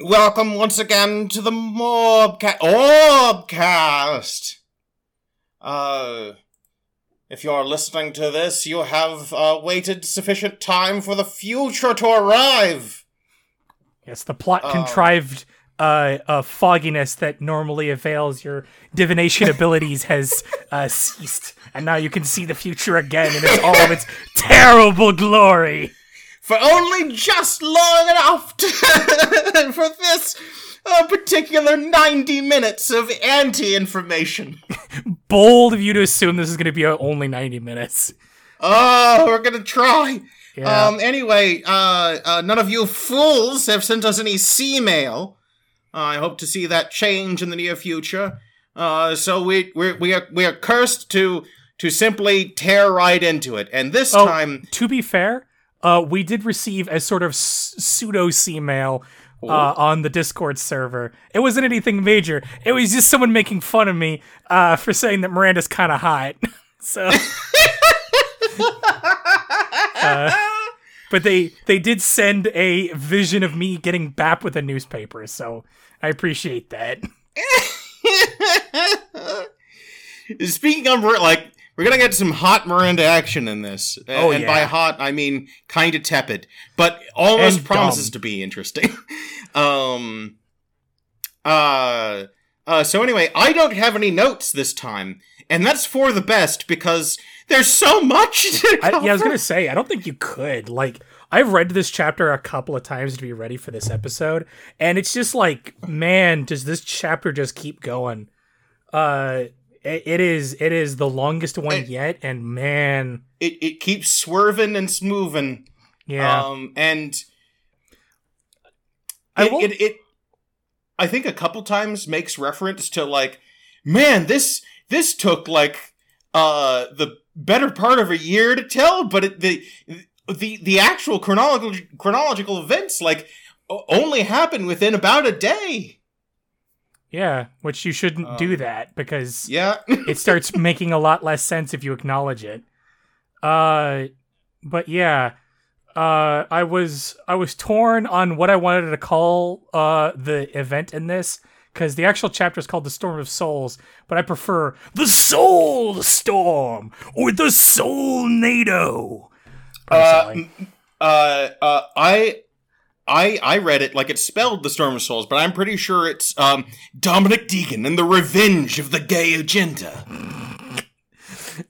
Welcome once again to the Morbcast. Orbcast! Uh, if you're listening to this, you have uh, waited sufficient time for the future to arrive. Yes, the plot Um, contrived uh, uh, fogginess that normally avails your divination abilities has uh, ceased, and now you can see the future again in its, all of its terrible glory. For only just long enough to, for this uh, particular 90 minutes of anti information. Bold of you to assume this is going to be only 90 minutes. Oh, we're gonna try. Yeah. Um. Anyway, uh, uh, none of you fools have sent us any C mail. I hope to see that change in the near future. Uh, so we we we are we are cursed to to simply tear right into it, and this Oh. time, to be fair, uh, we did receive a sort of s- pseudo C mail uh, on the Discord server. It wasn't anything major. It was just someone making fun of me uh, for saying that Miranda's kind of hot. so, Uh, but they they did send a vision of me getting bapped with a newspaper. So I appreciate that. speaking of like. We're gonna get some hot Miranda action in this, A- Oh, and by hot I mean kind of tepid, but almost And promises dumb. to be interesting. um, uh, uh, so anyway, I don't have any notes this time, and that's for the best because there's so much. To I, yeah, I was gonna say I don't think you could. Like I've read this chapter a couple of times to be ready for this episode, and it's just like, man, does this chapter just keep going? Uh, it, it is it is the longest one Hey. yet, and man, It it keeps swerving and smoothing. yeah, Um, and I it, will- it, it, I think a couple times makes reference to like, man, this this took like uh the better part of a year to tell, but it, the the the actual chronological chronological events like only happen within about a day. Yeah. Which you shouldn't do Um, that because Yeah. it starts making a lot less sense if you acknowledge it. Uh, but yeah, uh, I was I was torn on what I wanted to call uh the event in this because the actual chapter is called the Storm of Souls, but I prefer the Soul Storm or the Soul NATO. personally. uh, uh, I, I, I read it like it's spelled the Storm of Souls, but I'm pretty sure it's um, Dominic Deegan and the Revenge of the Gay Agenda.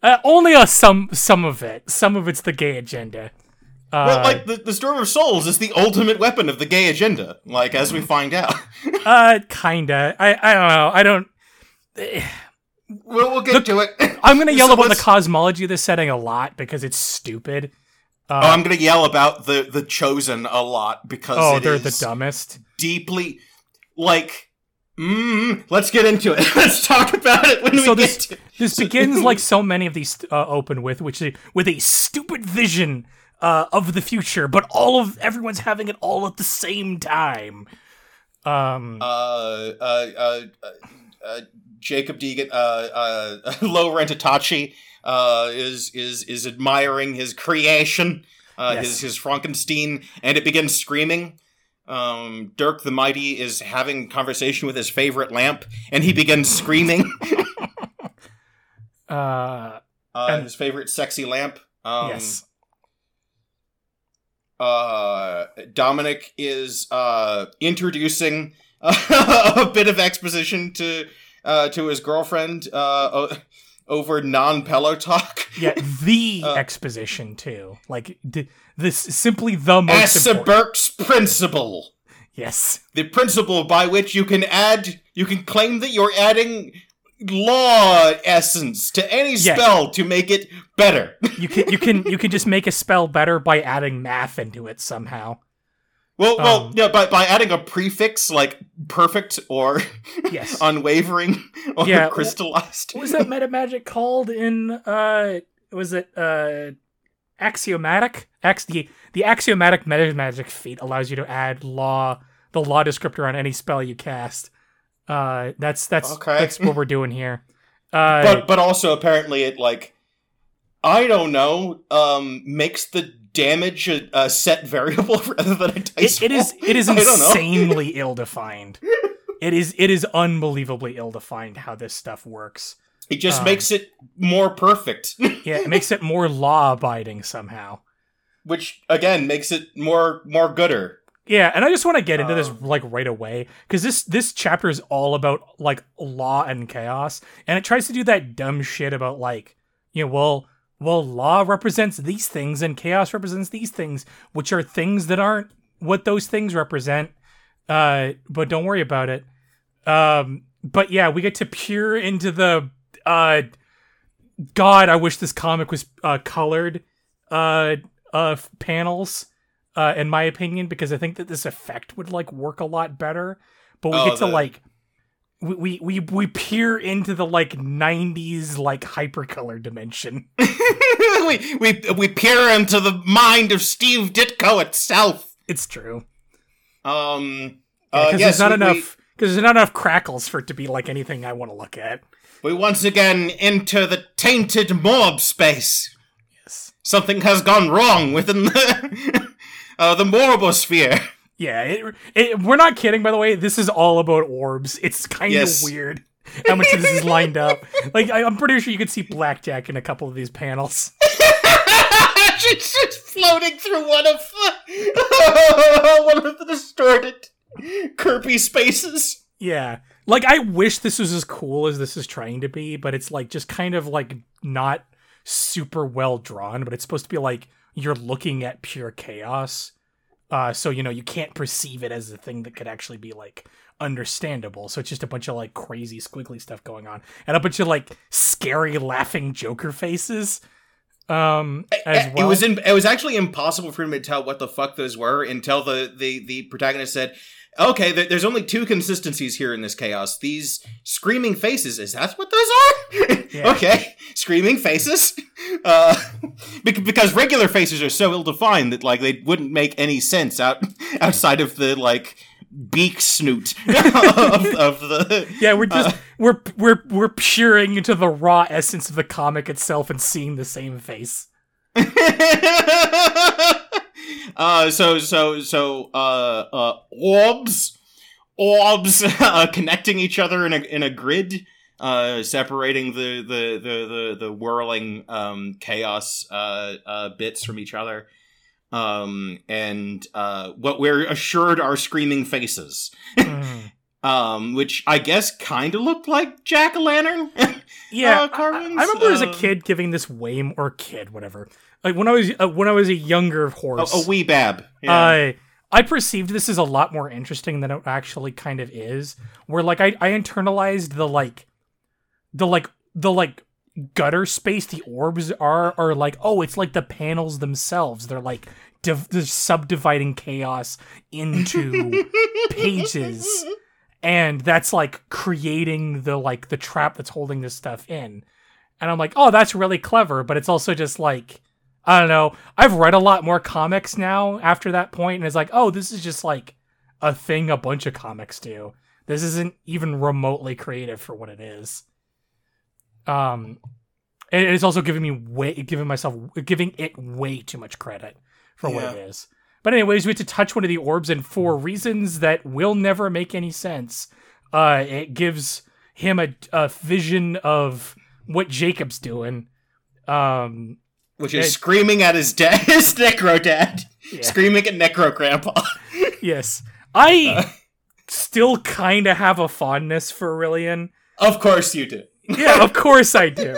Uh, only a some some of it. Some of it's the gay agenda. Uh, Well, like the, the Storm of Souls is the ultimate weapon of the gay agenda. Like as we find out, uh, kinda. I I don't know. I don't. we'll, we'll get to it. I'm gonna yell So about the cosmology of this setting a lot because it's stupid. Uh, Oh, I'm gonna yell about the the chosen a lot because oh, they're the dumbest. deeply like. Mm, let's get into it. let's talk about it when So we this get to. this begins like so many of these uh, open with, which is with a stupid vision uh, of the future, but all of everyone's having it all at the same time. Um, uh, uh, uh, uh, uh, Jacob Deegan, uh, uh, Lo Rentatachi, uh, is is is admiring his creation, uh, Yes. his his Frankenstein, and it begins screaming. Um, Dirk the Mighty is having conversation with his favorite lamp, and he begins screaming. uh, uh, And- his favorite sexy lamp. Um, yes. uh, Dominic is uh, introducing a bit of exposition to uh, to his girlfriend uh, over non-pillow talk. Yeah, the Uh, exposition too. Like d- this, simply the most Asa important. Burke's principle, Yes. the principle by which you can add, you can claim that you're adding law essence to any Yeah. spell to make it better. You can you can you can just make a spell better by adding math into it somehow. Well, well, Um, yeah, by by adding a prefix like perfect or Yes. unwavering or Yeah, crystallized. what was that meta magic called in uh was it uh axiomatic Ax- the the axiomatic meta magic feat allows you to add law the law descriptor on any spell you cast uh that's that's Okay. that's what we're doing here uh but but also apparently it like I don't know, um, makes the damage a, a set variable rather than a dice. It, it is it is insanely ill defined. It is it is unbelievably ill defined how this stuff works. It just um, makes it more perfect, Yeah, it makes it more law abiding somehow. which again makes it more more gooder. Yeah, and I just want to get into this Um, like right away because this this chapter is all about like law and chaos, and it tries to do that dumb shit about like you know, well, well, law represents these things and chaos represents these things, which are things that aren't what those things represent. Uh, but don't worry about it. Um, but yeah, we get to peer into the uh, God. I wish this comic was uh colored uh uh panels uh, in my opinion, because I think that this effect would like work a lot better. But we Oh, get to the- like we, we we we peer into the like '90s like hypercolor dimension. we we we peer into the mind of Steve Ditko itself. It's true Um, because uh, yes, there's not we- enough because there's not enough crackles for it to be like anything I want to look at. We, once again enter the tainted morb space. Yes. Something has gone wrong within the uh, the morbosphere. Yeah, it, it, we're not kidding. By the way, this is all about orbs. It's kind of Yes. weird how much of this is lined up. Like I, I'm pretty sure you could see blackjack in a couple of these panels. She's just floating through one of the one of the distorted Kirby spaces. Yeah. Like I wish this was as cool as this is trying to be, but it's like just kind of like not super well drawn, but it's supposed to be like you're looking at pure chaos. Uh so you know, you can't perceive it as a thing that could actually be like understandable. So it's just a bunch of like crazy squiggly stuff going on and a bunch of like scary laughing joker faces. Um as well. It was in, it was actually impossible for him to tell what the fuck those were until the the the protagonist said, "Okay, there, there's only two consistencies here in this chaos. These screaming faces. Is that what those are? Yeah. okay, screaming faces. Uh, because regular faces are so ill defined that like they wouldn't make any sense out outside of the like beak snoot of, of the Yeah, we're just Uh, we're we're we're peering into the raw essence of the comic itself and seeing the same face. Uh, so so so uh, uh, orbs, orbs uh, connecting each other in a in a grid, uh, separating the the the the, the whirling um, chaos uh, bits from each other. Um, and what we're assured are screaming faces, Mm. Um, which I guess kind of looked like jack o' lantern. Yeah, Uh, I- I, remember as a uh, kid giving this way m- or kid whatever. Like when I was uh, when I was a younger horse, a wee bab. Yeah. I I perceived this as a lot more interesting than it actually kind of is. Where like I I internalized the like the like the like gutter space the orbs are are like oh it's like the panels themselves they're like div- they're subdividing chaos into pages and that's like creating the like the trap that's holding this stuff in. And i'm like oh that's really clever but it's also just like i don't know. I've read a lot more comics now after that point and it's like oh this is just like a thing a bunch of comics do. This isn't even remotely creative for what it is. Um it's also giving me way giving myself giving it way too much credit for what it is but anyways, we had to touch one of the orbs, and for reasons that will never make any sense, uh, it gives him a, a vision of what Jacob's doing. Um, which is It- screaming at his dad, his necro dad, Yeah. screaming at necro grandpa. yes, I Uh. still kind of have a fondness for Rillian. of course you do. Yeah, of course I do.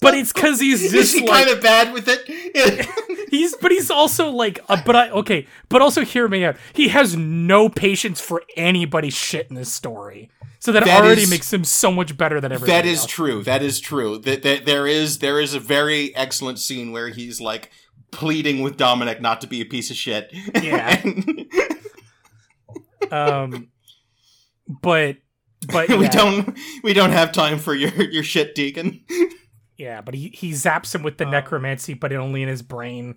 But it's because he's just he like kind of bad with it? he's, but he's also like, uh, but I okay, but also hear me out. He has no patience for anybody's shit in this story, so that, That already is- makes him so much better than everybody that is else. true. That is true. That, that there is there is a very excellent scene where he's like pleading with Dominic not to be a piece of shit. Yeah. And um but but we don't we don't have time for your your shit, Deacon. Yeah but he, he zaps him with the Um, necromancy but only in his brain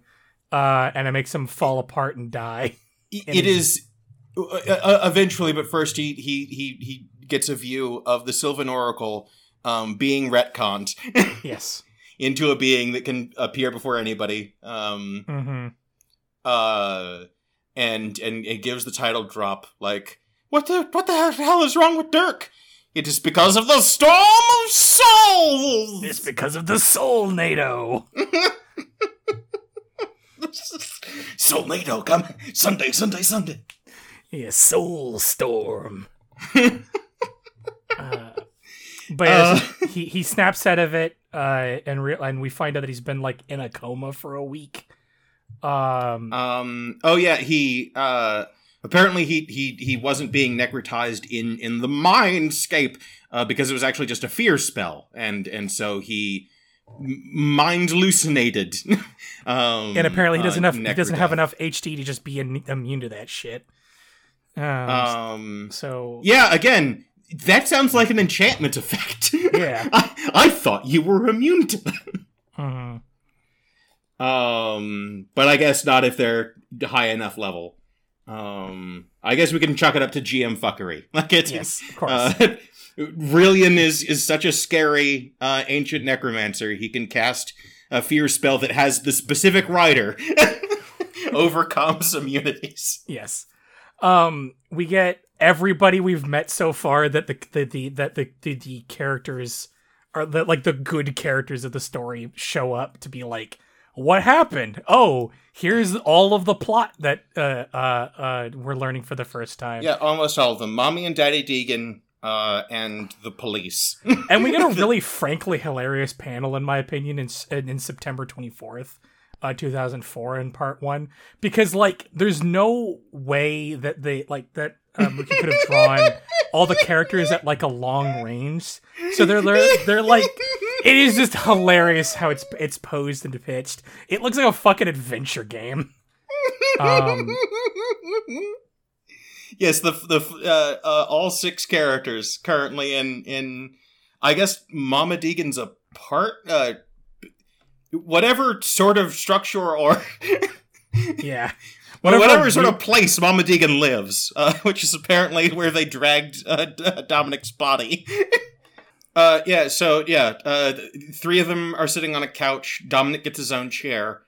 uh and it makes him fall apart and die It is uh, uh, eventually, but first he he he he gets a view of the Sylvan Oracle um, being retconned. yes into a being that can appear before anybody. Um, hmm uh, and and it gives the title drop. Like, what the what the hell is wrong with Dirk? It is because of the storm of souls. It's because of the soul NATO. soul NATO, come Sunday, Sunday, Sunday. Yeah, soul storm. uh, but so he he snaps out of it, uh, and re- and we find out that he's been like in a coma for a week. Um, Um. Oh yeah. He. Uh. Apparently, he he he wasn't being necrotized in in the mindscape uh, because it was actually just a fear spell, and and so he m- mind hallucinated. um, and apparently he doesn't uh, have he doesn't have enough HD to just be in, immune to that shit. Um, Um. so Yeah. Again, that sounds like an enchantment effect. Yeah. I, I thought you were immune to them. mhm. Um, but I guess not if they're high enough level. Um, I guess we can chuck it up to GM fuckery. Like it's yes, of course. uh, Rillian is is such a scary uh, ancient necromancer. He can cast a fear spell that has the specific rider overcomes immunities. Yes. Um, we get everybody we've met so far that the the, the that the, the the characters are the like the good characters of the story show up to be like, what happened? Oh, here's all of the plot that uh uh uh we're learning for the first time. Yeah, almost all of them. Mommy and Daddy Deegan, uh, and the police. And we get a really frankly hilarious panel, in my opinion, in in, in September twenty fourth. Uh, 2004 in part one because like there's no way that they like that um, Mookie could have drawn all the characters at like a long range so they're they're, they're like it is just hilarious how it's it's posed and pitched. It looks like a fucking adventure game. Um yes, the the uh, uh, all six characters currently in in I guess Mama Deegan's a part uh whatever sort of structure or yeah. Whatever, sort of place Mama Deegan lives, uh, which is apparently where they dragged uh, Dominic's body. uh, yeah, so yeah, uh, three of them are sitting on a couch. Dominic gets his own chair,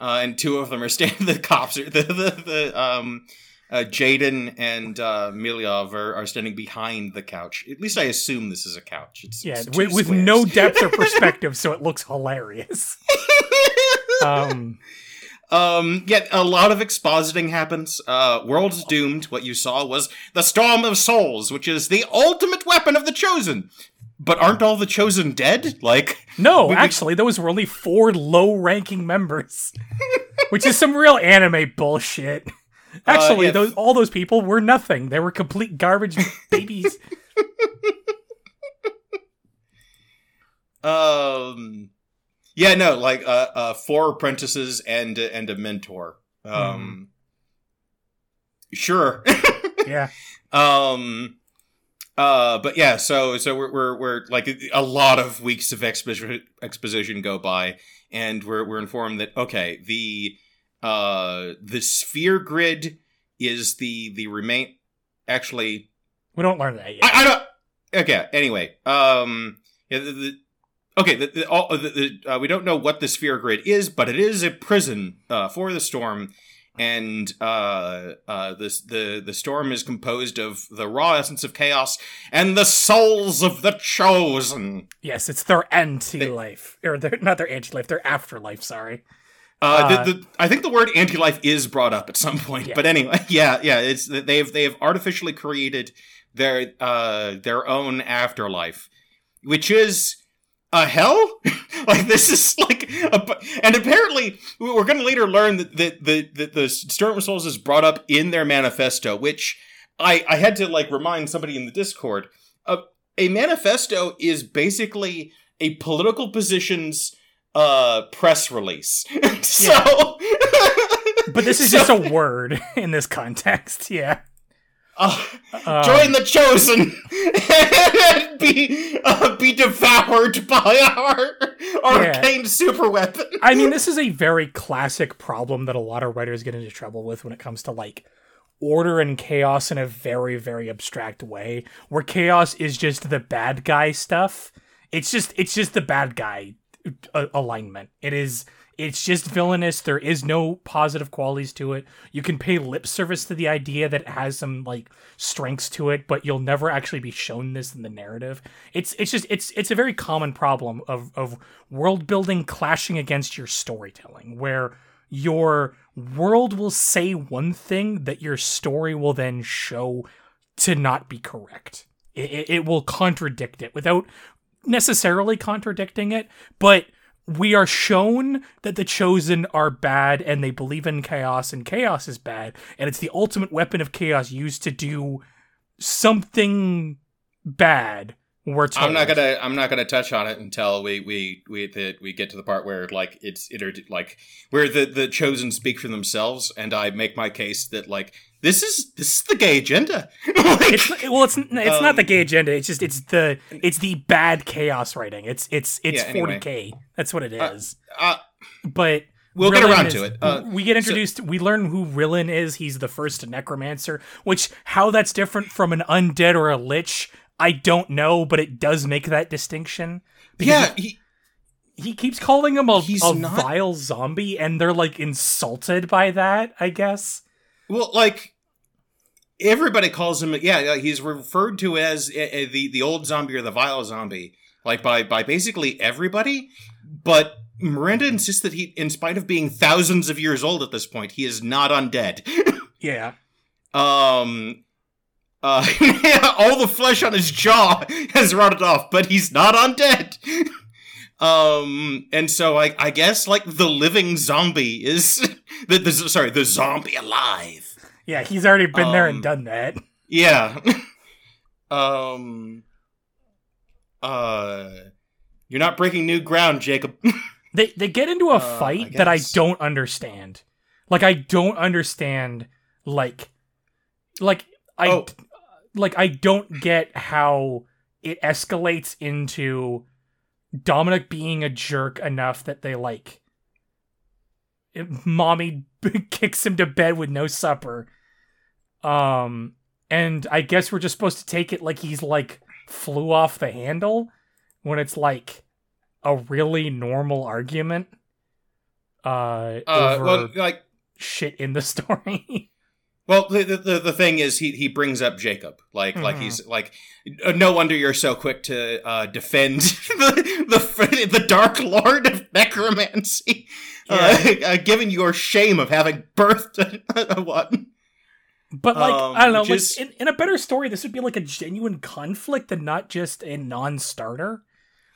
uh, and two of them are standing. The cops are the the, the um. Uh, Jaden and uh, Miliov are, are standing behind the couch. At least I assume this is a couch. It's, yeah it's with, with no depth or perspective so it looks hilarious um Um, yet a lot of expositing happens. Uh, World's Doomed, what you saw was the Storm of Souls, which is the ultimate weapon of the Chosen. But aren't all the Chosen dead? Like, No, We- actually, those were only four low-ranking members, which is some real anime bullshit. Actually, yeah. those all those people were nothing. They were complete garbage babies. um, yeah, no, like, uh, uh, four apprentices and, and a mentor. Um, sure. yeah, Um. Uh, but yeah, so so we're we're, we're like a lot of weeks of exposition exposition go by, and we're we're informed that okay, the uh the sphere grid is the the remain. Actually, we don't learn that yet. I, I don't. Okay. Anyway, um, yeah, the, the, okay. The, the, all, the, the, uh, we don't know what the sphere grid is, but it is a prison uh, for the storm, and uh, uh, this the the storm is composed of the raw essence of chaos and the souls of the chosen. yes, it's their anti-life, or their not their anti-life, their afterlife. Sorry. Uh, Uh, the, the, I think the word anti-life is brought up at some point, Yeah. but anyway, yeah, yeah, it's they've they've artificially created their uh their own afterlife, which is a hell. like this is like, a, and apparently we're going to later learn that the the the, the Storm Souls is brought up in their manifesto, which I I had to like remind somebody in the Discord. Uh, a manifesto is basically a political position's uh press release. so But this is so, just a word in this context. Yeah. Uh, Um, join the chosen and be uh, be devoured by our arcane super weapon. I mean, this is a very classic problem that a lot of writers get into trouble with when it comes to like order and chaos in a very, very abstract way, where chaos is just the bad guy stuff. It's just it's just the bad guy uh, alignment. It is it's just villainous. There is no positive qualities to it. You can pay lip service to the idea that it has some like strengths to it, but you'll never actually be shown this in the narrative. It's it's just it's it's a very common problem of of world building clashing against your storytelling, where your world will say one thing that your story will then show to not be correct. It, it, will contradict it without necessarily contradicting it, but we are shown that the chosen are bad and they believe in chaos and chaos is bad and it's the ultimate weapon of chaos used to do something bad we're told. I'm not gonna I'm not gonna touch on it until we we we the, we get to the part where like it's inter like where the the chosen speak for themselves and I make my case that like this is this is the gay agenda. like, it's, well, it's it's um, not the um, gay agenda. It's just it's the it's the bad chaos writing. It's it's it's yeah, 40k. That's what it is. uh. Uh, uh, but we'll Rillian get around is, to it. Uh, we get introduced. So, we learn who Rillian is. He's the first necromancer. Which how that's different from an undead or a lich, I don't know. But it does make that distinction. Yeah. He, he keeps calling him a, a not... vile zombie, and they're like insulted by that. I guess. Well, like everybody calls him. Yeah, he's referred to as uh, the the old zombie or the vile zombie, like by by basically everybody. But Miranda insists that he, in spite of being thousands of years old at this point, he is not undead. yeah. Um. Uh, all the flesh on his jaw has rotted off, but he's not undead. Um, and so I, I guess like the living zombie is the, the sorry the zombie alive. Yeah, he's already been um, there and um, done that. Yeah. um. Uh, you're not breaking new ground, Jacob. they they get into a uh, fight I that I don't understand. Like I don't understand. Like, like I, oh. like I don't get how it escalates into Dominic being a jerk enough that they like mommy kicks him to bed with no supper. Um and I guess we're just supposed to take it like he's like flew off the handle when it's like a really normal argument. Uh, uh well, like shit in the story. Well, the, the the thing is, he he brings up Jacob, like mm-hmm. like he's like, uh, no wonder you're so quick to uh, defend the, the the Dark Lord of necromancy, uh, yeah. uh, given your shame of having birthed a, one. But like um, I don't know, like in, in a better story, this would be like a genuine conflict and not just a non-starter.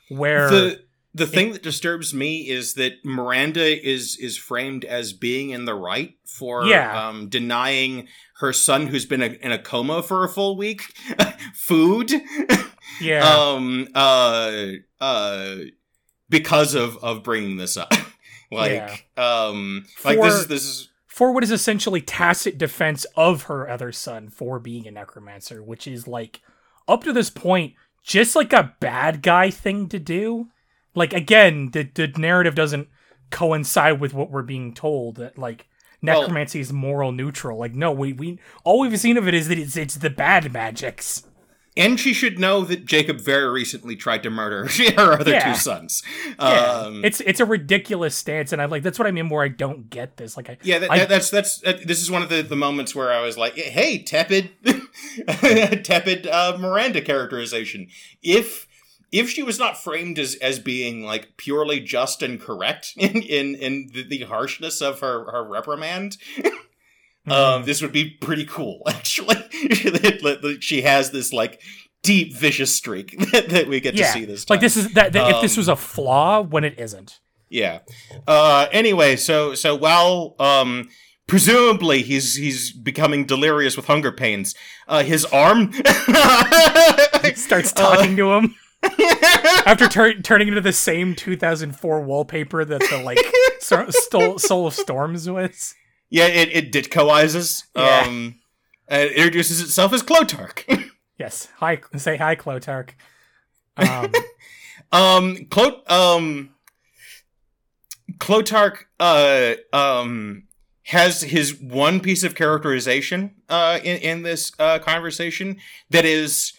Where the the thing it, that disturbs me is that Miranda is is framed as being in the right for yeah. um, denying her son, who's been a, in a coma for a full week, food. Yeah. um. Uh. Uh. Because of of bringing this up, like, yeah. um, like for, this is this is for what is essentially tacit defense of her other son for being a necromancer, which is like up to this point just like a bad guy thing to do like again, the the narrative doesn't coincide with what we're being told that like necromancy well, is moral neutral. Like no, we we all we've seen of it is that it's it's the bad magics. And she should know that Jacob very recently tried to murder her other yeah. two sons. Yeah. Um, it's it's a ridiculous stance, and I like that's what I mean. Where I don't get this. Like, I, yeah, that, I, that's that's uh, this is one of the, the moments where I was like, hey, tepid, tepid uh, Miranda characterization. If if she was not framed as as being like purely just and correct in in, in the, the harshness of her her reprimand mm-hmm. um this would be pretty cool actually she has this like deep vicious streak that, that we get yeah. to see this time. like this is that, that um, if this was a um, flaw when it isn't yeah uh anyway so so while um presumably he's he's becoming delirious with hunger pains uh his arm starts talking uh, to him after tur- turning into the same 2004 wallpaper that the like so- Soul of Storms was. Yeah, it, it ditkoizes. Yeah. Um, and it introduces itself as Klotark. yes. Hi, say hi, Klotark. Um, um, Clo- um, Klotark, uh, um, has his one piece of characterization, uh, in, in this, uh, conversation that is,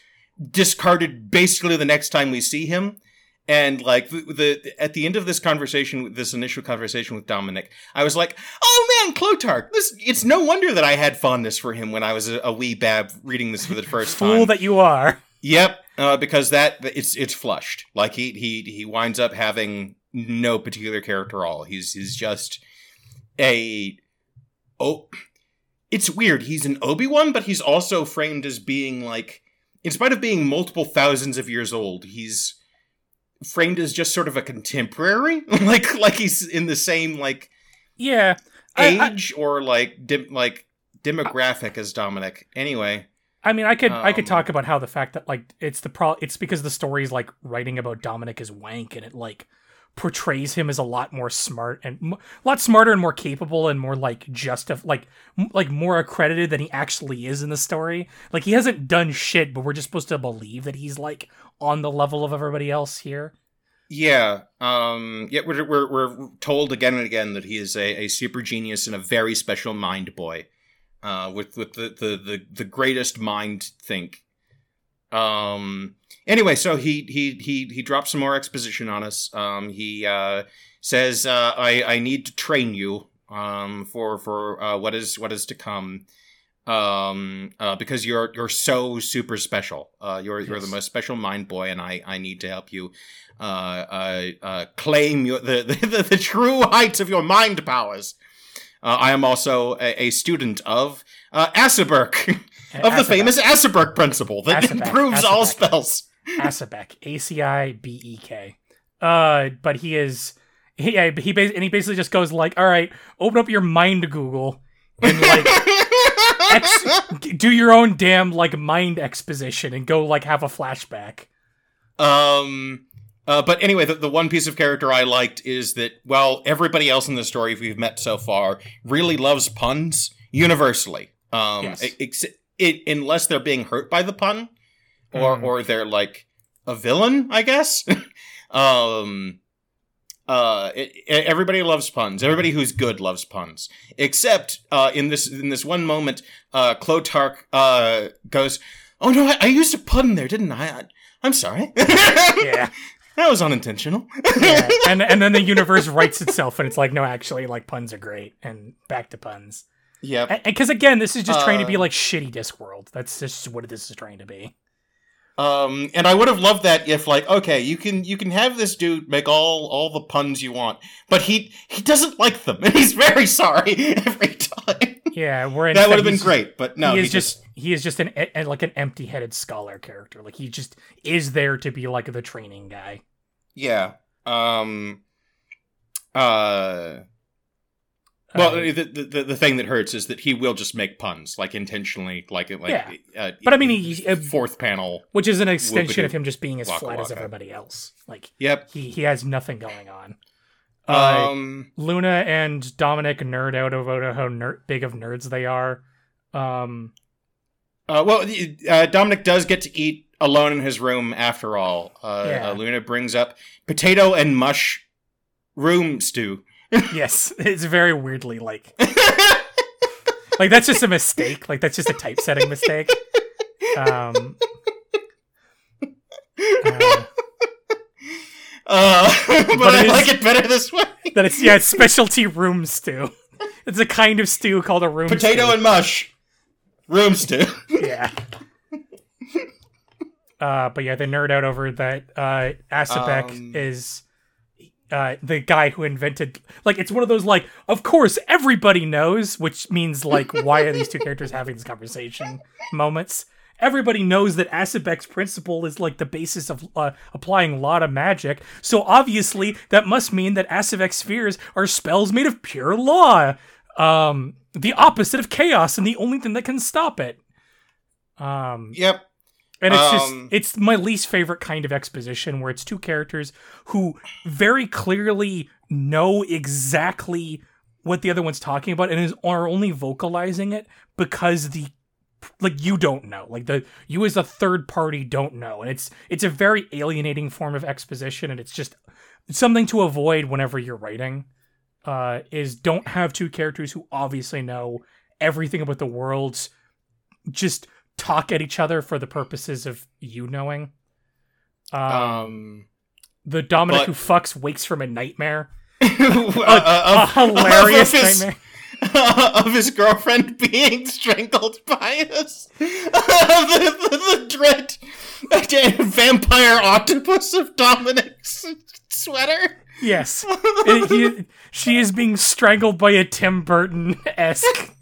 discarded basically the next time we see him. And like the, the at the end of this conversation, this initial conversation with Dominic, I was like, "Oh man, Klotark! This it's no wonder that I had fondness for him when I was a, a wee bab reading this for the first Fool time." that you are. Yep, uh, because that it's it's flushed. Like he he he winds up having no particular character at all. He's he's just a oh, it's weird. He's an Obi Wan, but he's also framed as being like, in spite of being multiple thousands of years old, he's framed as just sort of a contemporary. like like he's in the same like Yeah. I- I- age or like dim, like demographic as Dominic. Anyway. I mean, I could I could Um, talk about how the fact that like it's the pro it's because the story's like writing about Dominic as wank and it like portrays him as a lot more smart and m- a lot smarter and more capable and more like just like m- like more accredited than he actually is in the story. Like he hasn't done shit, but we're just supposed to believe that he's like on the level of everybody else here. Yeah, um, yeah, we're, we're we're told again and again that he is a, a super genius and a very special mind boy, uh, with with the the the, the greatest mind think. Um. Anyway, so he he he he drops some more exposition on us. Um. He uh says, uh, "I I need to train you, um, for for uh, what is what is to come." Um uh because you're you're so super special uh you're you're the most special mind boy and i i need to help you uh, uh, uh, claim your, the, the, the true heights of your mind powers. Uh, I am also a, a student of uh, Asseberk, of the famous Asseberk principle that improves all spells. Asabek, A C I B E K. Uh, but he is he yeah, he bas- and he basically just goes like, "All right, open up your mind Google and like ex- do your own damn like mind exposition and go like have a flashback." um, uh, but anyway, the, the one piece of character I liked is that, well, everybody else in the story we've met so far really loves puns universally. Um, Yes. ex- it, unless they're being hurt by the pun, or Mm. or they're like a villain, I guess. um, uh, it, everybody loves puns. Everybody who's good loves puns, except uh, in this in this one moment, uh, Klotark uh goes, "Oh no, I, I used a pun there, didn't I? I I'm sorry." Yeah. That was unintentional. yeah. And and then the universe writes itself and it's like, "No, actually like puns are great." And back to puns. Yeah. Because again, this is just trying to be Uh, like shitty Discworld. That's just what this is trying to be. Um, and I would have loved that if, like, okay, you can you can have this dude make all all the puns you want, but he he doesn't like them, and he's very sorry every time. Yeah, we're that would have been great, but no, he he, is just, he is just an, like an empty-headed scholar character. Like he just is there to be like the training guy. yeah. Um. Uh. Well, Uh, the, the the thing that hurts is that he will just make puns, like intentionally, like like. Yeah. Uh, But I mean, he- uh, fourth panel. which is an extension of him just being as waka flat as everybody else. Like Yep. he he has nothing going on. Uh, Um. Luna and Dominic nerd out about how ner- big of nerds they are. Um, Uh, well, uh, Dominic does get to eat alone in his room after all. Uh, Yeah. uh, Luna brings up potato and mush room stew. Yes, it's very weirdly like like that's just a mistake. Like that's just a typesetting mistake. Um, uh, Uh, but, But I like it better this way. that it's yeah, it's specialty room stew. It's a kind of stew called a room Potato stew. and mush room stew. yeah. Uh, but yeah, they nerd out over that. Uh, Asapek Um, is uh the guy who invented. Like, it's one of those like, of course everybody knows, which means like, why are these two characters having this conversation? Moments. Everybody knows that Asapek's principle is like the basis of uh, applying a lot of magic. So obviously, that must mean that Asapek's spheres are spells made of pure law. Um, the opposite of chaos, and the only thing that can stop it. Um, Yep. And it's just Um, it's my least favorite kind of exposition where it's two characters who very clearly know exactly what the other one's talking about and is are only vocalizing it because the like you don't know. Like the you as a third party don't know. And it's it's a very alienating form of exposition and it's just something to avoid whenever you're writing uh is don't have two characters who obviously know everything about the worlds just talk at each other for the purposes of you knowing um, Um. the Dominic But- who fucks wakes from a nightmare. uh, A hilarious of his, nightmare. of his girlfriend being strangled by us. the, the, the dread vampire octopus of Dominic's sweater. Yes. It- he- she is being strangled by a Tim Burton esque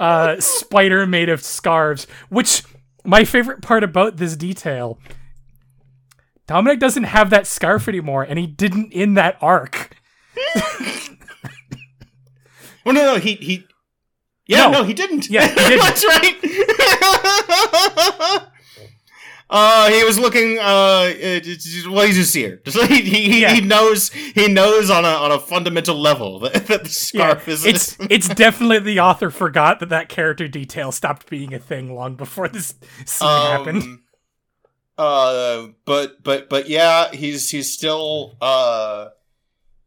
uh, spider made of scarves. Which, my favorite part about this detail Dominic doesn't have that scarf anymore, and he didn't in that arc. Oh no, no, he he. Yeah, No. no, he didn't. Yeah, he didn't. That's right. uh, he was looking. Uh, well, he's a seer. He, he, Yeah. he knows. He knows on a on a fundamental level that, that the scarf is. it's it's definitely the author forgot that that character detail stopped being a thing long before this scene happened. Um, Uh, but but but yeah, he's he's still uh,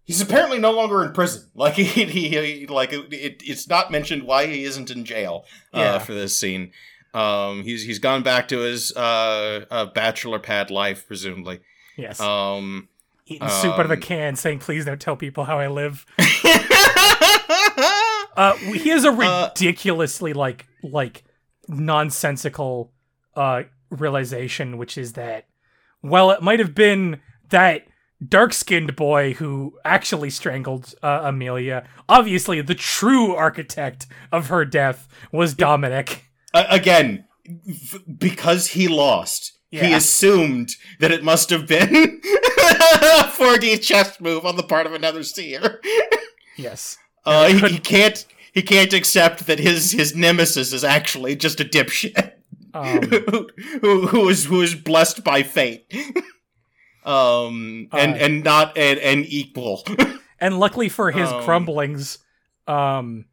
he's apparently no longer in prison. Like he, he, he like it, it, it's not mentioned why he isn't in jail uh, Yeah. for this scene. Um, he's he's gone back to his uh, uh bachelor pad life, presumably. Yes, Um, eating soup out of a um, can, saying "Please don't tell people how I live." Uh, he has a Uh, ridiculously like like nonsensical uh realization, which is that well, it might have been that dark-skinned boy who actually strangled uh, Amelia. Obviously, the true architect of her death was Dominic. Again, f- because he lost, he assumed that it must have been a 4D chess move on the part of another seer. Yes. Uh, he, he can't he can't accept that his his nemesis is actually just a dipshit Um, who, who who is who is blessed by fate. Um and Uh, and not an, an equal. and luckily for his Um, grumblings, um,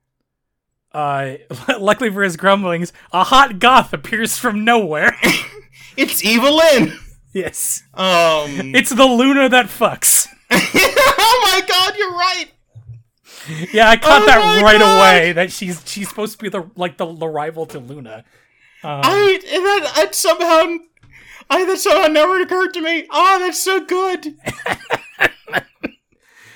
uh, luckily for his grumblings, a hot goth appears from nowhere. it's Evelyn. yes, Um it's the Luna that fucks. Oh my god, you're right. Yeah, I caught Oh that right God! away. That she's she's supposed to be the like the, the rival to Luna. Um, I and that, that somehow I that somehow never occurred to me. Oh, that's so good.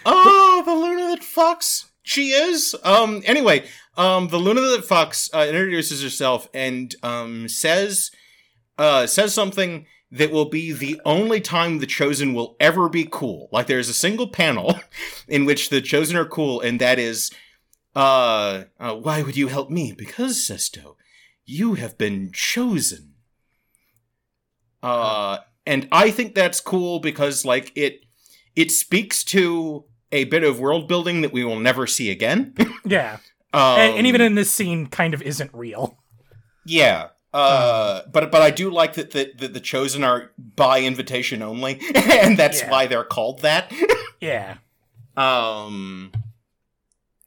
oh, the Luna that fucks. She is. Um. Anyway, um, the Luna that fucks uh, introduces herself and um says, uh, says something that will be the only time the chosen will ever be cool. Like there's a single panel in which the chosen are cool, and that is, uh, uh why would you help me? Because Celesto, you have been chosen. Uh, and I think that's cool because like it, it speaks to a bit of world building that we will never see again. yeah, um, and, and even in this scene, kind of isn't real. yeah. Uh, but but I do like that the, the the chosen are by invitation only, and that's Yeah. why they're called that. Yeah, um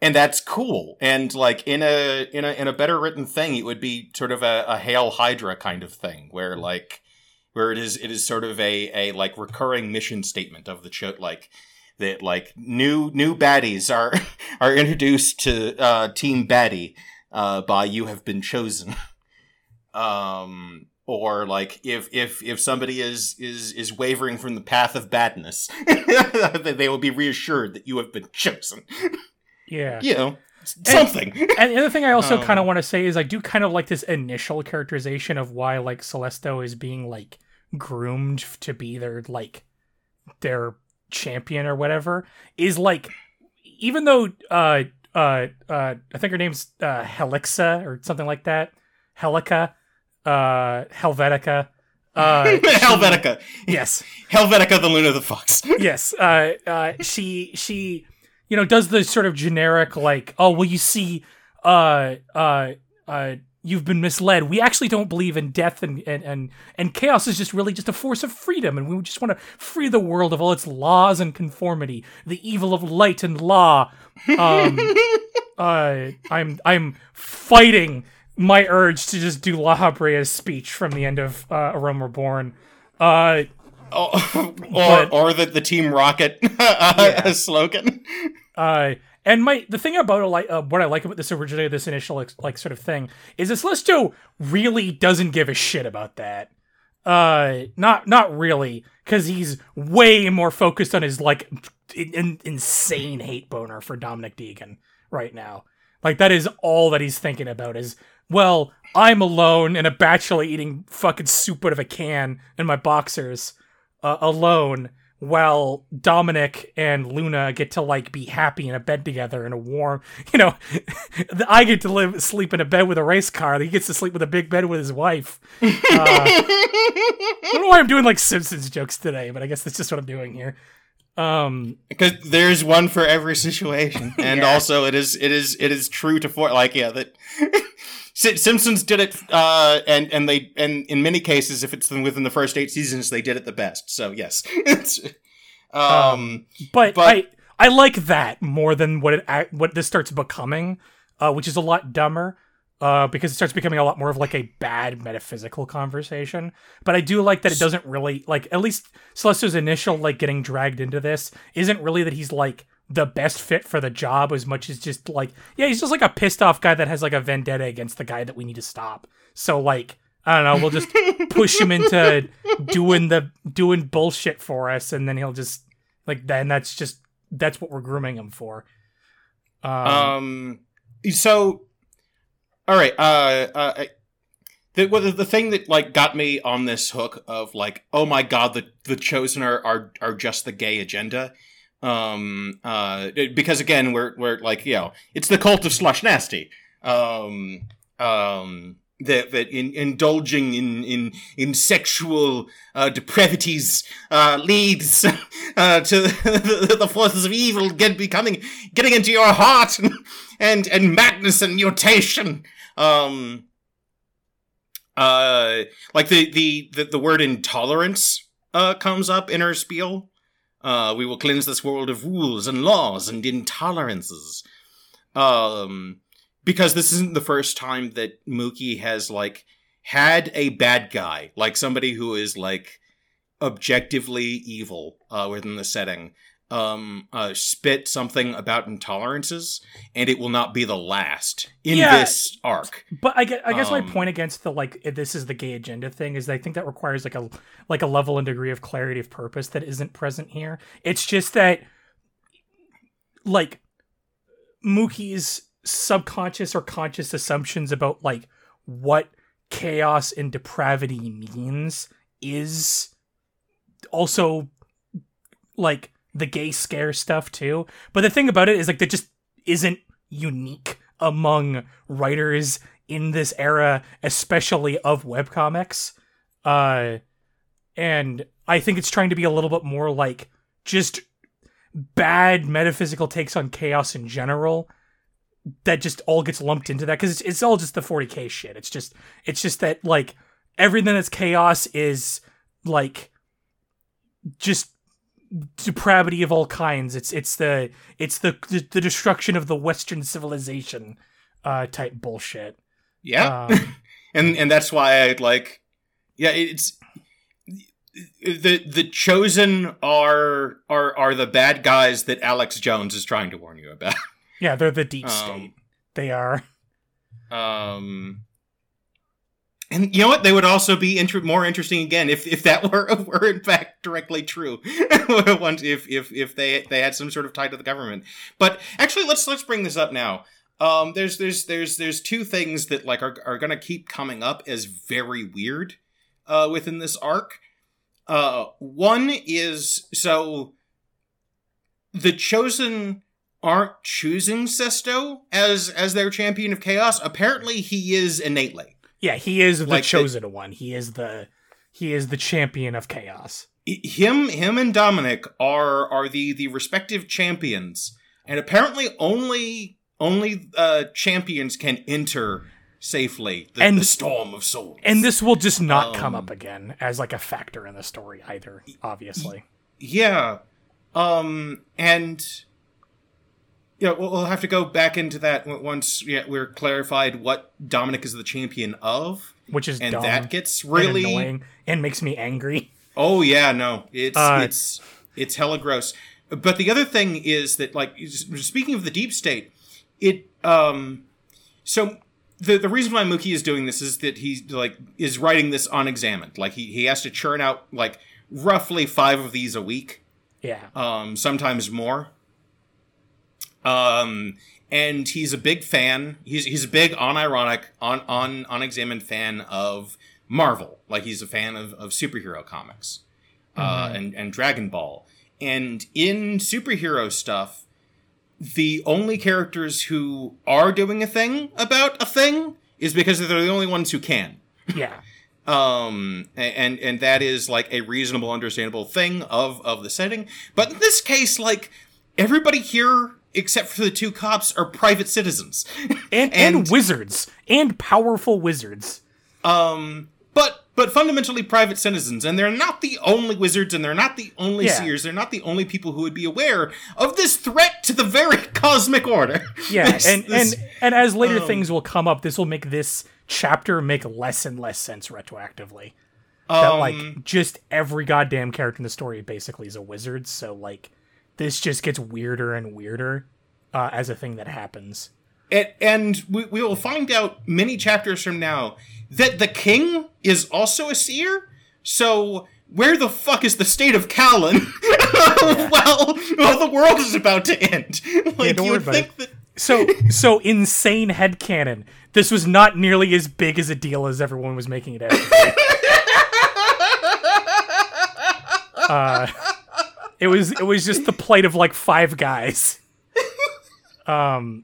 and that's cool and like in a in a in a better written thing it would be sort of a, a hail hydra kind of thing where like where it is it is sort of a a like recurring mission statement of the show like that like new new baddies are are introduced to uh team baddie uh by you have been chosen. Um or like if if if somebody is is is wavering from the path of badness they will be reassured that you have been chosen. Yeah. you know something. And the other thing I also Um, kind of want to say is I do kind of like this initial characterization of why like Celesto is being like groomed to be their like their champion or whatever is like even though uh uh uh I think her name's uh Helixa or something like that Helica uh Helvetica uh she- helvetica. Yes. Helvetica the luna the fox. Yes uh uh she she you know does the sort of generic like oh well you see uh uh uh you've been misled. We actually don't believe in death and and and, and chaos is just really just a force of freedom. And we just want to free the world of all its laws and conformity. The evil of light and law. Um uh i'm i'm fighting my urge to just do Lahabrea's speech from the end of uh, A Realm Reborn. Uh, Oh, or But- or the, the team rocket uh, Yeah. slogan. Uh, and my the thing about like uh, what I like about this originally this initial like, sort of thing is this Listo really doesn't give a shit about that. Uh, not not really, because he's way more focused on his like in, insane hate boner for Dominic Deegan right now. Like that is all that he's thinking about is well, I'm alone in a bachelor eating fucking soup out of a can in my boxers, uh, alone, while Dominic and Luna get to like be happy in a bed together in a warm, you know, I get to live sleep in a bed with a race car. He gets to sleep with a big bed with his wife. Uh, I don't know why I'm doing like Simpsons jokes today, but I guess that's just what I'm doing here. Um, because there's one for every situation, and yeah. also it is it is it is true to for like yeah that Simpsons did it, uh, and and they and in many cases, if it's within the first eight seasons, they did it the best. So yes, um, um, but, but I I like that more than what it what this starts becoming, uh, which is a lot dumber uh, because it starts becoming a lot more of like a bad metaphysical conversation. But I do like that it doesn't really like at least Celesto's initial like getting dragged into this isn't really that he's like the best fit for the job as much as just like yeah he's just like a pissed off guy that has like a vendetta against the guy that we need to stop. So like I don't know we'll just push him into doing the doing bullshit for us and then he'll just like then that's just that's what we're grooming him for. Um, um so all right. Uh, uh, the, well, the thing that like got me on this hook of like, oh my god, the the chosen are are, are just the gay agenda. Um, uh, because again, we're we're like, you know, it's the cult of Slaanesh. Um, um, that that in, indulging in in in sexual uh, depravities uh, leads uh, to the, the, forces of evil get becoming getting into your heart and and, and madness and mutation. Um, uh, like the the the, the word intolerance uh, comes up in her spiel. Uh, we will cleanse this world of rules and laws and intolerances. Um, because this isn't the first time that Mookie has like had a bad guy, like somebody who is like objectively evil uh, within the setting, um, uh, spit something about intolerances, and it will not be the last in yeah, this arc. But I guess, I guess um, my point against the like this is the gay agenda thing is I think that requires like a like a level and degree of clarity of purpose that isn't present here. It's just that like Mookie's subconscious or conscious assumptions about like what chaos and depravity means is also like the gay scare stuff too. But the thing about it is like that just isn't unique among writers in this era, especially of webcomics. Uh and I think it's trying to be a little bit more like just bad metaphysical takes on chaos in general that just all gets lumped into that because it's, it's all just the 40k shit it's just it's just that like everything that's chaos is like just depravity of all kinds it's it's the it's the the, the destruction of the western civilization uh type bullshit yeah um, and and that's why i like yeah it's the the chosen are are are the bad guys that alex jones is trying to warn you about Yeah, they're the deep um, state. They are. Um, and you know what? They would also be inter- more interesting again if, if that were were in fact directly true. if if if they they had some sort of tie to the government. But actually, let's let's bring this up now. Um, there's there's there's there's two things that like are are gonna keep coming up as very weird, uh, within this arc. Uh, one is so the chosen aren't choosing Celesto as as their champion of chaos. Apparently, he is innately. Yeah, he is the like chosen the, one. He is the he is the champion of chaos. Him him and Dominic are are the the respective champions, and apparently only only uh champions can enter safely the, and, the storm of souls. And this will just not um, come up again as like a factor in the story either, obviously. Yeah. Um and yeah, we'll, we'll have to go back into that once yeah, we're clarified what Dominic is the champion of, which is and that gets really and annoying and makes me angry. Oh yeah, no, it's uh, it's it's hella gross. But the other thing is that, like, speaking of the deep state, it um, so the the reason why Mookie is doing this is that he's like is writing this unexamined. Like he he has to churn out like roughly five of these a week, Yeah. um, sometimes more. Um, and he's a big fan. He's he's a big unironic, on on unexamined fan of Marvel. Like he's a fan of, of superhero comics, uh, and and Dragon Ball. And in superhero stuff, the only characters who are doing a thing about a thing is because they're the only ones who can yeah. um and and that is like a reasonable understandable thing of of the setting but in this case like everybody here except for the two cops are private citizens And, and And- wizards and powerful wizards. um but but fundamentally private citizens and they're not the only wizards and they're not the only Yeah. seers they're not the only people who would be aware of this threat to the very cosmic order Yeah, This- and this- and and as later um, things will come up, this will make this chapter make less and less sense retroactively. That um, like just every goddamn character in the story basically is a wizard, so like this just gets weirder and weirder uh, as a thing that happens. And, and we, we will find out many chapters from now that the king is also a seer. So where the fuck is the state of Callan? well, well, the world is about to end. Like don't you worry would about think that. So so insane headcanon. This was not nearly as big as a deal as everyone was making it out. uh, it was it was just the plight of like five guys. Um,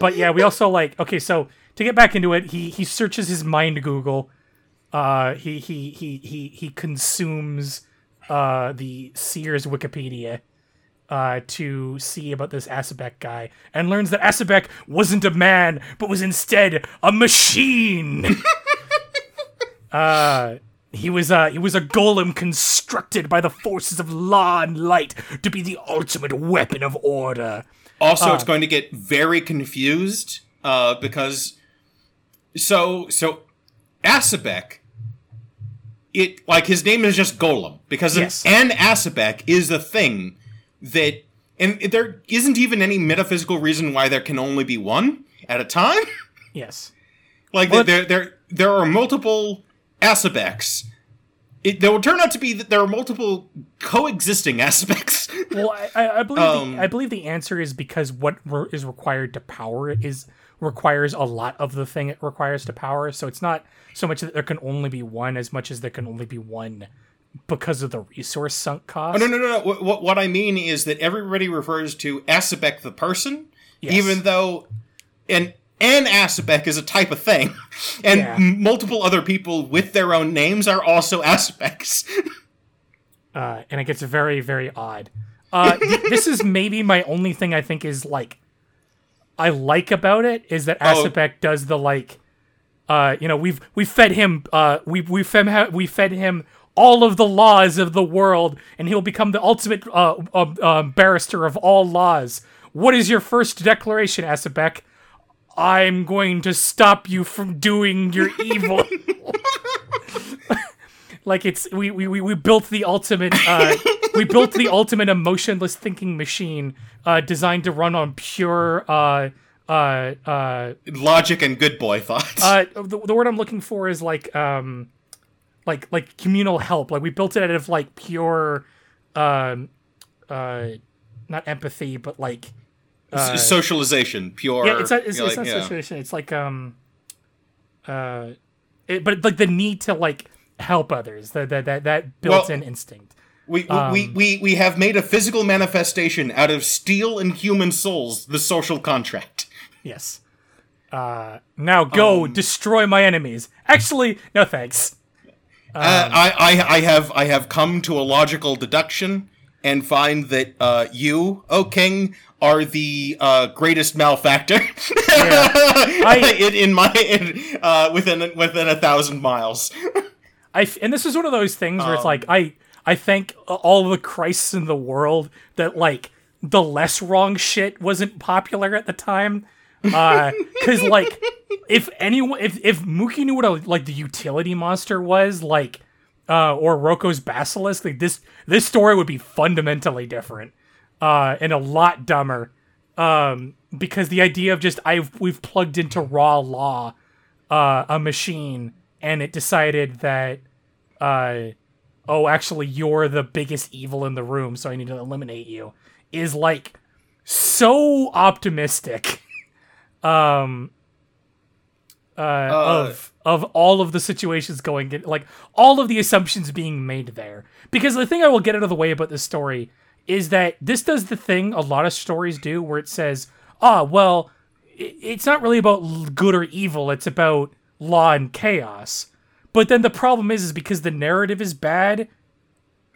but yeah, we also like okay. So to get back into it, he he searches his mind Google. Uh, he he he he he consumes uh the Sears Wikipedia uh, to see about this Asabek guy and learns that Asabek wasn't a man, but was instead a machine. uh, he was a he was a golem constructed by the forces of law and light to be the ultimate weapon of order. Also, it's going to get very confused uh, because so so Asabek. It like his name is just Golem because an- Yes. an Asabek is a thing that and there isn't even any metaphysical reason why there can only be one at a time. Yes. Like Well, there there there are multiple Asabeks. It, there will turn out to be that there are multiple coexisting aspects. Well, I, I believe Um, the, I believe the answer is because what re- is required to power it is requires a lot of the thing it requires to power. So it's not so much that there can only be one as much as there can only be one because of the resource sunk cost. Oh, no, no, no, no. What, what, I mean is that everybody refers to Asabek the person, Yes. even though an an Asabek is a type of thing, and Yeah. m- multiple other people with their own names are also Asabeks. uh, and it gets very very odd. Uh, th- this is maybe my only thing I think is like I like about it is that Oh. Does the like, uh, you know, we've we fed him, uh, we we fed him, we fed him all of the laws of the world, and he'll become the ultimate uh, uh, uh, barrister of all laws. What is your first declaration, Asabek? I'm going to stop you from doing your evil. like it's we, we we built the ultimate uh we built the ultimate emotionless thinking machine uh designed to run on pure uh uh uh Logic and good boy thoughts. uh the, the word i'm looking for is like um like like communal help like we built it out of like pure um uh not empathy but like S- socialization, pure. yeah, it's not, it's, you know, it's like, not yeah. situation. It's like um, uh, it, but like the need to like help others. That that that, that built-in instinct. We, we, Um, we, we, we have made a physical manifestation out of steel and human souls, the social contract. Yes. Uh, now go Um, destroy my enemies. Actually, no thanks. Uh, I, I, I have I have come to a logical deduction and find that uh, you, O King, are the uh, greatest malefactor I- in, in my in, uh, within within a thousand miles. I f- and this is one of those things where it's Um, like I I thank all the Christs in the world that like the less wrong shit wasn't popular at the time. Uh, cause like if anyone if if Mookie knew what a, like the utility monster was like uh or Roko's basilisk like this this story would be fundamentally different uh and a lot dumber um because the idea of just I've we've plugged into raw law uh, a machine and it decided that uh, oh actually you're the biggest evil in the room so i need to eliminate you is like so optimistic um uh, of of all of the situations going in, like all of the assumptions being made there. Because the thing i will get out of the way about this story is that this does the thing a lot of stories do where it says ah well it's not really about good or evil it's about law and chaos. But then the problem is is because the narrative is bad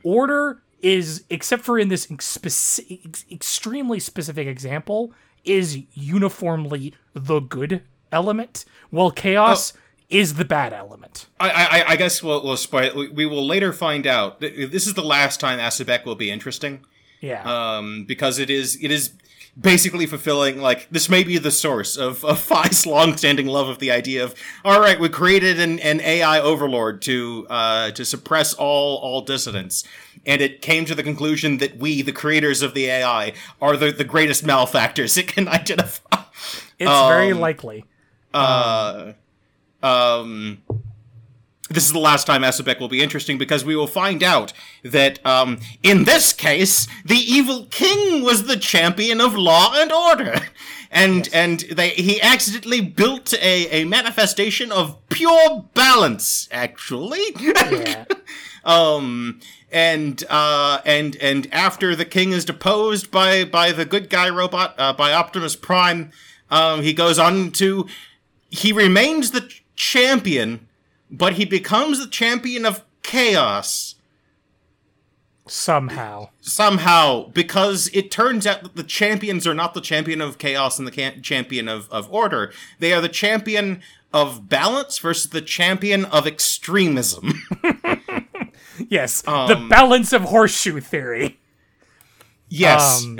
order is except for in this ex- ex- extremely specific example is uniformly the good element while chaos is the bad element I, I, I guess we'll, we'll spoil. We, we will later find out. This is the last time Asabek will be interesting, yeah um, because it is it is basically fulfilling like this may be the source of, of Phi's long-standing love of the idea of all right, we created an, an AI overlord to uh, to suppress all all dissidents, and it came to the conclusion that we, the creators of the AI, are the the greatest malefactors it can identify. it's very um, likely Uh, um, this is the last time Asabek will be interesting because we will find out that, um, in this case, the evil king was the champion of law and order. And, and they, he accidentally built a, a manifestation of pure balance, actually. yeah um and uh and and after the king is deposed by by the good guy robot uh, by optimus prime um he goes on to he remains the ch- champion but he becomes the champion of chaos. Somehow. Somehow because it turns out that the champions are not the champion of chaos and the can- champion of, of order. They are the champion of balance versus the champion of extremism. Yes the Um, balance of horseshoe theory. Yes. Um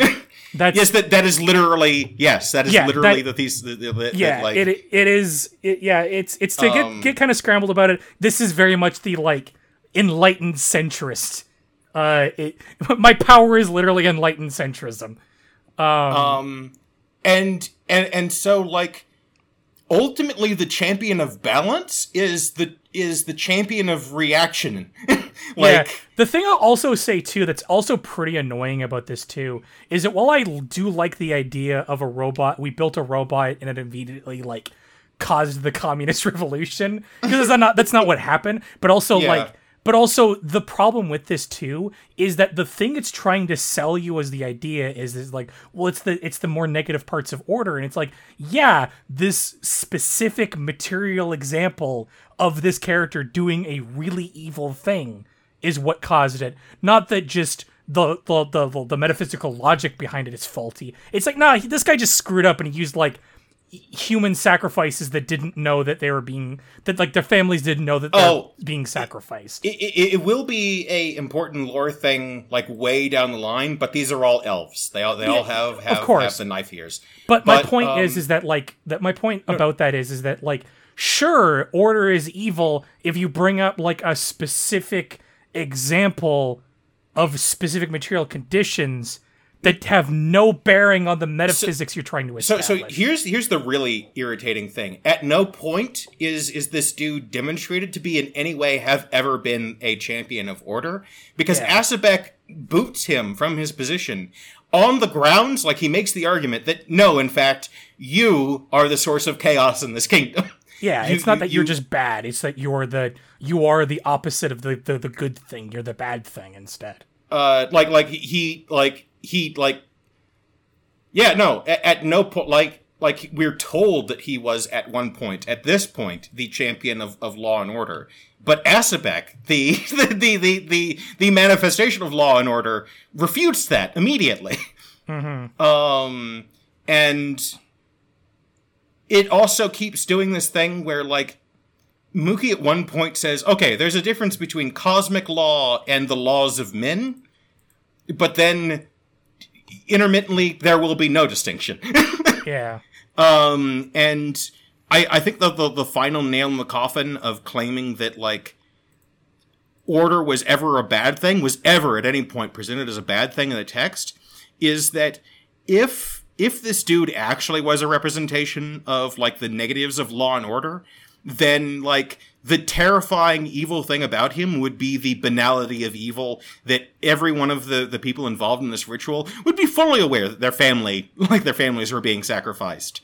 that's Yes, that that is literally yes, that is Yeah, literally that- the thesis. The, the, the, yeah like, it it is it, yeah it's it's to Um, get get kind of scrambled about it this is very much the like enlightened centrist uh it my power is literally enlightened centrism Um, um, and and and so like ultimately the champion of balance is the is the champion of reaction. like yeah. The thing I'll also say too that's also pretty annoying about this too is that while I do like the idea of a robot, we built a robot and it immediately like caused the communist revolution because that's not that's not what happened. But also Yeah. like but also the problem with this too is that the thing it's trying to sell you as the idea is is like well it's the it's the more negative parts of order. And it's like yeah this specific material example of this character doing a really evil thing is what caused it. Not that just the the the, the metaphysical logic behind it is faulty. It's like nah this guy just screwed up and he used like human sacrifices that didn't know that they were being that like their families didn't know that they're Oh. being sacrificed it, it, it will be a important lore thing like way down the line, but these are all elves. They all they all have have, course. have the knife ears. But, my But, point is, um, is that like that. My point about that is, is that like sure, order is evil if you bring up like a specific example of specific material conditions that have no bearing on the metaphysics you're trying to So establish. so so here's here's the really irritating thing. At no point is is this dude demonstrated to be in any way have ever been a champion of order because Yeah. Asabek boots him from his position on the grounds like he makes the argument that no in fact you are the source of chaos in this kingdom. yeah, you- it's not that you're just bad. It's that you're the you are the opposite of the the, the good thing. You're the bad thing instead. uh like like he- he like he like yeah no at, at no point like like we're told that he was at one point at this point the champion of, of law and order. But Asabek, the, the the the the the manifestation of law and order refutes that immediately. Um and it also keeps doing this thing where like Mookie at one point says, okay, there's a difference between cosmic law and the laws of men, but then intermittently there will be no distinction. Yeah. um, and I, I think the, the the final nail in the coffin of claiming that like order was ever a bad thing was ever at any point presented as a bad thing in the text is that if if this dude actually was a representation of like the negatives of law and order then like the terrifying evil thing about him would be the banality of evil that every one of the, the people involved in this ritual would be fully aware that their family, like their families were being sacrificed,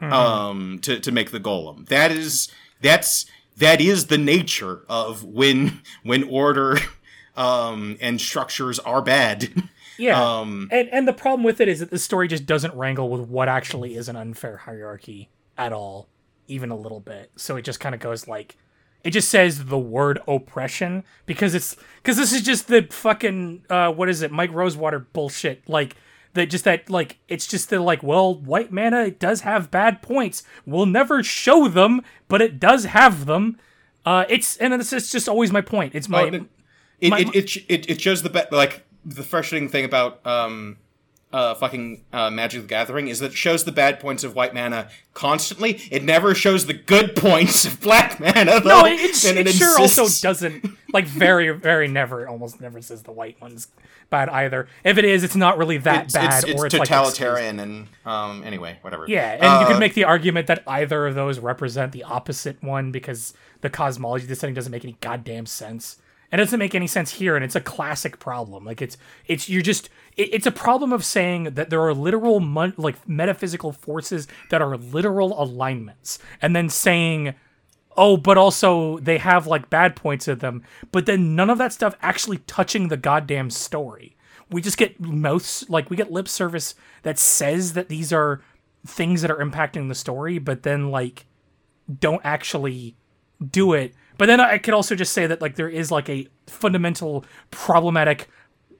um, to, to make the golem. That is, that's, that is the nature of when, when order, um, and structures are bad. Yeah. Um, and and the problem with it is that the story just doesn't wrangle with what actually is an unfair hierarchy at all, even a little bit. So it just kind of goes like it just says the word oppression because it's because this is just the fucking uh what is it? Mike Rosewater bullshit. Like that just that like it's just the like well white mana it does have bad points. We'll never show them but it does have them. Uh it's and it's, it's just always my point. It's my Oh, it, it, my- it, it, it, it shows the be- like the frustrating thing about um uh fucking uh Magic the Gathering is that it shows the bad points of white mana constantly. It never shows the good points of black mana. Though, No, it, it, and it sure also doesn't like very very never almost never says the white one's bad either. If it is, it's not really that It's, bad it's, or it's like totalitarian and um anyway whatever. yeah, and you Uh, could make the argument that either of those represent the opposite one because the cosmology of the setting doesn't make any goddamn sense. It doesn't make any sense here, and it's a classic problem. Like it's it's you're just it, it's a problem of saying that there are literal mon- like metaphysical forces that are literal alignments, and then saying oh, but also they have like bad points of them, but then none of that stuff actually touching the goddamn story. We just get mouths like we get lip service that says that these are things that are impacting the story, but then like don't actually do it. But then I could also just say that like there is like a fundamental problematic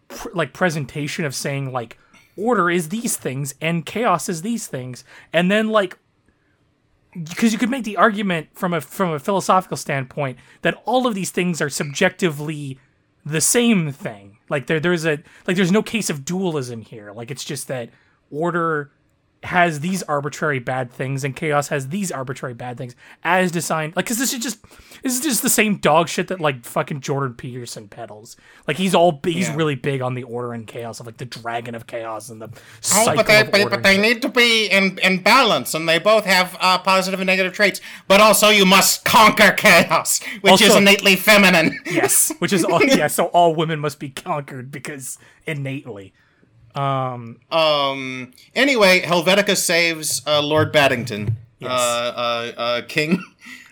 pr- like presentation of saying like order is these things and chaos is these things, and then like because you could make the argument from a from a philosophical standpoint that all of these things are subjectively the same thing. Like there there's a like there's no case of dualism here. Like it's just that order has these arbitrary bad things and chaos has these arbitrary bad things as designed like because this is just this is just the same dog shit that like fucking jordan peterson peddles like he's all he's Yeah. really big on the order and chaos of like the dragon of chaos and the Oh, but they, but, but they need to be in, in balance, and they both have uh, positive and negative traits. But also, you must conquer chaos, which is innately feminine. yes which is all yeah so all women must be conquered because innately Um. Um. Anyway, Helvetica saves uh, Lord Baddington. Yes. Uh, uh, uh, King.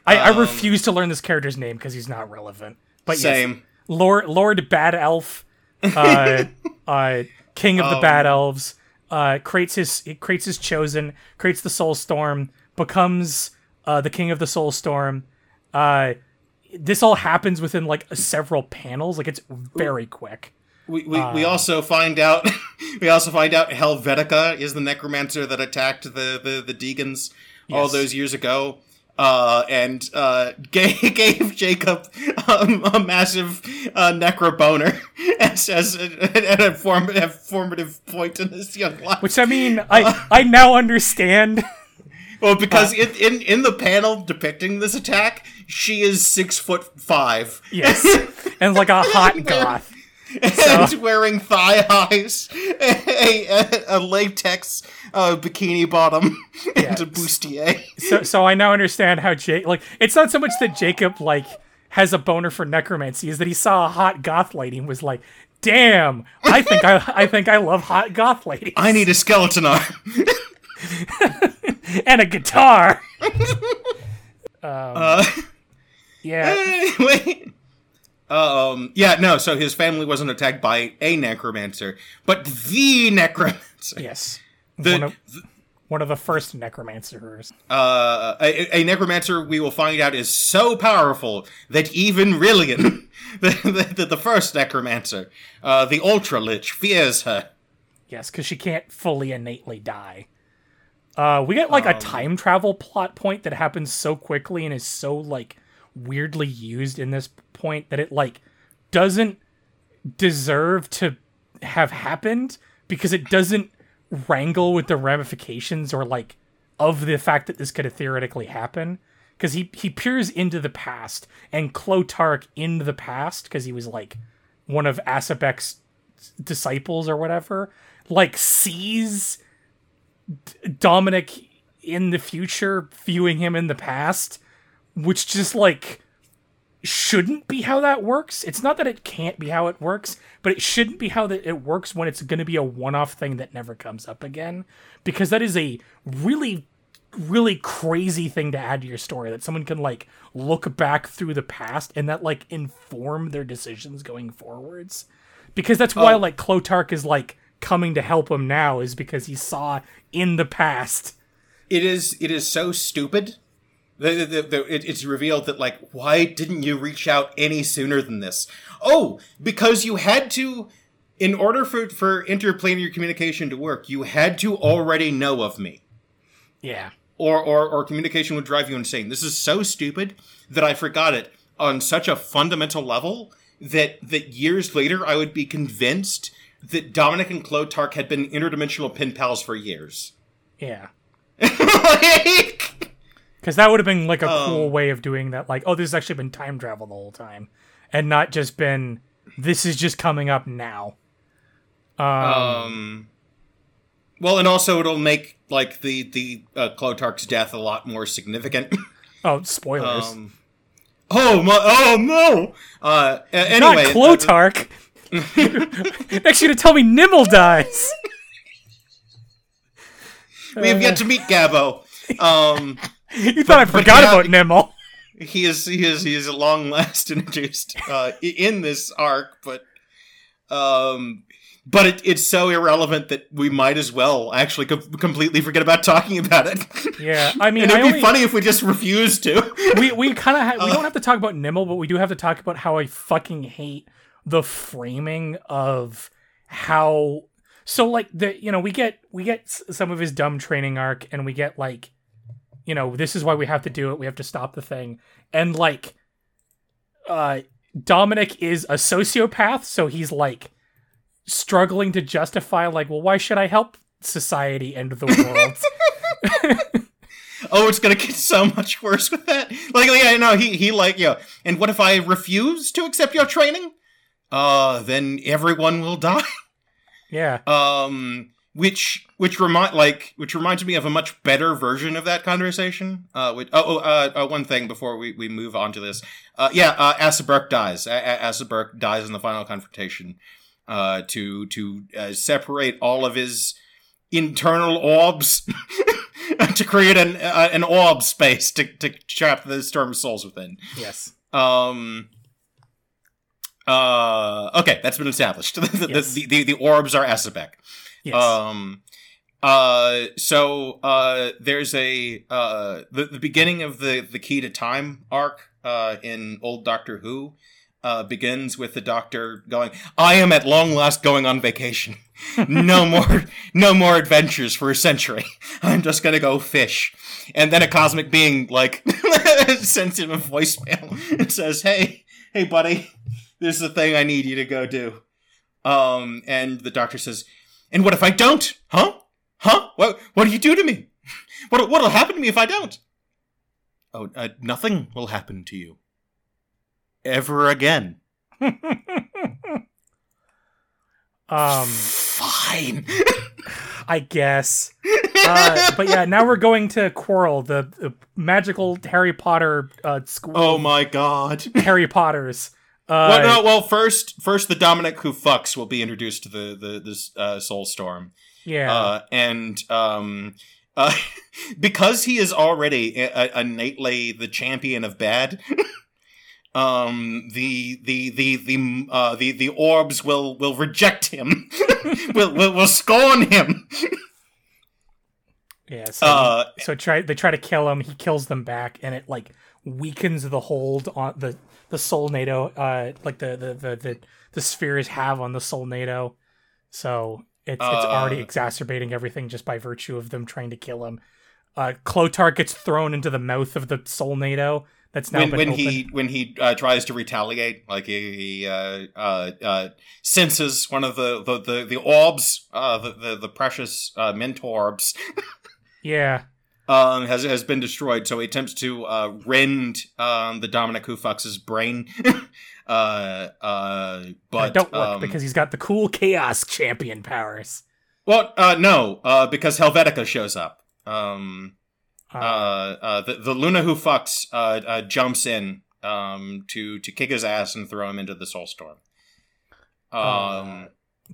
I, I Um, refuse to learn this character's name because he's not relevant. But yes, Same. Lord Lord Bad Elf, uh, uh, King of the Um, Bad Elves, uh, creates his creates his chosen, creates the Soul Storm, becomes uh, the King of the Soul Storm. Uh, this all happens within like several panels. Like it's very quick. We, we, Uh, we also find out we also find out Helvetica is the necromancer that attacked the the, the Deegans all those years ago. Uh, and uh, gave, gave Jacob um, a massive uh, necro boner as, as a, at a, form, a formative point in his young life. Which I mean, I I now understand. well, because in, in in the panel depicting this attack, she is six foot five. yes, and like a hot goth. And wearing thigh highs, a, a, a latex uh, bikini bottom, and a bustier. so so I now understand how Jake like it's not so much that Jacob like has a boner for necromancy is that he saw a hot goth lady and was like, "Damn, I think I I think I love hot goth ladies I need a skeleton arm. and a guitar." Uh, Yeah, anyway. Um. Yeah. No. So his family wasn't attacked by a necromancer, but the necromancer. yes, The, one of one of the first necromancers. uh, a, a necromancer we will find out is so powerful that even Rillian, the, the, the first necromancer, uh, the Ultra Lich, fears her. Yes, because she can't fully innately die. Uh, we get like a time travel plot point that happens so quickly and is so like weirdly used in this point that it like doesn't deserve to have happened because it doesn't wrangle with the ramifications or like of the fact that this could have theoretically happen because he he peers into the past and Klotark in the past because he was like one of Asabek's disciples or whatever like sees D- Dominic in the future viewing him in the past which just like shouldn't be how that works. It's not that it can't be how it works, but it shouldn't be how that it works when it's going to be a one-off thing that never comes up again because that is a really really crazy thing to add to your story that someone can like look back through the past and that like inform their decisions going forwards. Because that's why Oh. like Klotark is like coming to help him now is because he saw in the past. it is it is so stupid. The, the, the, it, it's revealed that like why didn't you reach out any sooner than this? Oh, because you had to. In order for for interplanetary communication to work, you had to already know of me, Yeah. or or or communication would drive you insane. This is so stupid that I forgot it on such a fundamental level that that years later I would be convinced that Dominic and Klotark had been interdimensional pen pals for years. Yeah. like, Because that would have been like a Um, cool way of doing that. Like, oh, this has actually been time travel the whole time, and not just been this is just coming up now. Um, Um, well, and also it'll make like the the uh, Klotark's death a lot more significant. oh, spoilers. um, oh my! Oh no! Uh, a- anyway, not uh, Next, you're gonna tell me Nimble dies. we have yet to meet Gabo. Um, You thought I forgot yeah, about Nimble. he is he is he is long last introduced uh, in this arc, but um, but it, it's so irrelevant that we might as well actually co- completely forget about talking about it. Yeah, I mean, and it'd be only, funny if we just refused to. we we kind of ha- we Uh. don't have to talk about Nimble, but we do have to talk about how I fucking hate the framing of how. So like the you know we get we get some of his dumb training arc, and we get like, you know, this is why we have to do it. We have to stop the thing, and like, uh, Dominic is a sociopath, so he's like struggling to justify like, well, why should I help society and the world? oh, it's gonna get so much worse with that. Like, yeah, no, he he like, yeah. And what if I refuse to accept your training? Uh, then everyone will die. yeah. Um, which which remind like which reminds me of a much better version of that conversation. Uh, which, oh, oh uh, uh, one thing before we, we move on to this. Uh, yeah, uh, Asabek dies. A- A- Asabek dies in the final confrontation. Uh, to to uh, separate all of his internal orbs to create an uh, an orb space to to trap the storm souls within. Yes. Um. Uh. Okay, that's been established. the, the, Yes. the, the the orbs are Asabek. Yes. Um. Uh. So. Uh. There's a. Uh. The the beginning of the the key to time arc. Uh. In old Doctor Who. Uh, begins with the doctor going, I am at long last going on vacation. No more, no more adventures for a century. I'm just gonna go fish. And then a cosmic being, like, sends him a voicemail and says, Hey, hey, buddy, there's a thing I need you to go do. Um, and the doctor says, And what if I don't? Huh? Huh? What, what do you do to me? What, what'll happen to me if I don't? Oh, uh, nothing will happen to you. Ever again. um, Fine. I guess. Uh, but yeah, now we're going to Quirrell, the, the magical Harry Potter uh, school. oh my god. Harry Potters. Uh, well, no, well, first, first the Dominic who fucks will be introduced to the the this uh, Soul Storm, yeah. uh, and um, uh, because he is already a- a- innately the champion of bad. Um, the the the the uh, the the orbs will will reject him, will, will will scorn him. yeah. So, Uh, so try they try to kill him. He kills them back, and it like weakens the hold on the the Soul NATO, uh, like the the the the, the spheres have on the Soul NATO. So it's it's already Uh. exacerbating everything just by virtue of them trying to kill him. Uh, Clotar gets thrown into the mouth of the Soul NATO. That's now when when he when he uh, tries to retaliate, like he, he uh, uh, uh, senses one of the the the, the orbs, uh, the, the the precious uh, mentorbs, yeah. Um, has has been destroyed. So he attempts to uh, rend um, the Dominic Hufux's brain. uh, uh, but it don't work um, because he's got the cool chaos champion powers. well, uh, no, uh, because Helvetica shows up. Um, uh, uh, the the Luna who fucks uh, uh, jumps in um to to kick his ass and throw him into the soul storm. Um, Uh,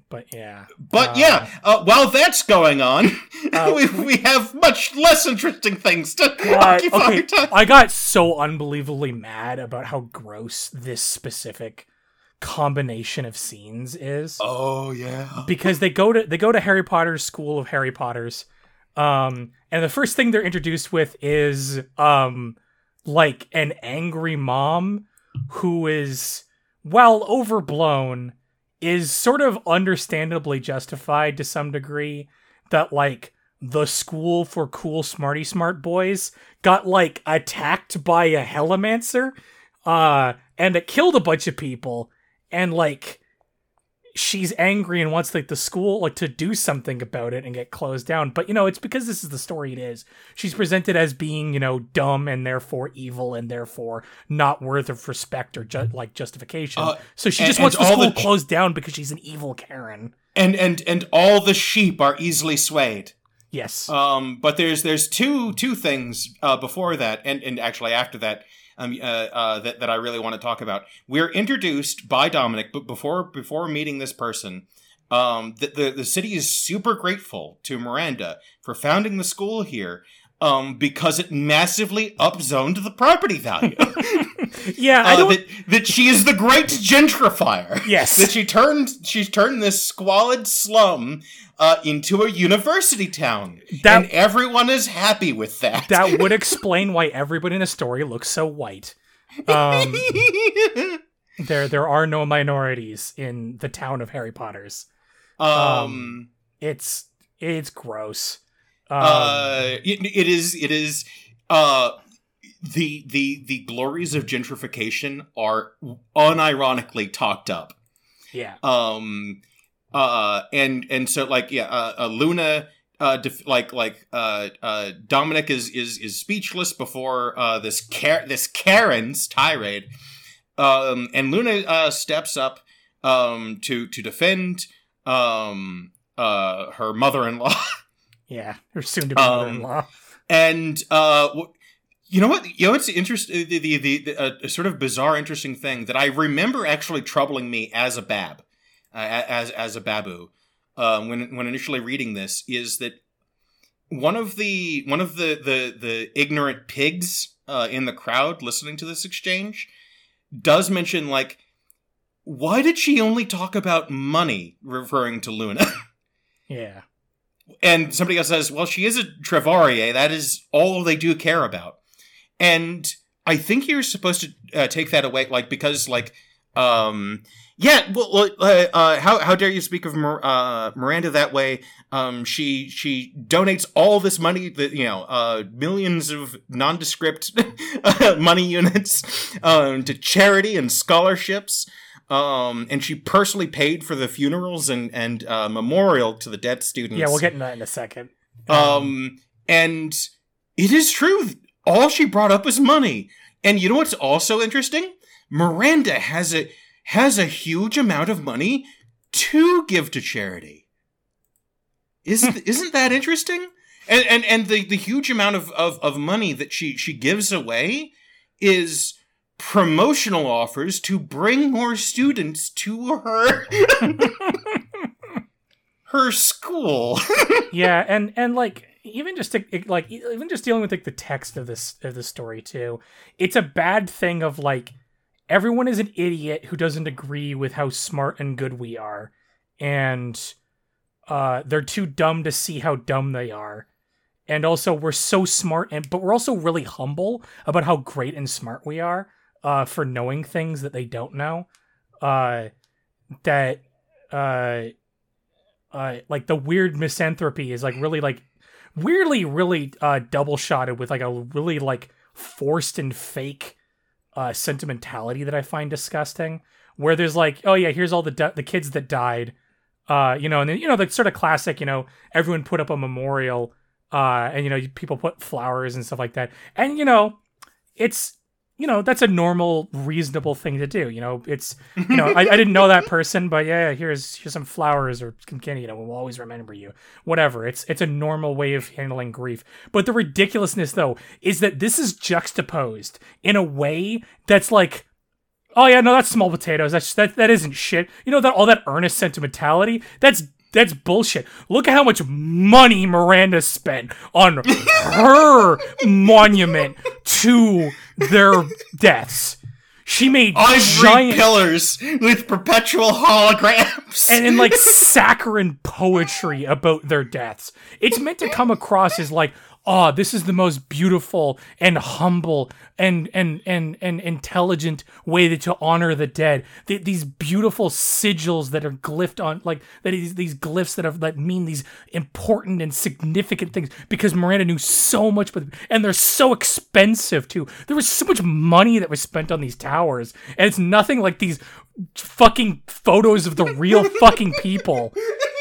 but yeah. but uh, yeah, uh, while that's going on, uh, we we have much less interesting things to occupy okay, time. I got so unbelievably mad about how gross this specific combination of scenes is. Oh yeah. because they go to they go to Harry Potter's school of Harry Potters, um, and the first thing they're introduced with is um, like an angry mom who is well overblown, is sort of understandably justified to some degree that like the school for cool smarty smart boys got like attacked by a helimancer, uh, and it killed a bunch of people, and like she's angry and wants like the school like to do something about it and get closed down. But you know it's because this is the story it is. She's presented as being you know dumb and therefore evil and therefore not worth of respect or ju- like justification. Uh, so she and- just wants the school the closed down because she's an evil karen. And and and all the sheep are easily swayed. yes. Um, but there's there's two two things uh, before that, and and actually after that, um, uh, uh, that that I really want to talk about. We're introduced by Dominic, but before before meeting this person, um, the, the the city is super grateful to Miranda for founding the school here. Um, because it massively upzoned the property value. yeah i Uh, don't that, that she is the great gentrifier. yes that she turned she's turned this squalid slum uh, into a university town, That- and everyone is happy with that. that would explain why everybody in the story looks so white. Um there there are no minorities in the town of harry potters. Um, it's it's gross. um, uh, it, it is it is uh the the the glories of gentrification are unironically talked up. yeah. Um uh and and so like yeah uh, uh luna uh def- like like uh uh dominic is is is speechless before uh this Car- this karen's tirade. Um and luna uh steps up um to to defend um uh her mother-in-law. Yeah her soon to be Um, mother-in-law and uh you know what you know it's interesting the the, the, the uh, a sort of bizarre interesting thing that i remember actually troubling me as a bab as as a babu um when when initially reading this is that one of the one of the the the ignorant pigs uh in the crowd listening to this exchange does mention like why did she only talk about money referring to luna yeah and somebody else says, "Well, she is a Trevarier. That is all they do care about." And I think you're supposed to uh, take that away, like because, like, um, yeah. Well, uh, uh, how how dare you speak of Mir- uh, Miranda that way? Um, she she donates all this money, that you know, uh, millions of nondescript money units um, to charity and scholarships. Um, and she personally paid for the funerals and and uh, memorial to the dead students. yeah we'll get into that in a second Um, and it is true. All she brought up was money. And you know what's also interesting? Miranda has a has a huge amount of money to give to charity. Isn't hmm. isn't that interesting? And and and the, the huge amount of, of, of money that she, she gives away is promotional offers to bring more students to her her school. yeah and and like even just to, like even just dealing with like the text of this of the story too it's a bad thing of like everyone is an idiot who doesn't agree with how smart and good we are. And uh they're too dumb to see how dumb they are. And also we're so smart and but we're also really humble about how great and smart we are uh for knowing things that they don't know uh that uh uh like the weird misanthropy is like really like weirdly really uh double shotted with like a really like forced and fake uh sentimentality that I find disgusting where there's like oh yeah here's all the di- the kids that died uh you know and then you know the sort of classic you know everyone put up a memorial uh and you know people put flowers and stuff like that. And you know it's you know that's a normal reasonable thing to do you know? It's you know I, I didn't know that person but yeah here's here's some flowers or candy you know we'll always remember you. Whatever it's it's a normal way of handling grief. But the ridiculousness though is that this is juxtaposed in a way that's like oh yeah no that's small potatoes. That's that that isn't shit. You know that all that earnest sentimentality that's that's bullshit. Look at how much money Miranda spent on her monument to their deaths. She made Ivory giant pillars with perpetual holograms. and in like saccharine poetry about their deaths. It's meant to come across as like, oh, this is the most beautiful and humble and and and and intelligent way to honor the dead. Th- these beautiful sigils that are glyphed on, like that is these glyphs that are that mean these important and significant things. Because Miranda knew so much, but and they're so expensive too. There was so much money that was spent on these towers, and it's nothing like these fucking photos of the real fucking people.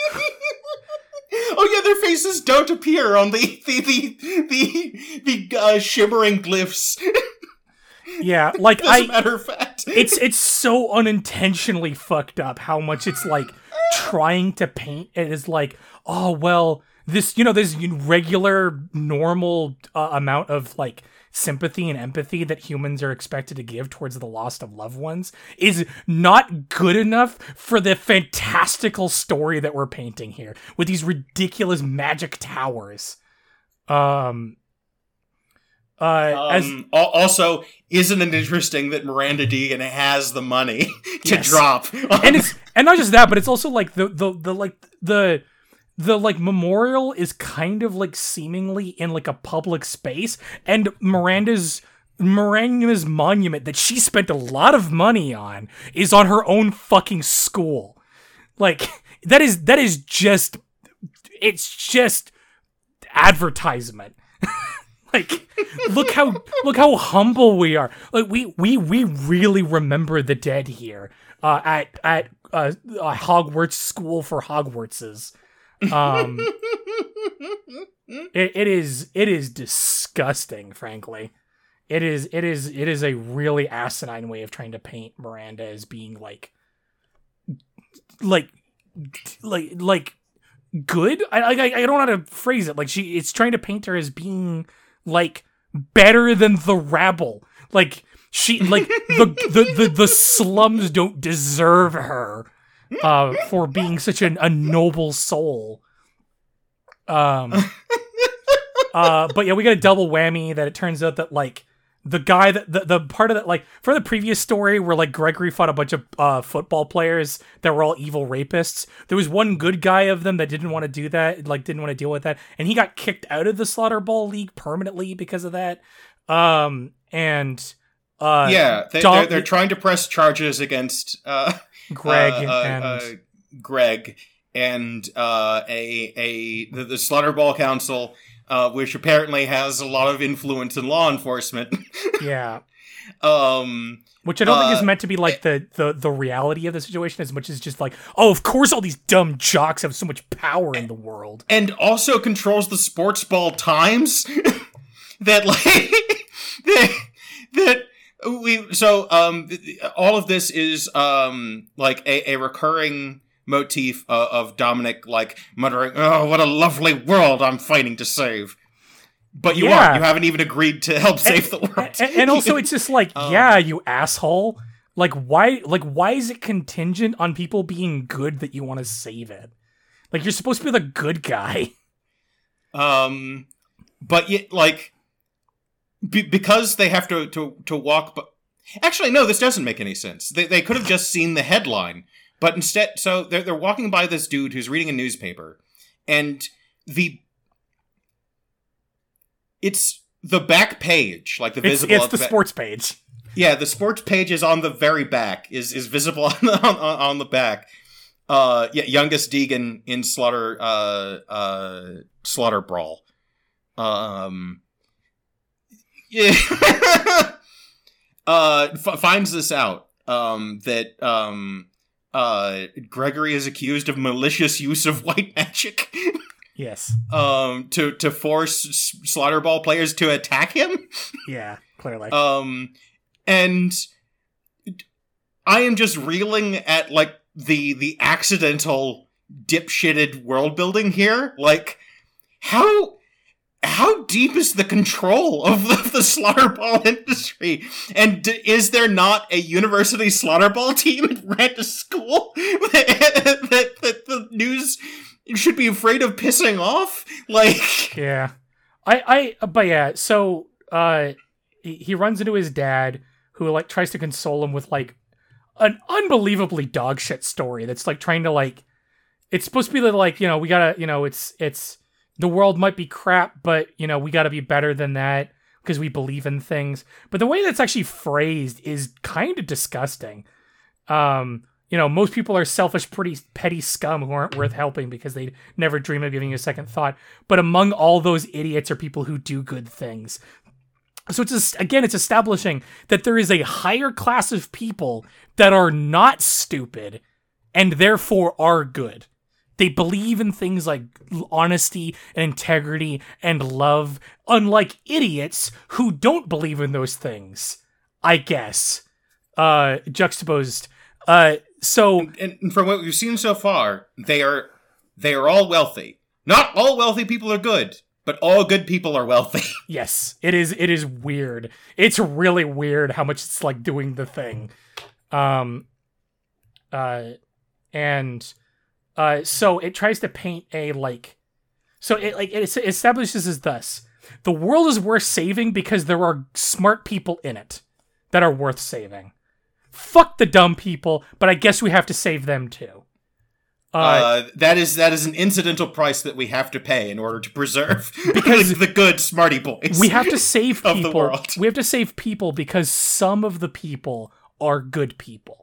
oh yeah, their faces don't appear on the the the the, the uh, shimmering glyphs. Yeah, like As I a matter of fact, it's it's so unintentionally fucked up how much it's like trying to paint it is like oh well this you know this regular normal uh, amount of like sympathy and empathy that humans are expected to give towards the lost of loved ones is not good enough for the fantastical story that we're painting here with these ridiculous magic towers um uh as Um, al- also, isn't it interesting that Miranda Deegan has the money to Yes. drop? and it's and not just that, but it's also like the the the like the the like memorial is kind of like seemingly in like a public space, and Miranda's Miranda's monument that she spent a lot of money on is on her own fucking school. Like that is that is just it's just advertisement. like look how look how humble we are like we we we really remember the dead here uh at at uh, uh hogwarts school for hogwartses um it, it is it is disgusting frankly. It is it is it is a really asinine way of trying to paint miranda as being like like like like good? I i, I don't know how to phrase it. Like she it's trying to paint her as being like better than the rabble. Like she like the the the, the slums don't deserve her uh for being such an, a noble soul. Um uh but yeah we got a double whammy that it turns out that like the guy that the, the part of that like for the previous story where like gregory fought a bunch of uh football players that were all evil rapists there was one good guy of them that didn't want to do that like didn't want to deal with that and he got kicked out of the slaughter ball league permanently because of that. Um and uh yeah, they, they're trying to press charges against uh, greg uh, uh, and uh, Greg and uh, a a the, the Slaughter Council, uh, which apparently has a lot of influence in law enforcement. yeah um, which i don't think is Uh, meant to be like the, the the reality of the situation as much as just like oh of course all these dumb jocks have so much power in the world and also controls the Sports Ball Times. that like that that we so um all of this is um like a, a recurring motif uh, of Dominic like muttering, "Oh, what a lovely world I'm fighting to save." But you Yeah. aren't. You haven't even agreed to help save the world. and, and also it's just like Um, yeah you asshole like why like why is it contingent on people being good that you want to save it like you're supposed to be the good guy Um, but yet, like, be- because they have to to to walk. But actually, no, this doesn't make any sense. They they could have just seen the headline, but instead, so they're they're walking by this dude who's reading a newspaper, and the it's the back page, like the visible. it's the sports page yeah, the sports page is on the very back. is is visible on the, on, on the back. Uh, yeah, youngest Deegan in Slaughter uh uh Slaughter Brawl. Um, yeah. uh, f- finds this out. Um, that um uh Gregory is accused of malicious use of white magic. yes um, to to force S- Slaughter Ball players to attack him. yeah clearly Um, and I am just reeling at like the the accidental dipshitted world building here. Like how how deep is the control of the, the slaughterball industry? And d- is there not a university slaughterball team at Randus School that, that, that the news should be afraid of pissing off? Like, Yeah. I I but yeah, so uh he, he runs into his dad who like tries to console him with like an unbelievably dog shit story that's like trying to like it's supposed to be like, you know, we got to, you know, it's it's the world might be crap, but you know, we got to be better than that because we believe in things. But the way that's actually phrased is kind of disgusting. Um, you know, most people are selfish, pretty petty scum who aren't worth helping because they never dream of giving you a second thought. But among all those idiots are people who do good things. So it's just, again, it's establishing that there is a higher class of people that are not stupid and therefore are good. They believe in things like honesty and integrity and love, unlike idiots who don't believe in those things. I guess. Uh, juxtaposed. Uh, so and from what we've seen so far, they are they are all wealthy. Not all wealthy people are good, but all good people are wealthy. yes, it is. It is weird. It's really weird how much it's like doing the thing. Um, uh, and uh, so it tries to paint a like, so it like it establishes as thus: the world is worth saving because there are smart people in it that are worth saving. Fuck the dumb people, but I guess we have to save them too. Uh, uh, that is that is an incidental price that we have to pay in order to preserve because the good smarty boys. We have to save people. We have to save people because some of the people are good people.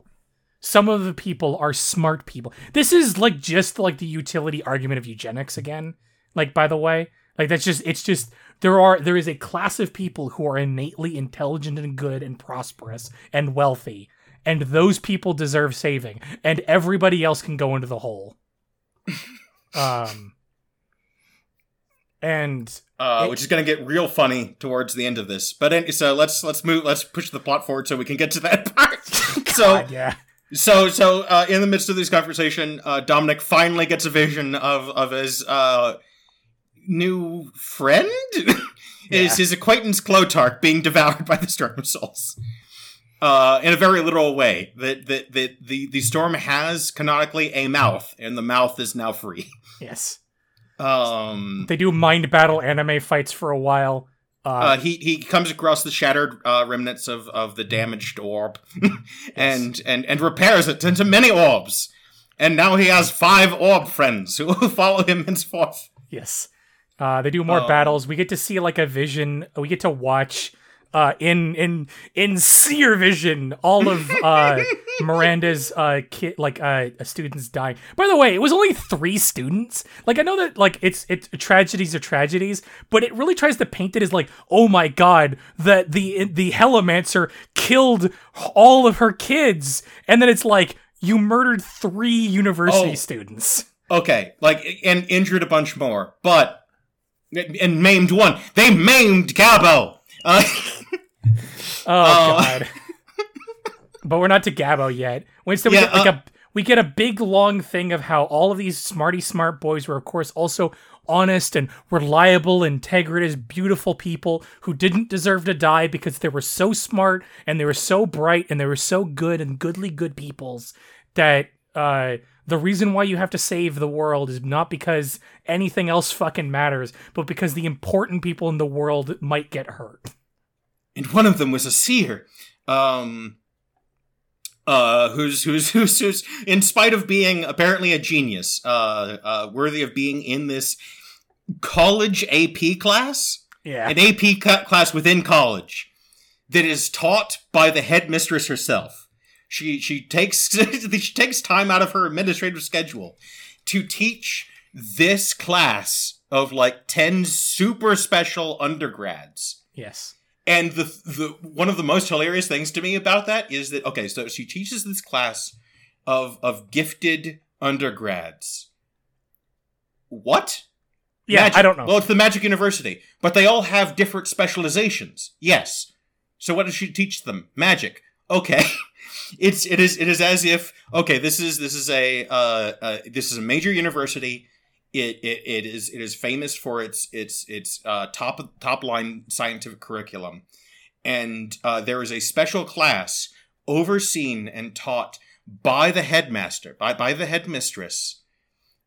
Some of the people are smart people. This is like just like the utility argument of eugenics again. Like by the way, like that's just it's just there are there is a class of people who are innately intelligent and good and prosperous and wealthy and those people deserve saving and everybody else can go into the hole um and uh, which is going to get real funny towards the end of this but any, so let's let's move let's push the plot forward so we can get to that part so yeah so so uh, in the midst of this conversation uh, dominic finally gets a vision of of his uh, new friend yeah. is his acquaintance Klotark being devoured by the storm of souls uh, in a very literal way. That that that the the storm has canonically a mouth, and the mouth is now free. Yes. Um, they do mind battle anime fights for a while. Uh, uh, he he comes across the shattered uh, remnants of, of the damaged orb, and yes. and and repairs it into many orbs, and now he has five orb friends who follow him henceforth. Yes, uh, they do more um, battles. We get to see like a vision. We get to watch uh, in in in seer vision all of uh, Miranda's uh, kid like uh, students dying. By the way, it was only three students. Like I know that like it's it's tragedies are tragedies, but it really tries to paint it as like oh my god that the the Hellomancer killed all of her kids, and then it's like you murdered three university oh, students. Okay, like and injured a bunch more, but and maimed one. They maimed Gabo. Uh, oh god. but we're not to Gabo yet. Instead, yeah, we get like uh, a we get a big long thing of how all of these smarty smart boys were, of course, also honest and reliable, integrative, beautiful people who didn't deserve to die because they were so smart and they were so bright and they were so good and goodly good peoples that uh, the reason why you have to save the world is not because anything else fucking matters, but because the important people in the world might get hurt. And one of them was a seer. Um uh, who's, who's who's who's in spite of being apparently a genius, uh, uh, worthy of being in this college AP class, yeah, an AP class within college that is taught by the headmistress herself. She she takes she takes time out of her administrative schedule to teach this class of like 10 super special undergrads. Yes. And the the one of the most hilarious things to me about that is that okay, so she teaches this class of of gifted undergrads. What? Yeah, magic. I don't know. Well, it's the Magic University, but they all have different specializations. Yes, So what does she teach them? Magic. Okay. it's it is it is as if okay this is this is a uh, uh this is a major university it, it it is it is famous for its its its uh top top line scientific curriculum and uh, there is a special class overseen and taught by the headmaster by by the headmistress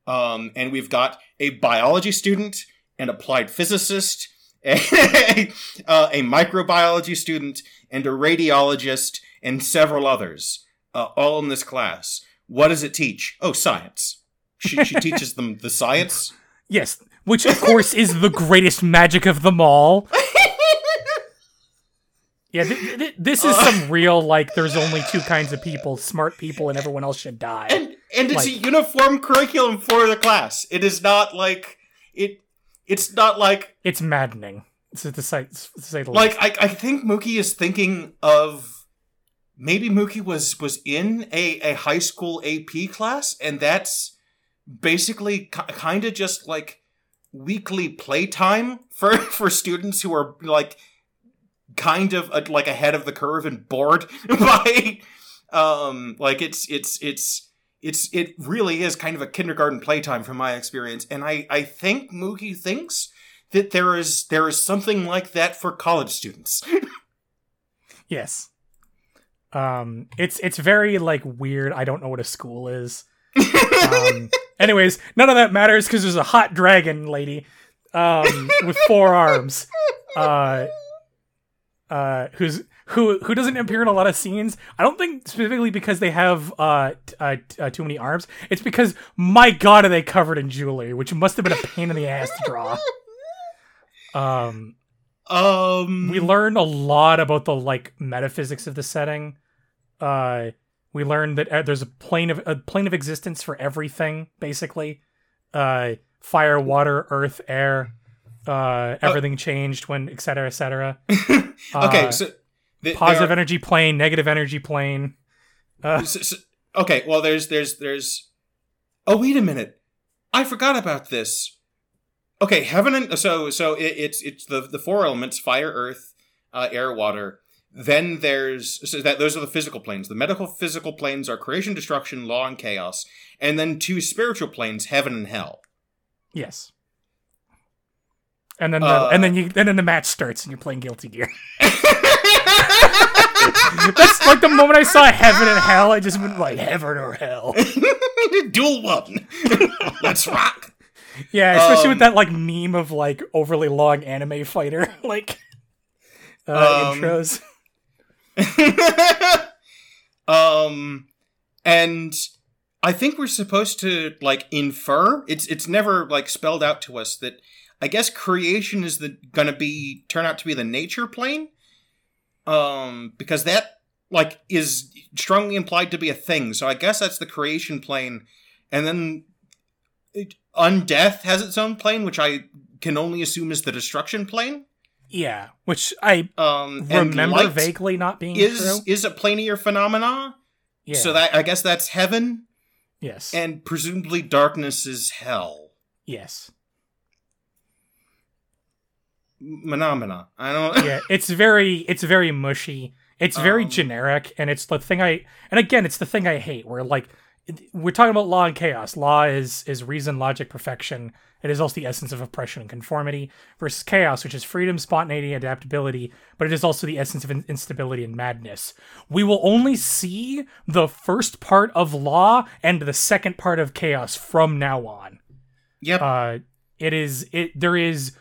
um and we've got a biology student an applied physicist a, uh, a microbiology student and a radiologist and several others, uh, all in this class. What does it teach? Oh, science. She, she teaches them the science. Yes, which of course is the greatest magic of them all. Yeah, th- th- this is some real like. There's only two kinds of people: smart people, and everyone else should die. And and it's Like- a uniform curriculum for the class. It is not like it. It's not like It's maddening, to, to, say, to say the like least. I, I think Mookie is thinking of maybe Mookie was was in a, a high school AP class and that's basically ki kind of just like weekly playtime for for students who are like kind of uh, like ahead of the curve and bored by um like it's it's it's it's it really is kind of a kindergarten playtime from my experience and i i think mookie thinks that there is there is something like that for college students Yes. Um, it's it's very like weird. I don't know what a school is. Um, anyways, none of that matters because there's a hot dragon lady, um, with four arms, uh, uh, who's who who doesn't appear in a lot of scenes. I don't think specifically because they have uh, t- uh, t- uh too many arms. It's because my god, are they covered in jewelry, which must have been a pain in the ass to draw. Um, um we learn a lot about the like metaphysics of the setting. Uh, we learn that uh, there's a plane of a plane of existence for everything, basically. Uh, fire, water, earth, air. Uh, everything changed when, et cetera, et cetera. okay uh, so th- Positive are- energy plane, negative energy plane. Uh, so- so- okay well there's there's there's oh wait a minute i forgot about this okay heaven and so so it, it's it's the the four elements fire earth uh, air water then there's so that those are the physical planes the medical physical planes are creation destruction law and chaos and then two spiritual planes heaven and hell yes. And then, the, Uh, and then you, and then the match starts, and you're playing Guilty Gear. That's like the moment I saw heaven and hell. I just went like heaven or hell. duel one let's rock Yeah, especially Um, with that like meme of like overly long anime fighter like uh, Um, intros. um and i think we're supposed to like infer it's it's never like spelled out to us that i guess creation is the gonna be turn out to be the nature plane. Um because that like is strongly implied to be a thing. So i guess that's the creation plane. And then it, undeath has its own plane which i can only assume is the destruction plane Yeah, which I um remember vaguely not being is true. is a planier phenomena Yeah. so that I guess that's heaven, yes, and presumably darkness is hell. yes, Phenomena. I don't. yeah. It's very it's very mushy. It's very Um, generic, and it's the thing I and again it's the thing I hate. Where like we're talking about law and chaos. Law is is reason, logic, perfection. It is also the essence of oppression and conformity versus chaos, which is freedom, spontaneity, adaptability, but it is also the essence of in- instability and madness. We will only see the first part of law and the second part of chaos from now on. Yep. Uh, it is it. There is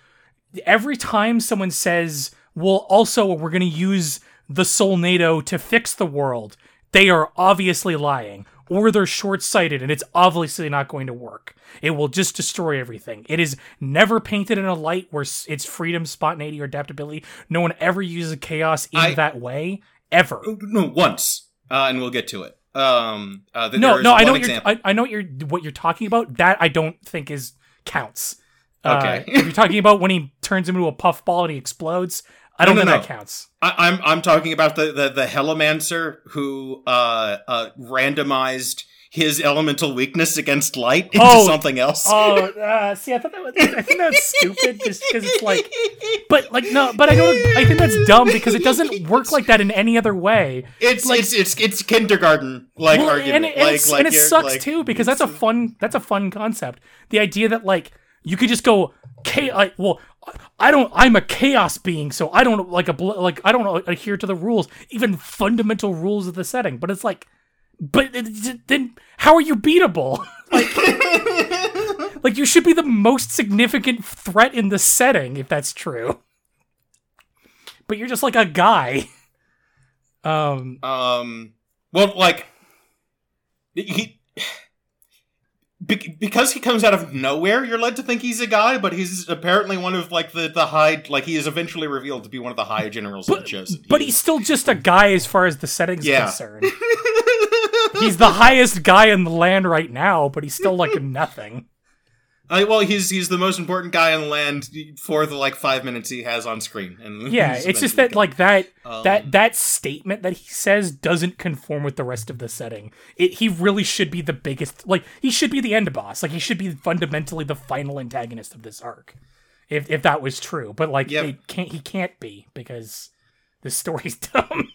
every time someone says, "Well, also we're going to use the soul NATO to fix the world," they are obviously lying, or they're short-sighted, and it's obviously not going to work. It will just destroy everything. It is never painted in a light where it's freedom, spontaneity, or adaptability. No one ever uses chaos in I- that way ever. no, once, uh, and we'll get to it. Um. Uh, th- No, no, I know what you're. I, I know what you're what you're talking about. That I don't think is counts. Okay. Uh, if you're talking about when he turns him into a puffball and he explodes, I don't No, think no, that counts. I, I'm I'm talking about the the the Hellomancer who uh uh randomized his elemental weakness against light into Oh. something else. Oh, uh, see, I thought that was, I think that's stupid just because it's like, but like no, but I don't. I think that's dumb because it doesn't work like that in any other way. it's like- it's it's it's kindergarten like Well, argument. and, it, like like and it sucks like- too because that's a fun that's a fun concept. The idea that like you could just go chaos. Well, I don't. I'm a chaos being, so I don't like a bl- like I don't adhere to the rules, even fundamental rules of the setting. But it's like, but it- then how are you beatable? like, like you should be the most significant threat in the setting if that's true. But you're just like a guy. Um. Um. Well, like he. Be- Because he comes out of nowhere, you're led to think he's a guy, but he's apparently one of like the the high like he is eventually revealed to be one of the high generals of the chosen. But he's still just a guy as far as the setting's Yeah. concerned. he's the highest guy in the land right now, but he's still like nothing. I, well, he's he's the most important guy on the land for the like five minutes he has on screen. And Yeah, it's just that like that Um, that that statement that he says doesn't conform with the rest of the setting. It he really should be the biggest like he should be the end boss. Like he should be fundamentally the final antagonist of this arc. If if that was true. But like Yep. it can't he can't be because the story's dumb.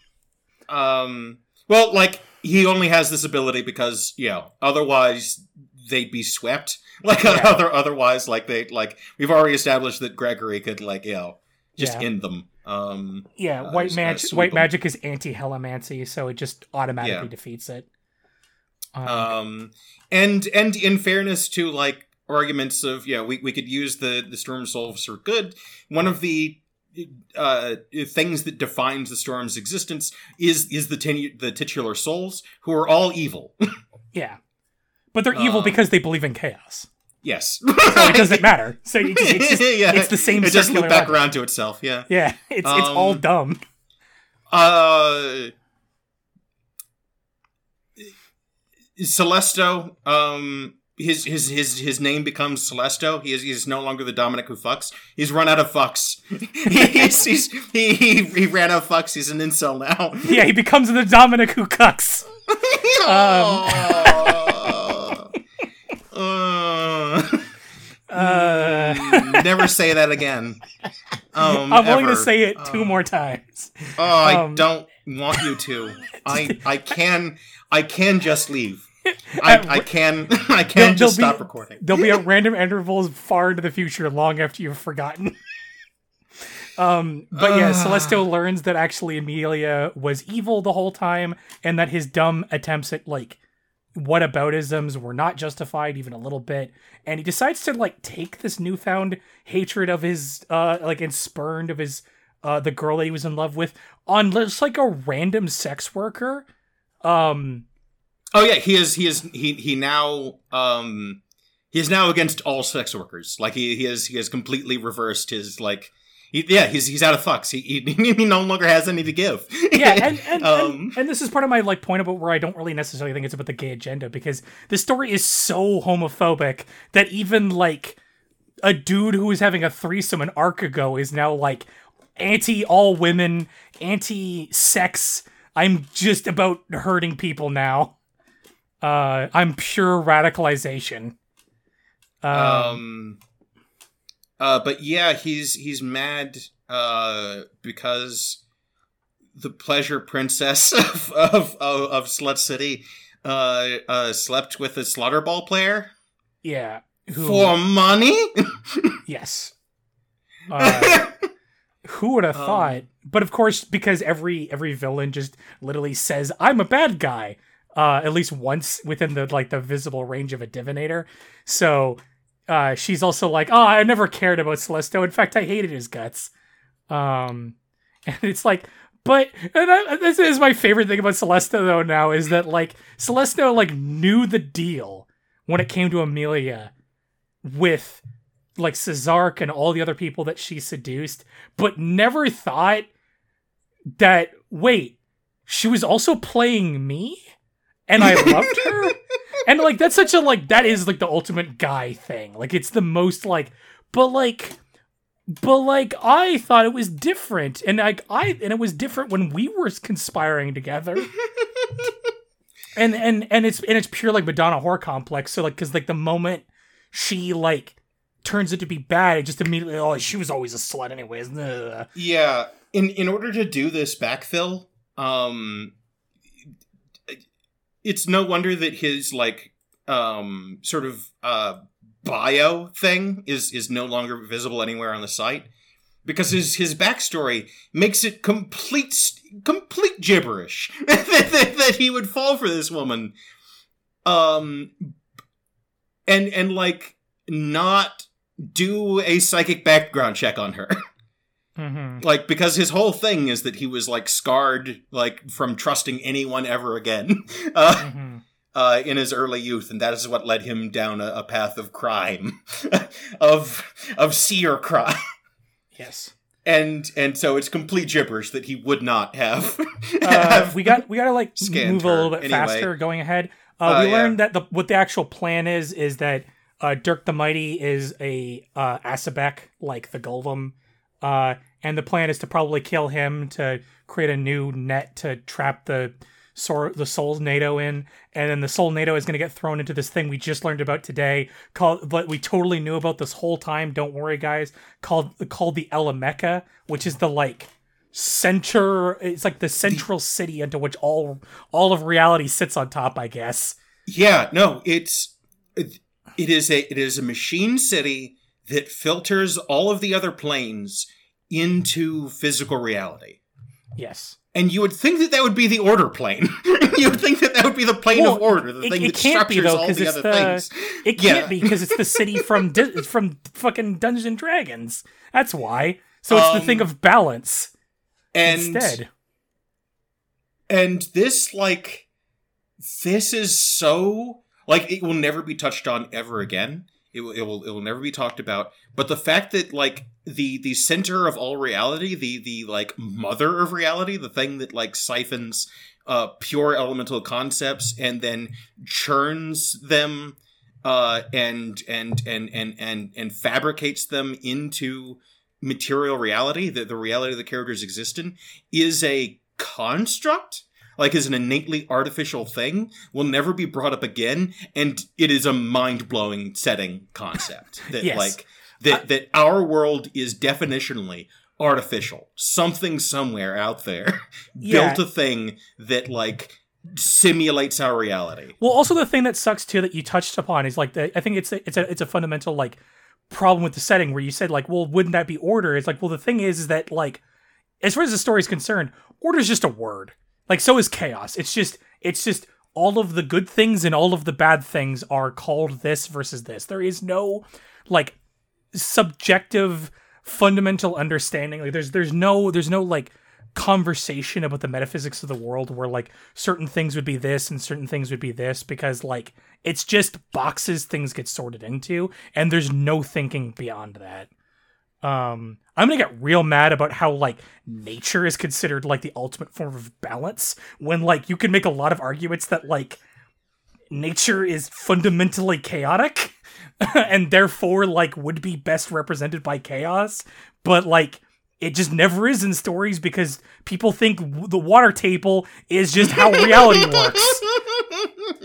Um. Well, like he only has this ability because you know otherwise they'd be swept. Like Yeah. other otherwise, like they like we've already established that Gregory could like you know just Yeah. end them. Um. Yeah, Uh, white kinda magic. White 'em. magic is anti-helamancy, so it just automatically Yeah. defeats it. Um, Um. And and in fairness to like arguments of yeah we we could use the the storm souls for good. One of the uh things that defines the storm's existence is is the tinu- the titular souls who are all evil. yeah, but they're evil um, because they believe in chaos, yes. so it doesn't matter. So just, it's, just, yeah, it's the same It just loop back web. around to itself. Yeah. yeah, it's it's all Um, dumb. Uh, Celesto. Um, his his his his name becomes Celesto. He is he is no longer the Dominic who fucks. He's run out of fucks. he's, he's, he, he he ran out of fucks. He's an incel now. Yeah, he becomes the Dominic who cucks. Oh. Uh, Uh, never say that again. Um, I'm willing to say it two Uh, more times. Oh, I Um, don't want you to. I I can I can just leave. I, I can I can just stop be- recording. There'll be at random intervals far into the future, long after you've forgotten. um, but yeah, Ugh. Celesto learns that actually Amelia was evil the whole time, and that his dumb attempts at like whataboutisms were not justified even a little bit. And he decides to like take this newfound hatred of his uh like and spurned of his uh the girl that he was in love with on just like a random sex worker. Um Oh yeah, he is he is he he now um he is now against all sex workers. Like he he has he has completely reversed his like he, yeah, he's he's out of fucks. He, he he no longer has any to give. yeah, and and, Um, and and this is part of my like point about where I don't really necessarily think it's about the gay agenda because the story is so homophobic that even like a dude who was having a threesome an arc ago is now like anti all women, anti sex. I'm just about hurting people now. Uh, I'm pure radicalization. Um, um uh but yeah he's he's mad uh because the pleasure princess of of of, of slut city uh uh slept with a slaughter ball player yeah. Who, for money yes. Uh, Who would have Um, thought? But of course, because every every villain just literally says, "I'm a bad guy," uh, at least once within the like the visible range of a divinator. So uh, she's also like, "Oh, I never cared about Celesto. In fact, I hated his guts." Um, and it's like, but and I, this is my favorite thing about Celesto though. Now is that like Celesto like knew the deal when it came to Amelia with like Cesark and all the other people that she seduced, but never thought that wait, she was also playing me and I loved her. And like that's such a like that is like the ultimate guy thing. Like it's the most like but like but like I thought it was different and like I and it was different when we were conspiring together. and and and it's and it's pure like Madonna whore complex. So like, because like the moment she like turns it to be bad, it just immediately oh she was always a slut anyways. Yeah, in in order to do this backfill, um, it's no wonder that his like um sort of uh bio thing is is no longer visible anywhere on the site. Because his his backstory makes it complete complete gibberish that, that, that he would fall for this woman. Um and and like not do a psychic background check on her Mhm. like because his whole thing is that he was like scarred like from trusting anyone ever again uh, Mhm. uh, in his early youth, and that is what led him down a, a path of crime, of of seer crime, Yes. and and so it's complete gibberish that he would not have. Uh, have- we got we got to like move a little bit anyway. faster going ahead. Uh, Uh, we yeah. learned that the what the actual plan is is that uh, Dirk the Mighty is a uh, Asabek like the Golem, uh, and the plan is to probably kill him to create a new net to trap the sor- the Soul NATO in, and then the Soul NATO is going to get thrown into this thing we just learned about today, called but we totally knew about this whole time. Don't worry, guys. Called called the Elemeca, which is the like center it's like the central city into which all all of reality sits on top i guess yeah, no, it's it, it is a it is a machine city that filters all of the other planes into physical reality. yes And you would think that that would be the order plane. you would think that that would be the plane of order, the it- thing it that can't be, structures though, all the it's other the- things. it Yeah. can't be because it's the city from Di- from fucking dungeons and dragons that's why so it's the Um, thing of balance And instead and this like this is so like it will never be touched on ever again. It will, it will it will never be talked about. But the fact that like the the center of all reality, the the like mother of reality, the thing that like siphons uh pure elemental concepts and then churns them uh and and and and and and fabricates them into material reality that the reality the characters exist in is a construct like is an innately artificial thing will never be brought up again and it is a mind-blowing setting concept that Yes. like that that our world is definitionally artificial something somewhere out there Yeah. built a thing that like simulates our reality well also the thing that sucks too that you touched upon is like the, i think it's a, it's a it's a fundamental like problem with the setting where you said like well wouldn't that be order it's like well the thing is, is that like as far as the story is concerned order is just a word like so is chaos. It's just it's just all of the good things and all of the bad things are called this versus this. There is no like subjective fundamental understanding. Like there's there's no there's no like conversation about the metaphysics of the world where like certain things would be this and certain things would be this because like it's just boxes things get sorted into and there's no thinking beyond that um i'm gonna get real mad about how like nature is considered like the ultimate form of balance when like you can make a lot of arguments that like nature is fundamentally chaotic and therefore like would be best represented by chaos but like it just never is in stories because people think the water table is just how reality works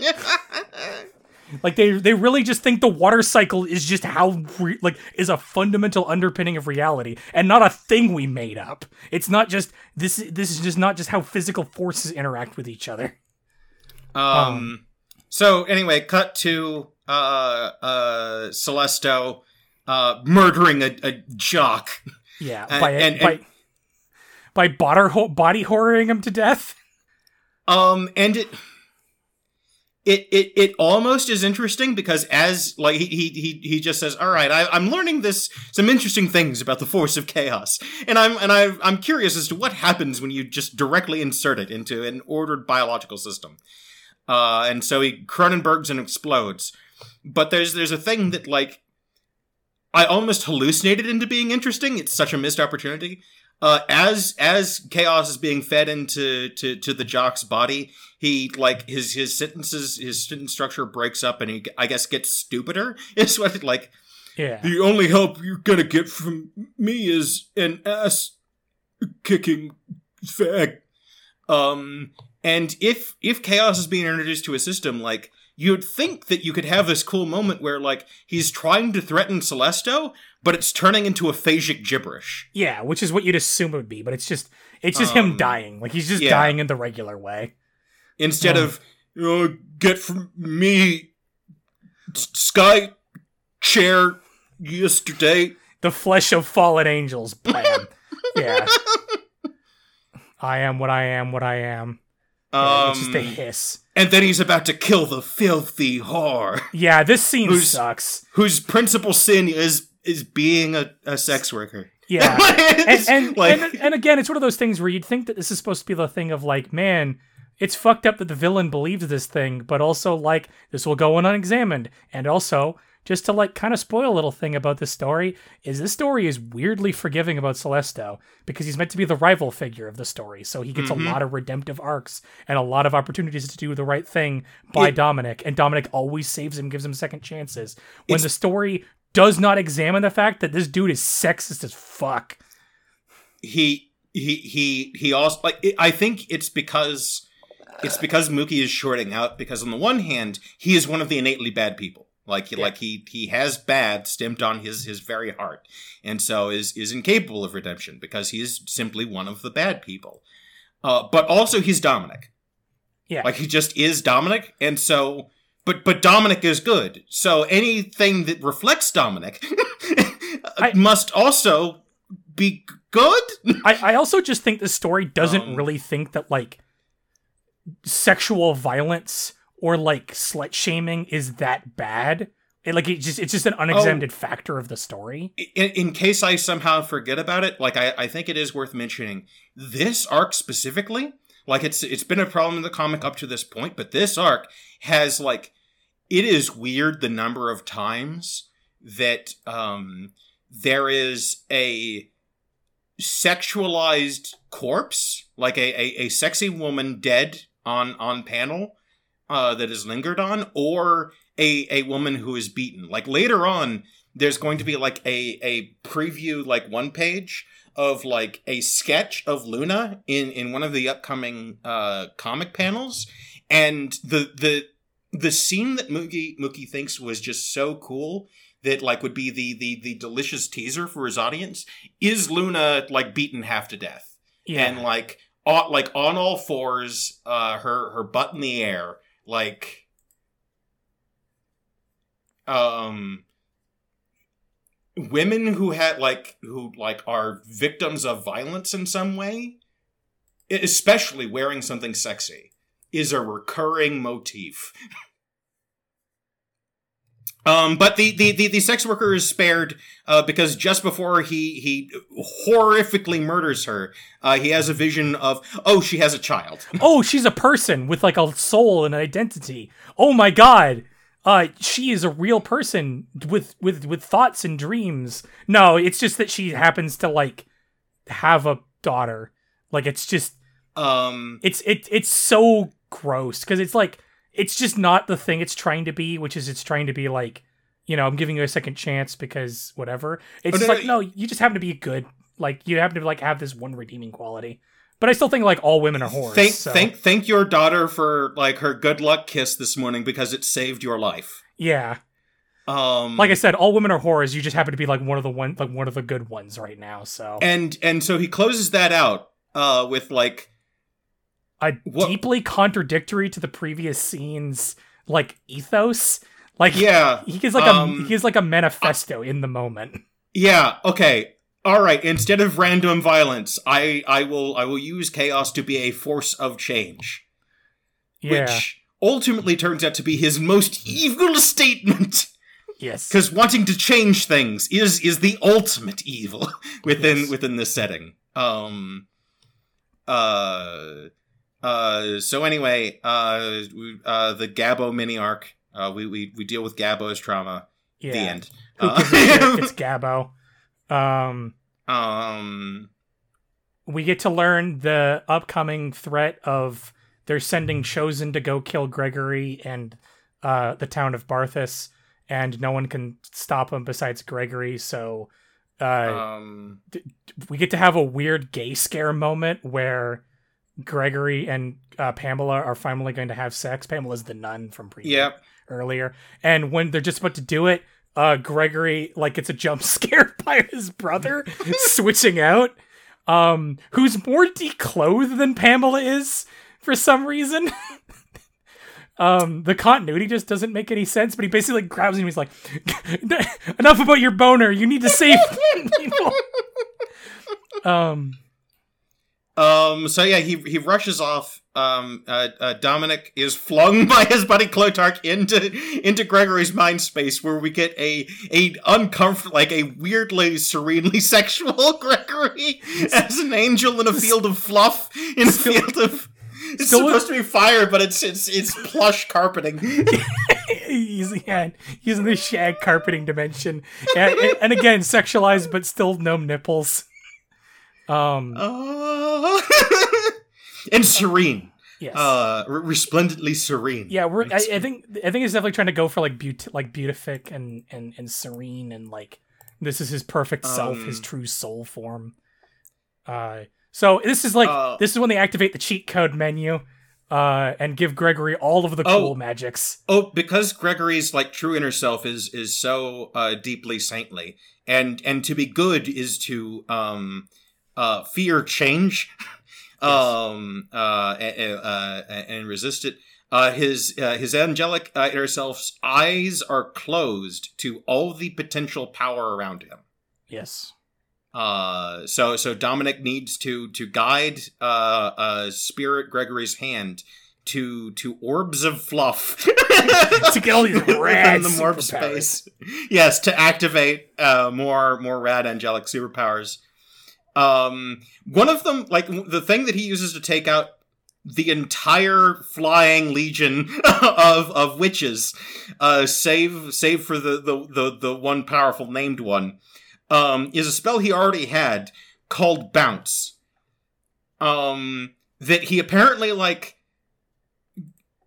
like they they really just think the water cycle is just how re- like is a fundamental underpinning of reality and not a thing we made up it's not just this this is just not just how physical forces interact with each other Um. So anyway, cut to uh uh Celesto uh murdering a, a jock. yeah And- by and- by and- by body, ho- body horroring him to death Um, and it. It, it it almost is interesting because as like he he he, just says all right I, I'm learning this some interesting things about the force of chaos and I'm and I I'm curious as to what happens when you just directly insert it into an ordered biological system uh, and so he Cronenberg's and explodes. But there's there's a thing that like I almost hallucinated into being interesting. It's such a missed opportunity. Uh, as as chaos is being fed into to, to the jock's body, he like his his sentences his sentence structure breaks up, and he I guess gets stupider. Is what it like. yeah The only help you're gonna get from me is an ass kicking fag. Um, And if if chaos is being introduced to a system, like you'd think that you could have this cool moment where like he's trying to threaten Celesto, but it's turning into aphasic gibberish. Yeah, which is what you'd assume it would be, but it's just it's just him Um, dying. Like he's just yeah. dying in the regular way. Instead Oh. of oh, get from me sky chair yesterday. The flesh of fallen angels. Bam. yeah. I am what I am, what I am. Yeah, it's just a Um, hiss. and then he's about to kill the filthy whore, Yeah, this scene who's- sucks. whose principal sin is is being a, a sex worker. Yeah. and and, like- and and again, it's one of those things where you'd think that this is supposed to be the thing of like, man, it's fucked up that the villain believes this thing, but also like this will go on unexamined, and also just to like kind of spoil a little thing about this story is this story is weirdly forgiving about Celesto because he's meant to be the rival figure of the story, so he gets Mhm. a lot of redemptive arcs and a lot of opportunities to do the right thing by It- Dominic, and Dominic always saves him, gives him second chances when the story does not examine the fact that this dude is sexist as fuck. he he he he also like I think it's because it's because Mookie is shorting out because on the one hand he is one of the innately bad people like he Yeah. like he he has bad stamped on his his very heart and so is is incapable of redemption because he is simply one of the bad people uh but also he's Dominic Yeah. like he just is Dominic and so but but Dominic is good so anything that reflects Dominic I- must also be good I, I also just think the story doesn't Um, really think that like sexual violence or like slut shaming is that bad. It, like it just it's just an unexamined factor of the story. in, in case I somehow forget about it, like I, I think it is worth mentioning this arc specifically. Like it's it's been a problem in the comic up to this point, but this arc has like it is weird the number of times that um there is a sexualized corpse, like a, a, a sexy woman dead on on panel uh, that is lingered on, or a a woman who is beaten. Like later on, there's going to be like a a preview, like one page of like a sketch of Luna in in one of the upcoming uh, comic panels, and the the the scene that Mookie Mookie thinks was just so cool that like would be the the the delicious teaser for his audience is Luna like beaten half to death Yeah. and like on, like on all fours, uh, her her butt in the air, like um women who had like who like are victims of violence in some way, especially wearing something sexy, is a recurring motif. Um, but the, the, the, the sex worker is spared uh, because just before he he horrifically murders her, uh, he has a vision of oh she has a child. oh, she's a person with like a soul and an identity. Oh my god. Uh she is a real person with with with thoughts and dreams. No, it's just that she happens to like have a daughter. Like it's just Um, it's it it's so gross cuz it's like it's just not the thing it's trying to be, which is it's trying to be like, you know, I'm giving you a second chance because whatever. It's Oh, just no, like no, no, you just happen to be good. Like you happen to like have this one redeeming quality. But I still think like all women are whores. thank so, thank thank your daughter for like her good luck kiss this morning because it saved your life. Yeah. Um, Like I said, all women are whores. You just happen to be like one of the one like one of the good ones right now. So and and so he closes that out uh with like a what- deeply contradictory to the previous scenes like ethos. Like yeah he is like um, a he is like a manifesto in the moment. Yeah, okay. All right, instead of random violence, I I will I will use chaos to be a force of change, Yeah. which ultimately turns out to be his most evil statement yes. cuz wanting to change things is is the ultimate evil within Yes. within this setting. Um uh uh so anyway, uh we, uh the Gabo mini arc, uh we we we deal with Gabo's trauma. yeah. The end. Uh? It's Gabo. Um um we get to learn the upcoming threat of they're sending chosen to go kill Gregory and uh, the town of Barthas, and no one can stop him besides Gregory. So uh, um we get to have a weird gay scare moment where Gregory and uh, Pamela are finally going to have sex. Pamela's the nun from pre Yeah. earlier, and when they're just about to do it, uh, Gregory like gets a jump scare by his brother switching out, um, who's more declothed than Pamela is for some reason. um, the continuity just doesn't make any sense. But he basically like, grabs him. He's like, "Enough about your boner. You need to save people." um. Um. So yeah, he he rushes off. Um. Uh, uh, Dominic is flung by his buddy Klotark into into Gregory's mind space, where we get a a uncomfortable, like a weirdly serenely sexual Gregory as an angel in a field of fluff in a field of. It's still supposed to be fire, but it's it's it's plush carpeting. he's yeah, he's in the shag carpeting dimension, and, and again sexualized, but still no nipples. Um. Uh, and serene. Yes. Uh, resplendently serene. yeah, we're. I, I think. I think it's definitely trying to go for like beaut, like beatific and and and serene and like this is his perfect self, his Um, true soul form. Uh. So this is like Uh, this is when they activate the cheat code menu, uh, and give Gregory all of the Oh. cool magics. Oh, because Gregory's like true inner self is is so uh, deeply saintly, and and to be good is to um uh fear change, um uh, a- a- uh and resist it. Uh, his uh, his angelic uh, inner self's eyes are closed to all the potential power around him. Yes. Uh, so so Dominic needs to to guide uh, uh Spirit Gregory's hand to to orbs of fluff To get all these rad the superpowers. space. Yes, to activate uh more more rad angelic superpowers. Um, one of them, like the thing that he uses to take out the entire flying legion of of witches, uh, save save for the the the, the one powerful named one, um, is a spell he already had called Bounce. Um, that he apparently like.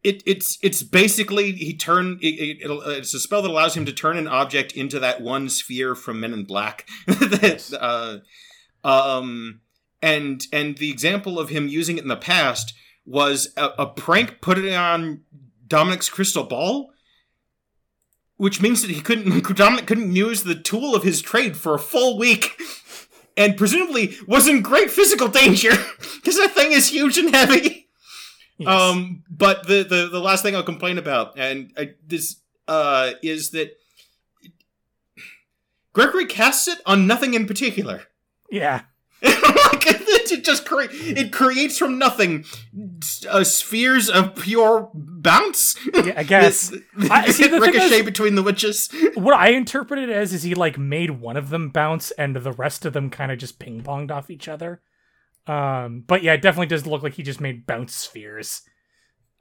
It, it's it's basically he turn it, it, it's a spell that allows him to turn an object into that one sphere from Men in Black that Yes. uh, um and and the example of him using it in the past was a, a prank putting on Dominic's crystal ball, which means that he couldn't Dominic couldn't use the tool of his trade for a full week, and presumably was in great physical danger because that thing is huge and heavy. Yes. Um, but the, the the last thing I'll complain about, and I, this uh, is that Gregory casts it on nothing in particular. Yeah. like it just cre- it creates from nothing uh, spheres of pure bounce. Yeah, I guess. That- I- see, the thing ricochet is- between the witches. What I interpreted it as is he like made one of them bounce and the rest of them kind of just ping ponged off each other. Um, but yeah, it definitely does look like he just made bounce spheres.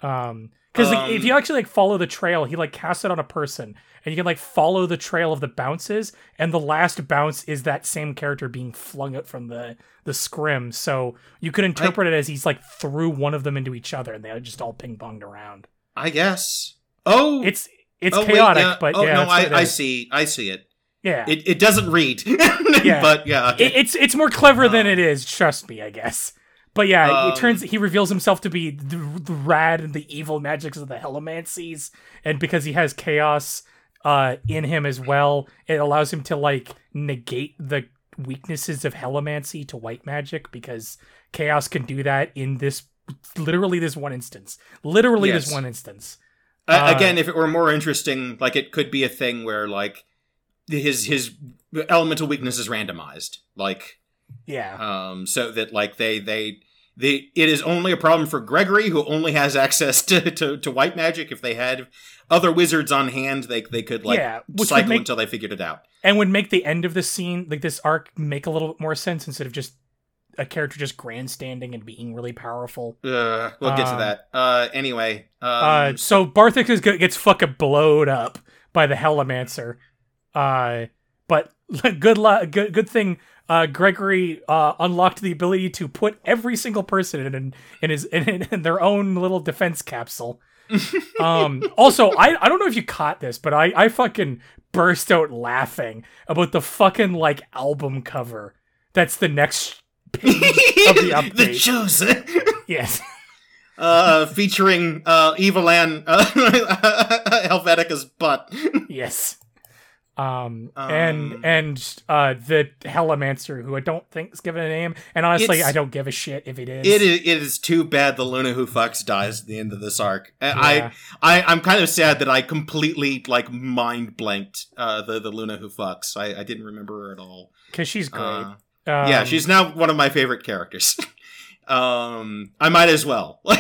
Um, because like, if Um, you actually like follow the trail, he like casts it on a person, and you can like follow the trail of the bounces, and the last bounce is that same character being flung out from the the scrim. So you could interpret it as he's like threw one of them into each other, and they just all ping ponged around. I guess. Oh, It's it's oh, wait, chaotic, yeah. but oh, yeah, no, that's what it I, I see. I see it. yeah. It it doesn't read. Yeah. but yeah. okay. It, it's it's more clever than Um, it is. Trust me, I guess. But yeah, Um, it turns he reveals himself to be the, the rad and the evil magics of the Hellomancies, and because he has chaos uh, in him as well, it allows him to like negate the weaknesses of Hellomancy to white magic because chaos can do that in this literally this one instance, literally this one instance. Uh, Uh, again, if it were more interesting, like it could be a thing where like his his elemental weakness is randomized, like Yeah, um, so that like they they the it is only a problem for Gregory who only has access to, to, to white magic. If they had other wizards on hand, they they could like Yeah, cycle make- until they figured it out. and would make the end of the scene like this arc make a little bit more sense instead of just a character just grandstanding and being really powerful. Uh, we'll get to Um, that. Uh, anyway, um, uh, so Barthik is gets fucking blowed up by the Hellomancer. Uh, but good luck. Good good thing. Uh, Gregory uh, unlocked the ability to put every single person in in his in, in their own little defense capsule. um, also, I, I don't know if you caught this, but I, I fucking burst out laughing about the fucking like album cover. That's the next page of the update. the chosen. Yes. uh, featuring uh, Evelan uh, Helvetica's butt. yes. Um, Um, and and uh the Hellamancer, who I don't think is given a name, and honestly, I don't give a shit if it is. It is, it is too bad the Luna Who Fucks dies at the end of this arc. I- Yeah. I, I, I'm kind of sad that I completely, like, mind blanked uh, the, the Luna Who Fucks. I, I didn't remember her at all. because she's great. Uh, Um, yeah, she's now one of my favorite characters. um, I might as well.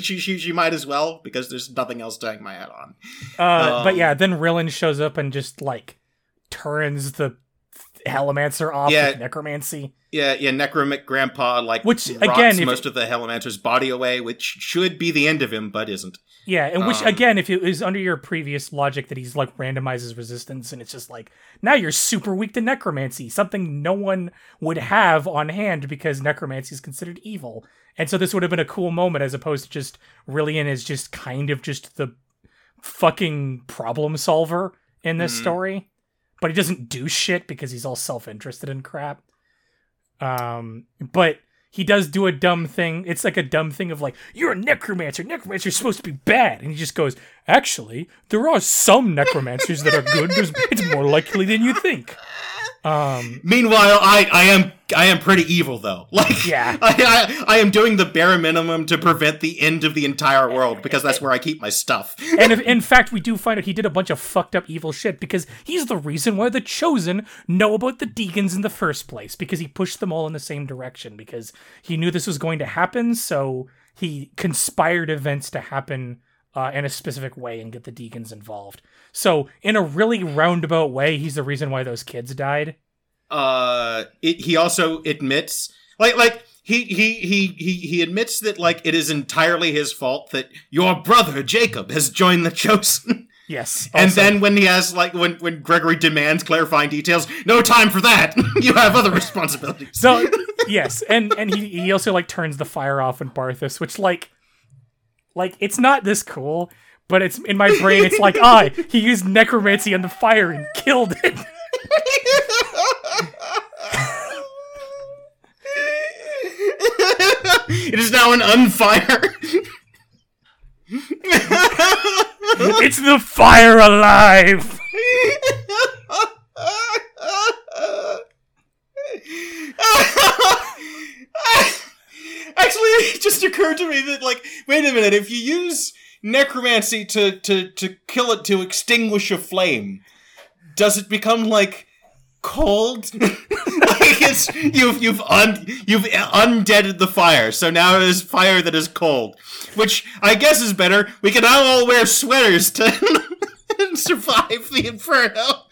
she, she, she might as well because there's nothing else to hang my hat on. Uh, but Um, yeah, then Rillian shows up and just like turns the Hellomancer off Yeah. with necromancy. Yeah, yeah, Necromic Grandpa like Which, rots again, if- most of the Hellomancer's body away, which should be the end of him, but isn't. Yeah, and which Um, again, if it was under your previous logic that he's like randomizes resistance, and it's just like now you're super weak to necromancy, something no one would have on hand because necromancy is considered evil, and so this would have been a cool moment as opposed to just Rillian is just kind of just the fucking problem solver in this Mhm. story, but he doesn't do shit because he's all self interested in crap. Um, but he does do a dumb thing. It's like a dumb thing of like, you're a necromancer. Necromancer's supposed to be bad. And he just goes, actually, there are some necromancers that are good. There's, it's more likely than you think. Um, Meanwhile, I, I am I am pretty evil though. Like Yeah. I, I I am doing the bare minimum to prevent the end of the entire world because that's where I keep my stuff. and if, in fact, we do find out he did a bunch of fucked up evil shit because he's the reason why the Chosen know about the Deacons in the first place because he pushed them all in the same direction because he knew this was going to happen. So he conspired events to happen uh, in a specific way and get the Deacons involved. So in a really roundabout way, he's the reason why those kids died. uh it, he also admits like like he, he he he he admits that like it is entirely his fault that your brother Jacob has joined the chosen. Yes, and then when he has like when when Gregory demands clarifying details, no time for that. you have other responsibilities. So yes, and and he he also like turns the fire off in Barthas, which like like it's not this cool, but it's in my brain. It's like I ah, he used necromancy on the fire and killed it. it is now an unfire. it's the fire alive. Actually, it just occurred to me that, like, wait a minute, if you use necromancy to, to, to kill it to extinguish a flame, does it become, like, cold? like, it's, you've, you've, un, you've undeaded the fire, so now it is fire that is cold. Which I guess is better. We can now all wear sweaters to survive the inferno.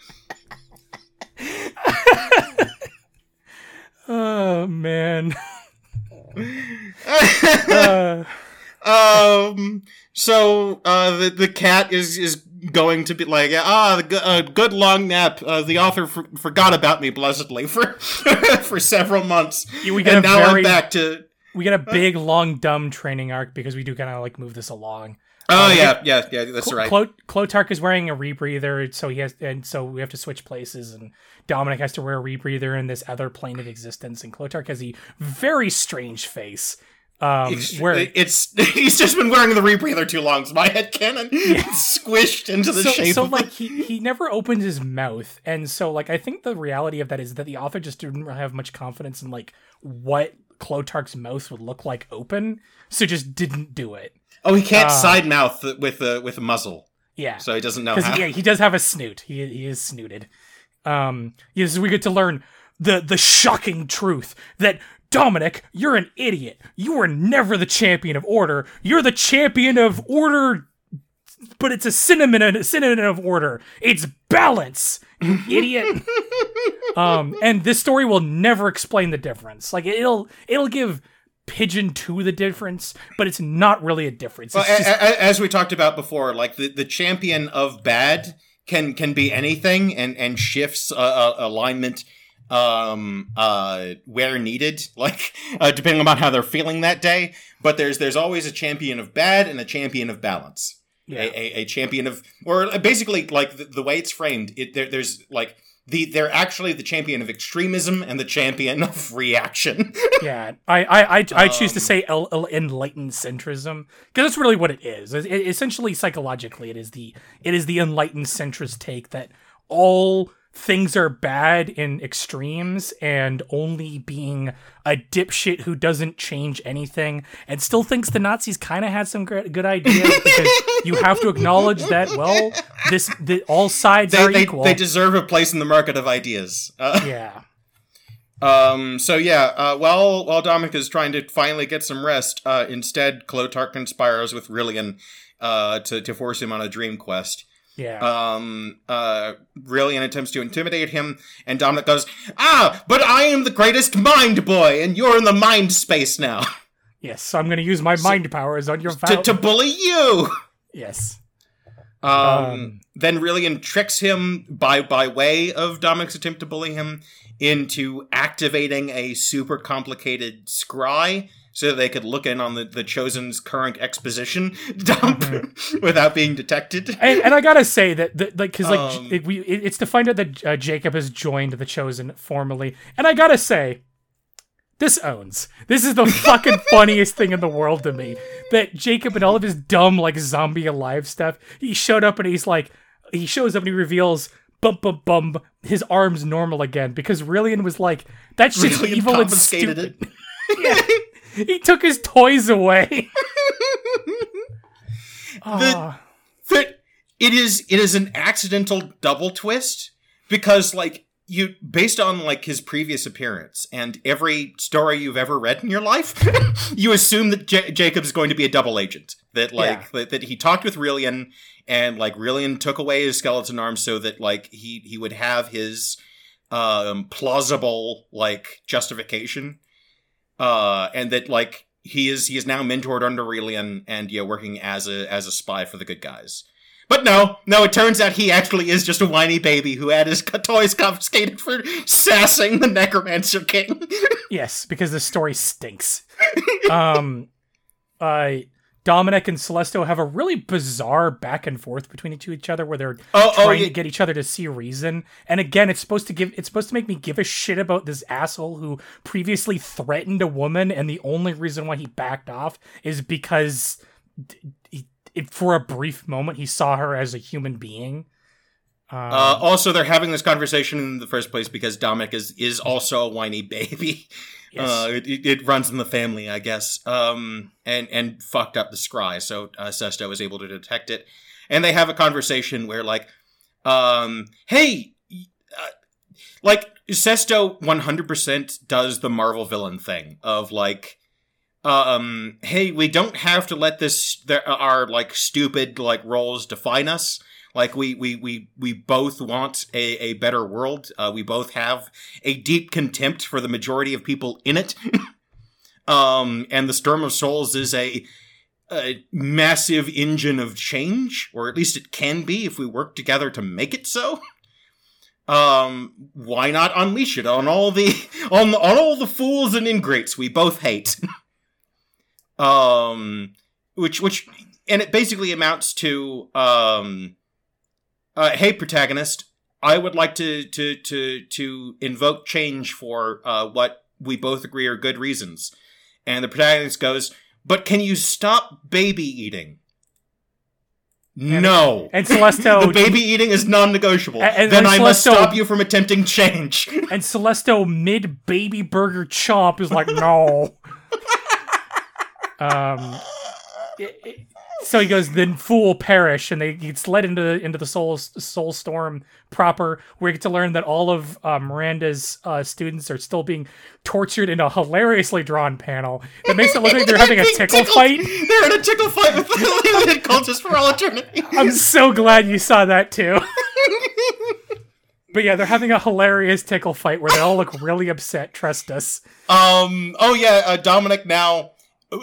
Oh man. Uh, Um. So, uh, the the cat is is going to be like, ah, the go- uh, good long nap. Uh, the author for- forgot about me blessedly for for several months, we get and a now very I'm back to. we get a big long dumb training arc because we do kind of like move this along. Oh Uh, yeah, yeah, yeah. That's Cl- right. Clo- Klotark is wearing a rebreather, so he has, and so we have to switch places, and Dominic has to wear a rebreather in this other plane of existence, and Klotark has a very strange face, um, It's, where it's he's just been wearing the rebreather too long. So my head canon squished into the so, shape so like he he never opens his mouth, and so like I think the reality of that is that the author just didn't have much confidence in like what Klotark's mouth would look like open, so just didn't do it. Oh, he can't uh, side mouth with a with a muzzle, Yeah, so he doesn't know how. yeah, he does have a snoot. He he is snooted. Um, yes, we get to learn the the shocking truth that Dominic, you're an idiot. You were never the champion of order. You're the champion of order, but it's a synonym a synonym of order. It's balance, you idiot. um, and this story will never explain the difference. Like it'll it'll give Pigeon to the difference, but it's not really a difference. Well, just- as we talked about before, like the, the champion of bad can can be anything and and shifts uh, uh, alignment um uh where needed like uh, depending on how they're feeling that day but there's there's always a champion of bad and a champion of balance yeah. a, a, a champion of or basically like the, the way it's framed it there, there's like the they're actually the champion of extremism and the champion of reaction. yeah, I I I, I choose to Um, say el- el- enlightened centrism because that's really what it is. It- it- essentially, psychologically, it is the it is the enlightened centrist take that all things are bad in extremes and only being a dipshit who doesn't change anything and still thinks the Nazis kind of had some good ideas because you have to acknowledge that well this the, all sides they, are they, equal. they deserve a place in the market of ideas. Uh, yeah. Um. So yeah. Uh. While while Dominic is trying to finally get some rest, uh, instead Klotark conspires with Rillian, uh, to to force him on a dream quest. Yeah. Um. Uh. Rillian attempts to intimidate him, and Dominic goes, "Ah, but I am the greatest mind boy, and you're in the mind space now yes, so I'm going to use my mind powers on your to to bully you." Yes. Um, Um, then Rillian tricks him by by way of Dominic's attempt to bully him into activating a super complicated scry so they could look in on the, the chosen's current exposition dump without being detected. And, and I gotta say that, that like, because like, Um, it, we, it, it's to find out that uh, Jacob has joined the Chosen formally, and I gotta say, this owns. This is the fucking funniest thing in the world to me. That Jacob and all of his dumb like zombie alive stuff. He showed up and he's like, he shows up and he reveals. Bum bum bum. His arms normal again because Rillian was like, "That shit's Rillian evil and stupid." He took his toys away. Ah. that it is it is an accidental double twist because like you based on like his previous appearance and every story you've ever read in your life you assume that J- jacob's going to be a double agent that like Yeah. that, that he talked with Rillian and like Rillian took away his skeleton arm so that like he he would have his um plausible like justification uh and that like he is he is now mentored under Aurelian and yeah working as a as a spy for the good guys. But no, no, it turns out he actually is just a whiny baby who had his toys confiscated for sassing the Necromancer King. Yes, because the story stinks. um, uh, Dominic and Celesto have a really bizarre back and forth between each, each other, where they're Oh, oh, trying yeah. to get each other to see reason. And again, it's supposed to give it's supposed to make me give a shit about this asshole who previously threatened a woman, and the only reason why he backed off is because he, it, for a brief moment he saw her as a human being. Um, Uh, also, they're having this conversation in the first place because Dominic is is also a whiny baby. yes. Uh, it, it, runs in the family, I guess. Um, and and fucked up the scry, so uh, Sesto is able to detect it, and they have a conversation where like, um, hey, uh, like Sesto one hundred percent does the Marvel villain thing of like. Um. Hey, we don't have to let this there our like stupid like roles define us. Like we we we we both want a, a better world. Uh, we both have a deep contempt for the majority of people in it. um, and the Storm of Souls is a, a massive engine of change, or at least it can be if we work together to make it so. Um, why not unleash it on all the on, on all the fools and ingrates we both hate? um, which which and it basically amounts to um, uh, hey protagonist, I would like to to to to invoke change for uh, what we both agree are good reasons. And the protagonist goes, "But can you stop baby eating?" no. and Celesto the baby eating is non-negotiable. And- and then then I must stop you from attempting change. And Celesto mid baby burger chomp is like, no. um, it- it- so he goes, then fool perish, and they gets led into into the soul soul storm proper, where you get to learn that all of uh, Miranda's uh, students are still being tortured in a hilariously drawn panel that makes it look like they're having a tickle tickled. fight. They're in a tickle fight with the limited cultist for all eternity. I'm so glad you saw that too. But yeah, they're having a hilarious tickle fight where they all look really upset. Trust us. Um. Oh yeah. Uh, Dominic now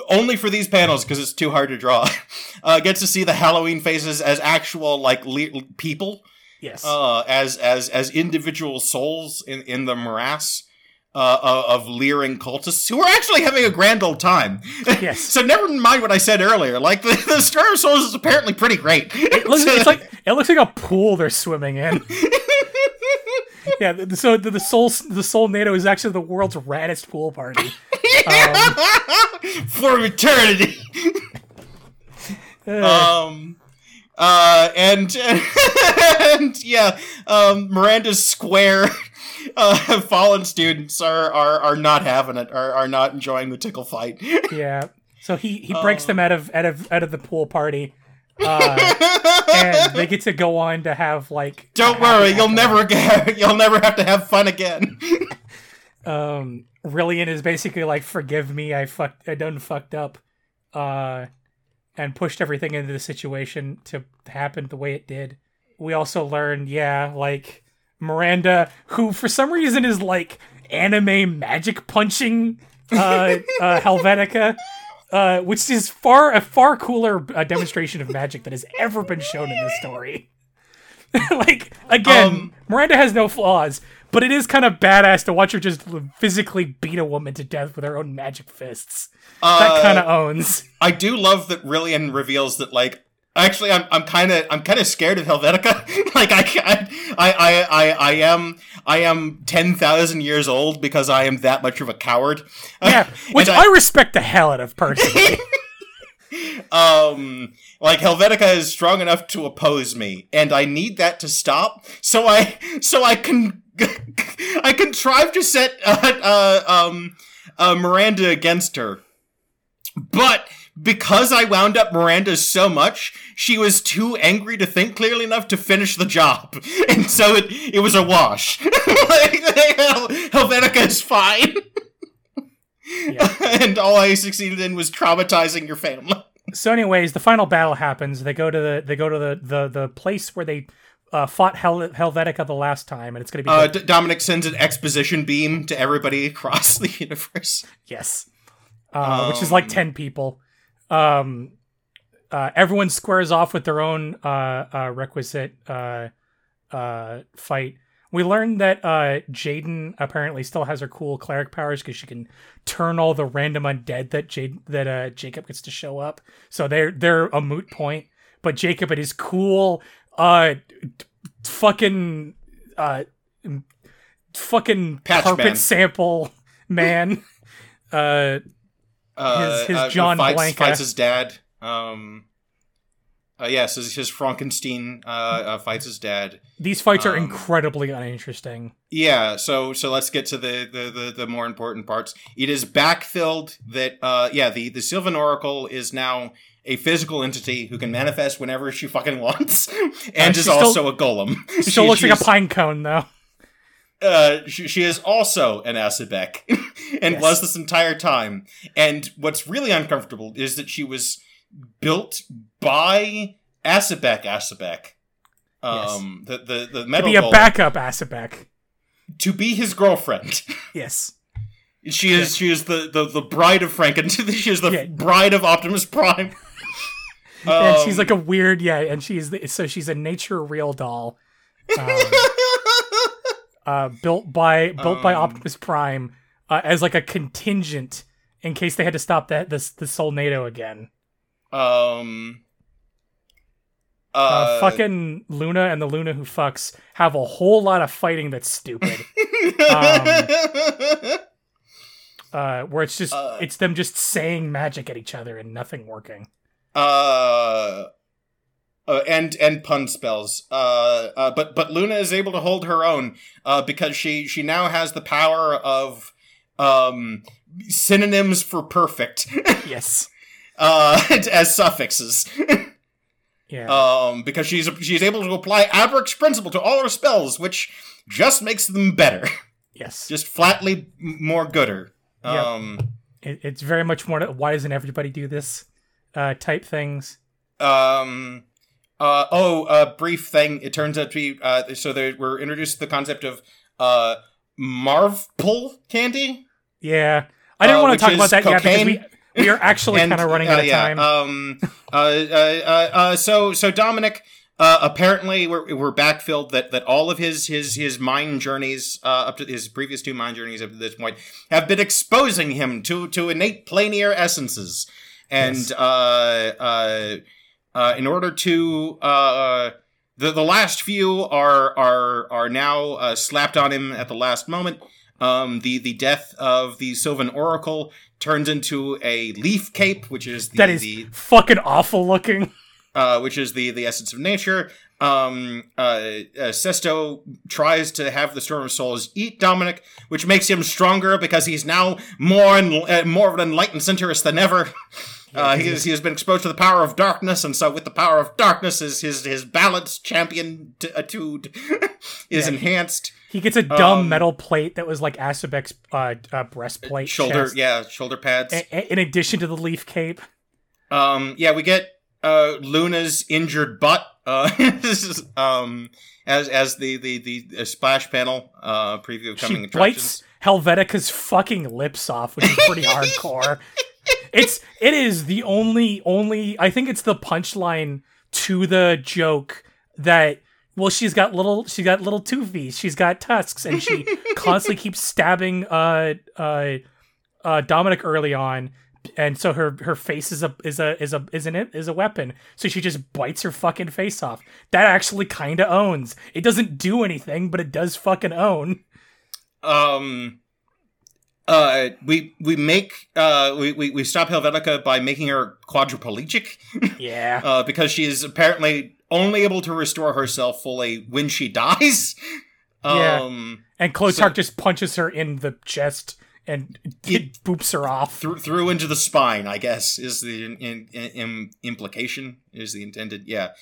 only for these panels because it's too hard to draw. Uh, gets to see the Halloween faces as actual like le- people, Yes. uh, as as as individual souls in in the morass. Uh, uh, of leering cultists who are actually having a grand old time. Yes. so never mind what I said earlier. Like the, the Storm of Souls is apparently pretty great. It looks, it's like it looks like a pool they're swimming in. yeah. the- So the, the soul the soul NATO is actually the world's raddest pool party. Um, For eternity. uh, um uh and and yeah um miranda's square uh fallen students are are are not having it are, are not enjoying the tickle fight yeah. So he he breaks Oh. them out of out of out of the pool party. Uh, and they get to go on to have like don't worry you'll never get you'll never have to have fun again. Um Rillian is basically like forgive me I fucked I done fucked up uh and pushed everything into the situation to happen the way it did. We also learned yeah like Miranda who for some reason is like anime magic punching uh uh Helvetica uh which is far a far cooler uh, demonstration of magic that has ever been shown in this story. like again, Um, Miranda has no flaws, but it is kind of badass to watch her just physically beat a woman to death with her own magic fists. That Uh, kind of owns. I do love that Rillian reveals that like actually I'm I'm kind of I'm kind of scared of Helvetica. like I, I I I I am I am 10,000 years old because I am that much of a coward. Yeah, which And I, respect the hell out of personally. um like Helvetica is strong enough to oppose me and I need that to stop. So I so I can I contrive to set uh, uh um uh Miranda against her. But because I wound up Miranda so much, she was too angry to think clearly enough to finish the job. And so it, it was a wash. like, Hel- Helvetica is fine. Yeah. and all I succeeded in was traumatizing your family. so, anyways, the final battle happens. They go to the they go to the the, the place where they uh, fought Hel- Helvetica the last time, and it's going to be Uh, D- Dominic sends an exposition beam to everybody across the universe. Yes. Uh, which is like Um, 10 people. Um, uh, everyone squares off with their own uh, uh, requisite uh, uh, fight. We learned that uh, Jaden apparently still has her cool cleric powers because she can turn all the random undead that Jade that uh, Jacob gets to show up. So they're they're a moot point. But Jacob and his cool uh, fucking uh, fucking Patch carpet man. sample man. uh, Uh, His- his uh, John fights, Blanca. fights his dad. Um, uh, yes, his, his Frankenstein uh, uh, fights his dad. These fights are Um, incredibly uninteresting. Yeah, so so let's get to the the, the, the more important parts. It is backfilled that uh yeah, the, the Sylvan Oracle is now a physical entity who can manifest whenever she fucking wants, and is still- also a golem. Still She- looks like a pine cone, though. Uh, she, she is also an Asabek, and Yes. was this entire time. And what's really uncomfortable is that she was built by Asabek Asabek. Um, the the the metal. To be a backup Asabek. to be his girlfriend. Yes. She is she is the, the, the bride of Franken. she is the Yeah. bride of Optimus Prime. and she's Um, like a weird, yeah, and she's the, so she's a nature real doll. Um, uh, built by built by Um. Optimus Prime uh, as like a contingent in case they had to stop that this the Soul NATO again. um Uh, uh, fucking Luna and the Luna who fucks have a whole lot of fighting that's stupid. um, uh, where it's just Uh. it's them just saying magic at each other and nothing working. uh, uh, and and pun spells. Uh, uh, but but Luna is able to hold her own uh, because she she now has the power of um synonyms for perfect Yes. uh as suffixes Yeah. um because she's she's able to apply Abric's principle to all her spells which just makes them better yes. just flatly more gooder Yep. um It, it's very much more. Why doesn't everybody do this? Uh, type things. um uh oh a brief thing it turns out to be uh so they we're introduced to the concept of uh marvpul candy Yeah. I didn't Uh, want to talk about that yet because we we are actually kind of running uh, out of yeah, time. Um, uh, uh, uh, uh, so so Dominic, uh, apparently we're we're backfilled that that all of his his his mind journeys uh, up to his previous two mind journeys up to this point have been exposing him to to innate planar essences, and Yes. Uh, uh, uh, in order to uh. the the last few are are are now uh, slapped on him at the last moment. Um, the the death of the Sylvan Oracle turns into a leaf cape, which is the, that is the fucking awful looking. uh, which is the the essence of nature. Um, uh, uh, Sesto tries to have the Storm of Souls eat Dominic, which makes him stronger because he's now more en- uh, more of an enlightened centrist than ever. Uh, he, is, he has been exposed to the power of darkness, and so with the power of darkness, his his, his balance champion attitude is Yeah. enhanced. He gets a dumb Um, metal plate that was like Asabek's uh, uh, breastplate. Shoulder, chest, yeah, shoulder pads. a- in addition to the leaf cape. Um, yeah, we get uh, Luna's injured butt. Uh, this is um, as as the the the uh, splash panel uh, preview of coming She attractions. bites Helvetica's fucking lips off, which is pretty hardcore. It's it is the only only I think it's the punchline to the joke that well she's got little she got little toofies, she's got tusks, and she constantly keeps stabbing uh uh uh Dominic early on. And so her her face is a is a is a is an is a weapon. So she just bites her fucking face off. That actually kind of owns. It doesn't do anything, but it does fucking own. Um, uh, we we make uh we we, we stop Helvetica by making her quadriplegic Yeah. uh, because she is apparently only able to restore herself fully when she dies. Yeah. Um, And Klotark So- just punches her in the chest and It- it boops her off. through through into the spine. I guess is the in, in, in, implication is the intended. Yeah.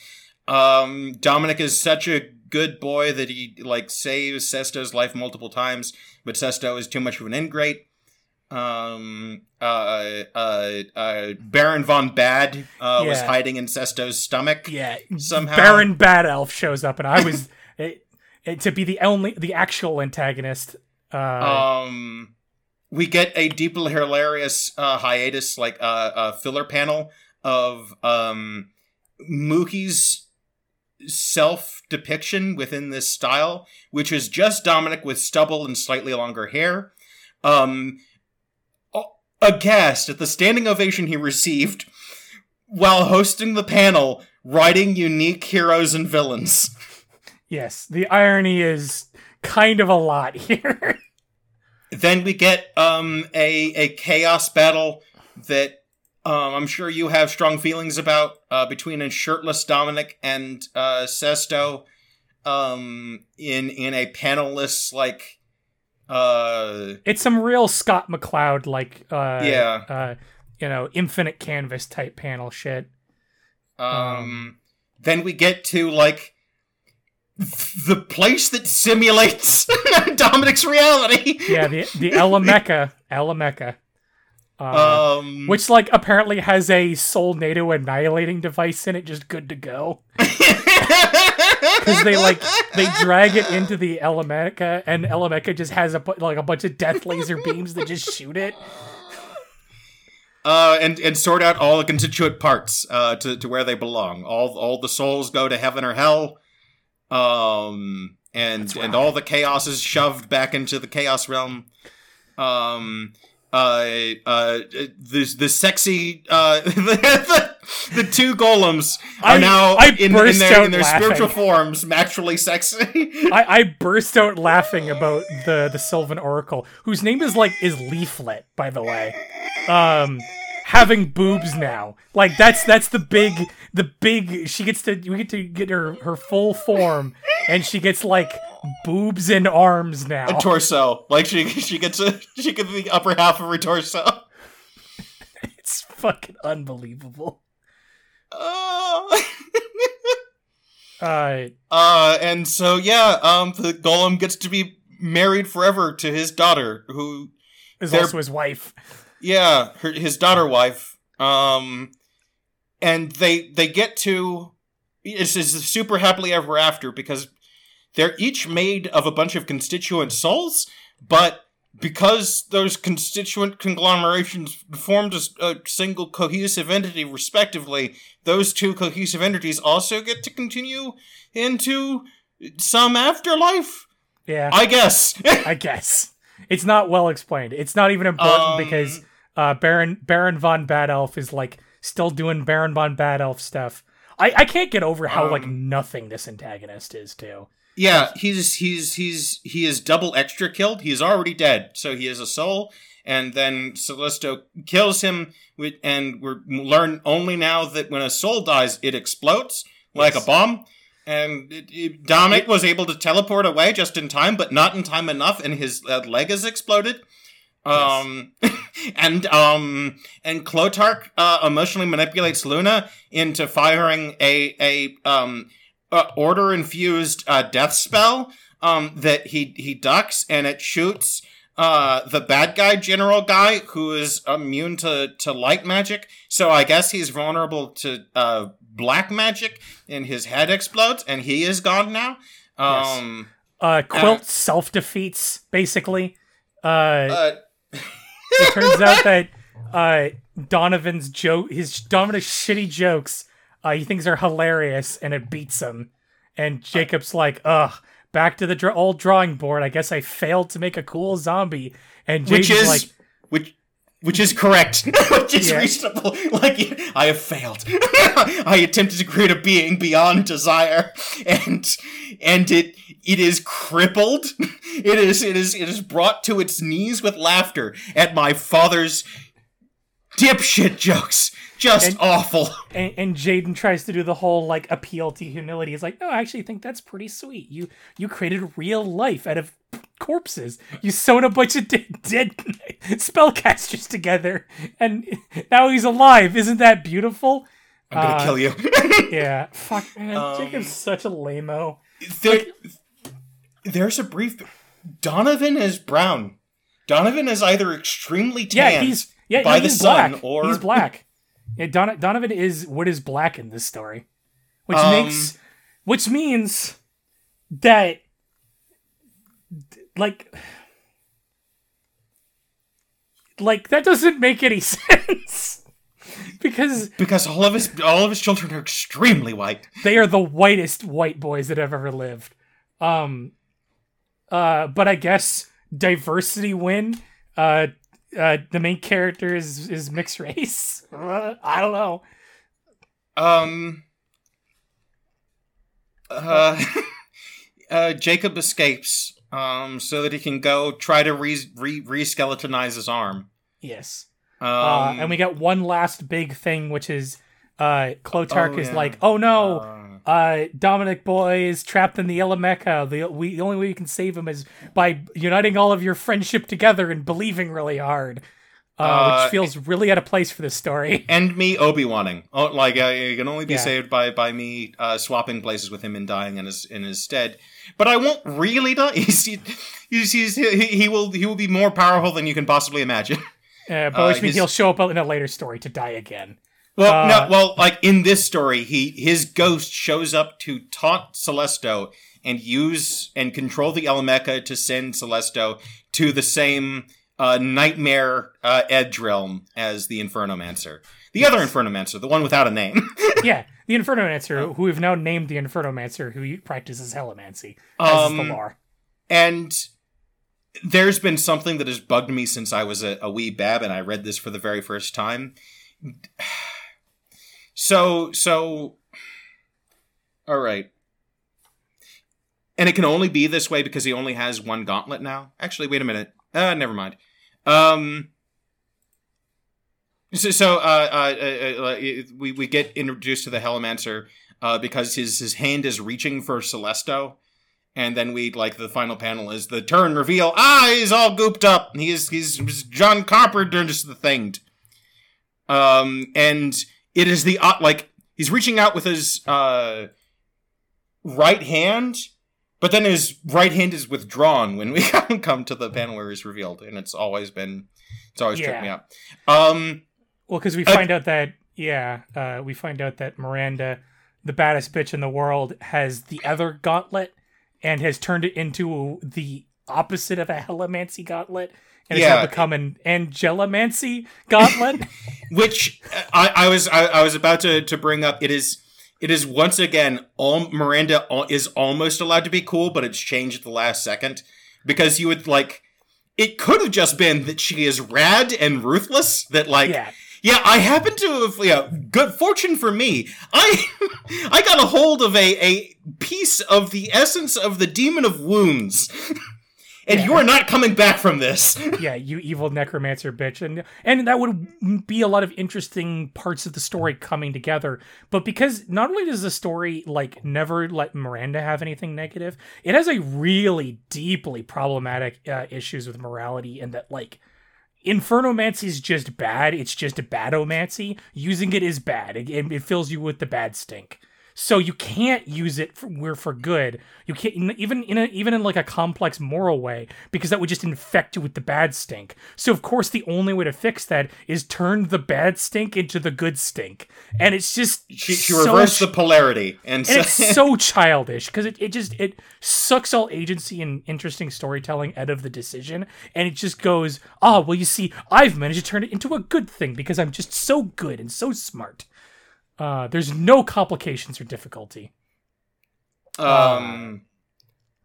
Um, Dominic is such a good boy that he like saves Sesto's life multiple times, but Sesto is too much of an ingrate. Um, uh, uh, uh, Baron von Bad uh, was hiding in Sesto's stomach. Yeah. Somehow. Baron Bad Elf shows up, and I was it, it, to be the only the actual antagonist. Uh, um we get a deeply hilarious uh hiatus like uh, uh filler panel of um mookie's self depiction within this style which is just dominic with stubble and slightly longer hair um aghast at the standing ovation he received while hosting the panel writing unique heroes and villains yes, the irony is kind of a lot here. Then we get um, a a chaos battle that um, I'm sure you have strong feelings about uh, between a shirtless Dominic and uh, Sesto um, in in a panelless like uh, it's some real Scott McCloud like uh, Yeah. uh, you know, infinite canvas type panel shit. um, Um. then we get to like the place that simulates Dominic's reality. Yeah, the the Elameca, Elameca. Uh, Um, which like apparently has a soul NATO annihilating device in it, just good to go. Because they like they drag it into the Elemeca, and Elemeca just has a like a bunch of death laser beams that just shoot it. uh, and and sort out all the constituent parts uh, to to where they belong. All all the souls go to heaven or hell, um, and and all the chaos is shoved back into the chaos realm. Um, uh, uh, the the sexy uh, the, the two golems are I- now I in, in their in their spiritual forms naturally sexy. I, I burst out laughing about the the Sylvan Oracle, whose name is like is Leaflet, by the way. Um, having boobs now, like that's that's the big the big. She gets to we get to get her her full form, and she gets like boobs and arms now. a torso, like she she gets a she gets the upper half of her torso. It's fucking unbelievable. Oh. Uh, Uh, and so yeah, um, the golem gets to be married forever to his daughter, who, is also his wife. yeah, her, his daughter wife. Um, and they they get to it's, it's super happily ever after because they're each made of a bunch of constituent souls, but because those constituent conglomerations formed a single cohesive entity respectively, those two cohesive entities also get to continue into some afterlife. Yeah, I guess. I guess it's not well explained. It's not even important Um, because uh, Baron Baron von Bad Elf is like still doing Baron von Bad Elf stuff. I, I can't get over how like Um, nothing this antagonist is too. Yeah, he's he's he's he is double extra killed. He's already dead, so he is a soul. And then Celestial kills him, with, and we learn only now that when a soul dies, it explodes like Yes. a bomb. And it, it, Dominic was able to teleport away just in time, but not in time enough, and his uh, leg has exploded. Um, and um, and Klotark uh, emotionally manipulates Luna into firing a a um uh, order infused uh, death spell um, that he he ducks and it shoots uh, the bad guy general guy who is immune to, to light magic. So I guess he's vulnerable to uh, black magic and his head explodes and he is gone now. Um, Uh, Quilt self defeats basically. Uh, uh, it turns out that uh, Donovan's joke, his Donovan's shitty jokes, uh, he thinks are hilarious, and it beats him. And Jacob's like, "Ugh, back to the dr- old drawing board. I guess I failed to make a cool zombie." And which Jaden's is like, which which is correct. Which is Yeah. reasonable. Like i have failed. I attempted to create a being beyond desire and and it it is crippled. It is it is it is brought to its knees with laughter at my father's dipshit jokes just And- awful and, and Jaden tries to do the whole like appeal to humility. He's like, no, I actually think that's pretty sweet. You you created real life out of corpses. You sewn a bunch of dead, dead spellcasters together, and now he's alive. Isn't that beautiful? i'm gonna Uh, kill you Yeah, fuck man, Um, Jacob's such a lameo. there, there's a brief donovan is brown donovan is either extremely Yeah, tan he's yeah, by no, the sun black. or he's black. Yeah, Don- Donovan is what is black in this story, which Um, makes which means that like like that doesn't make any sense because because all of his all of his children are extremely white. they are the whitest white boys that have ever lived. Um, uh, but I guess diversity win. Uh, uh, the main character is is mixed race. Uh, I don't know. Um. Uh, uh, Jacob escapes um so that he can go try to re re re-skeletonize his arm. Yes. Um, Uh, and we got one last big thing, which is uh, Klotark Oh, is yeah. like, "Oh no, uh, uh, Dominic boy is trapped in the Ilameca. The we the only way you can save him is by uniting all of your friendship together and believing really hard." Uh, Uh, which feels really out of place for this story. and me Obi Waning. Oh, like uh, you can only be Yeah. saved by by me uh, swapping places with him and dying in his in his stead. But I won't really die. He's, he's, he's, he, he will he will be more powerful than you can possibly imagine. Uh, but Uh, which means his- he'll show up in a later story to die again. Well, Uh, no, well, like in this story, he his ghost shows up to taunt Celesto and use and control the Elemeca to send Celesto to the same uh, nightmare uh, edge realm as the Infernomancer, the other Infernomancer, the one without a name. yeah, the Infernomancer, who we've now named the Infernomancer, who practices Hellomancy, as is the Um, lore. and there's been something that has bugged me since I was a, a wee bab, and I read this for the very first time. So, so, all right. And it can only be this way because he only has one gauntlet now. Actually, wait a minute. Uh, never mind. Um. So, so uh, uh, uh, uh, we we get introduced to the Hellomancer uh, because his his hand is reaching for Celesto, and then we like the final panel is the turn reveal. Ah, he's all gooped up. He's he's, John Carpenter's the thinged. Um, and it is the uh, like he's reaching out with his uh right hand, but then his right hand is withdrawn when we come to the panel where he's revealed, and it's always been it's always tripped me Yeah. up. Um, Well, because we Uh, find out that yeah, uh, we find out that Miranda, the baddest bitch in the world, has the other gauntlet and has turned it into the opposite of a Hellomancy gauntlet, and it's Yeah. now become an Angelamancy gauntlet. which uh, I, I was I, I was about to, to bring up. It is it is once again all Miranda is almost allowed to be cool, but it's changed at the last second because you would like it could have just been that she is rad and ruthless. That like yeah, Yeah, I happen to have. Yeah, good fortune for me. I I got a hold of a a piece of the essence of the demon of wounds. And Yeah. you are not coming back from this. yeah, you evil necromancer bitch, and and that would be a lot of interesting parts of the story coming together. But because not only does the story like never let Miranda have anything negative, it has a really deeply problematic uh, issues with morality, and that like. Infernomancy is just bad. It's just a badomancy. Using it is bad. It, it, it fills you with the bad stink. So you can't use it for, where for good. You can't even in a, even in like a complex moral way because that would just infect you with the bad stink. So of course the only way to fix that is turn the bad stink into the good stink, and it's just She, she so reversed ch- the polarity, and, and so, it's so childish because it, it just it sucks all agency and interesting storytelling out of the decision and it just goes oh well you see i've managed to turn it into a good thing because i'm just so good and so smart uh there's no complications or difficulty um,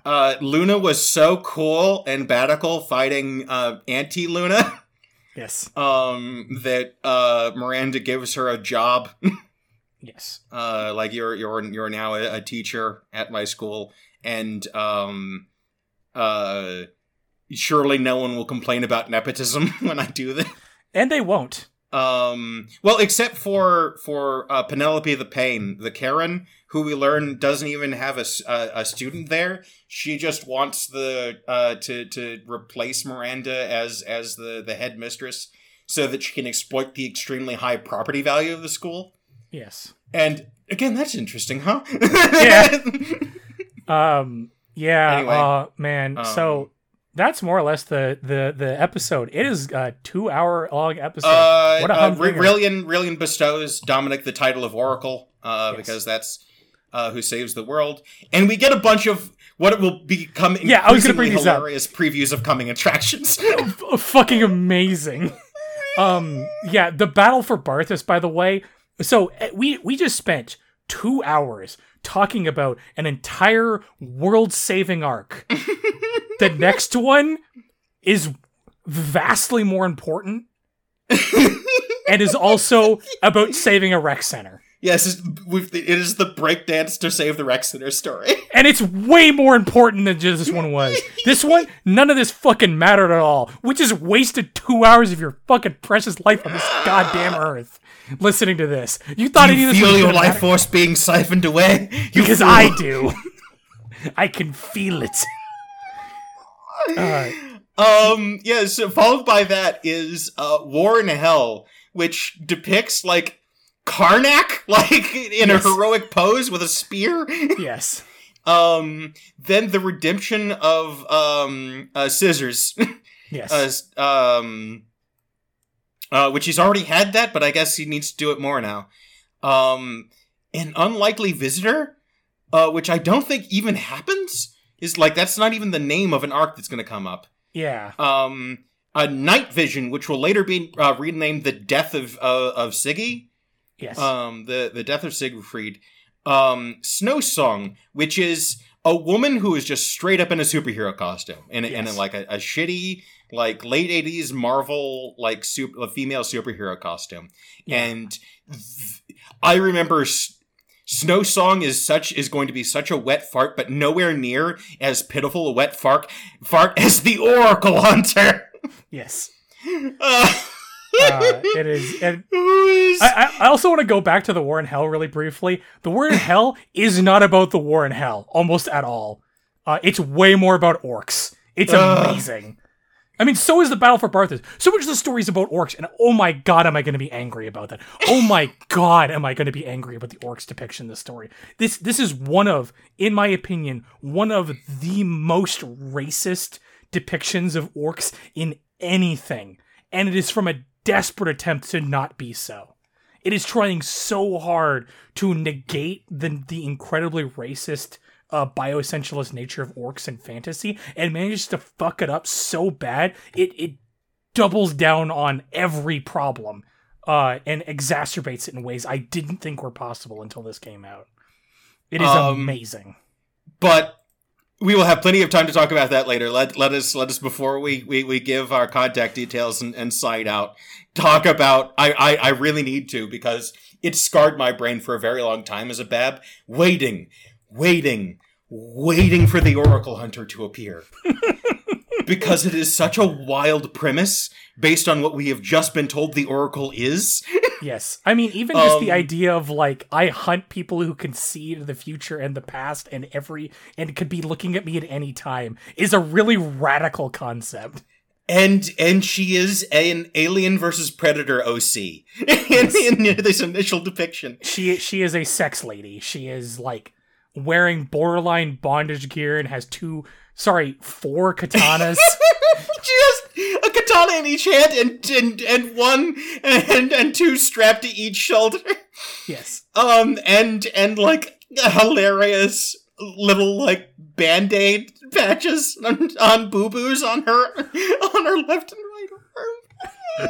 uh, Luna was so cool and Batical fighting uh, anti Luna. yes Um, that uh, Miranda gives her a job. yes uh, like you're you're you're now a, a teacher at my school, and um, uh, surely no one will complain about nepotism when I do this. and they won't Um, well, except for for uh, Penelope the Pain, the Karen, who we learn doesn't even have a a student there. She just wants the uh, to to replace Miranda as as the the headmistress, so that she can exploit the extremely high property value of the school. yes And again, that's interesting, huh? Yeah. um yeah Anyway, uh man um, so that's more or less the the the episode it is a two hour long episode uh, What a uh. Rillian, Rillian bestows Dominic the title of Oracle uh, Yes. because that's uh, who saves the world, and we get a bunch of what it will become Yeah, I was gonna bring these up. hilarious previews of coming attractions. Fucking amazing. Um, yeah, the battle for Barthas, by the way. So eh, we we just spent two hours talking about an entire world-saving arc. the next one is vastly more important and is also about saving a rec center. yes, it is the breakdance to save the Rec Center story. And it's way more important than just this one was. This one, none of this fucking mattered at all. We just wasted two hours of your fucking precious life on this goddamn earth listening to this. You thought any you of this feel was your life matter? force being siphoned away You because fool. I do. I can feel it. Uh, Um, yeah, so followed by that is uh, War in Hell, which depicts like Karnak, like in Yes. a heroic pose with a spear. yes. um, then the redemption of um uh, Scissors, Yes. uh, um, uh, which he's already had that, but I guess he needs to do it more now. Um, an unlikely visitor, uh, which I don't think even happens. Is like that's not even the name of an arc that's going to come up yeah. um, a night vision, which will later be uh, renamed the death of uh, of Siggy, Yes. um, the the death of Siegfried. Um, Snow Song, which is a woman who is just straight up in a superhero costume, in, a, in like a, a shitty like late eighties Marvel like super, a female superhero costume, Yeah. and th- I remember. S- Snow Song is such is going to be such a wet fart, but nowhere near as pitiful a wet fart fart as the Oracle Hunter. yes. Uh, Uh, it is. I, I- I also want to go back to the war in hell really briefly. The war in hell is not about the war in hell almost at all. Uh, it's way more about orcs. It's amazing. I mean, so is the battle for Barthas. So much of the story is about orcs, and oh my god, am I going to be angry about that? Oh my god, am I going to be angry about the orcs depiction in the story? This this is one of, in my opinion, one of the most racist depictions of orcs in anything, and it is from a desperate attempt to not be so. It is trying so hard to negate the the incredibly racist uh, bioessentialist nature of orcs and fantasy, and manages to fuck it up so bad it it doubles down on every problem uh, and exacerbates it in ways I didn't think were possible until this came out. It is Um, amazing. but we will have plenty of time to talk about that later. Let let us let us before we we, we give our contact details and, and sign out. Talk about I, I I really need to because it scarred my brain for a very long time as a bab, waiting, waiting, waiting for the Oracle Hunter to appear. because it is such a wild premise based on what we have just been told the Oracle is. Yes. I mean, even just the Um, idea of like I hunt people who can see the future and the past and every and could be looking at me at any time is a really radical concept. and and she is an alien versus predator OC in, in this initial depiction. She she is a sex lady. She is like wearing borderline bondage gear and has two sorry, four katanas. has a katana in each hand and and, and one and and two strapped to each shoulder. yes. Um and and like hilarious little like band-aid patches on, on boo-boos on her on her left and right arm.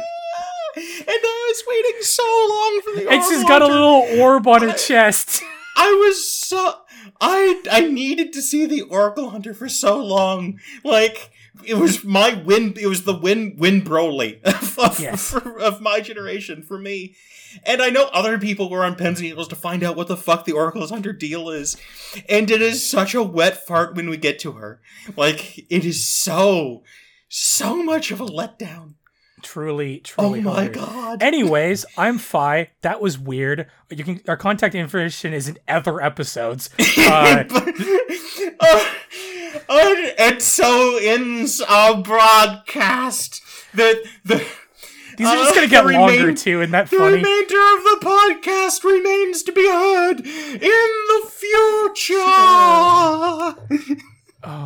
and I was waiting so long for the And she's got a little orb on her I- chest. I was so I I needed to see the Oracle Hunter for so long. Like it was my win. It was the win win Broly of, of, Yes. of my generation for me. And I know other people were on pens and needles to find out what the fuck the Oracle Hunter deal is. And it is such a wet fart when we get to her. Like it is so so much of a letdown. Truly, truly. Oh my god. Anyways, I'm Fi. That was weird. You can our contact information is in other episodes. Uh, uh, uh, and so ends our broadcast. The the these are just Uh, gonna get the longer remain- too. Isn't that the funny? remainder of the podcast remains to be heard in the future.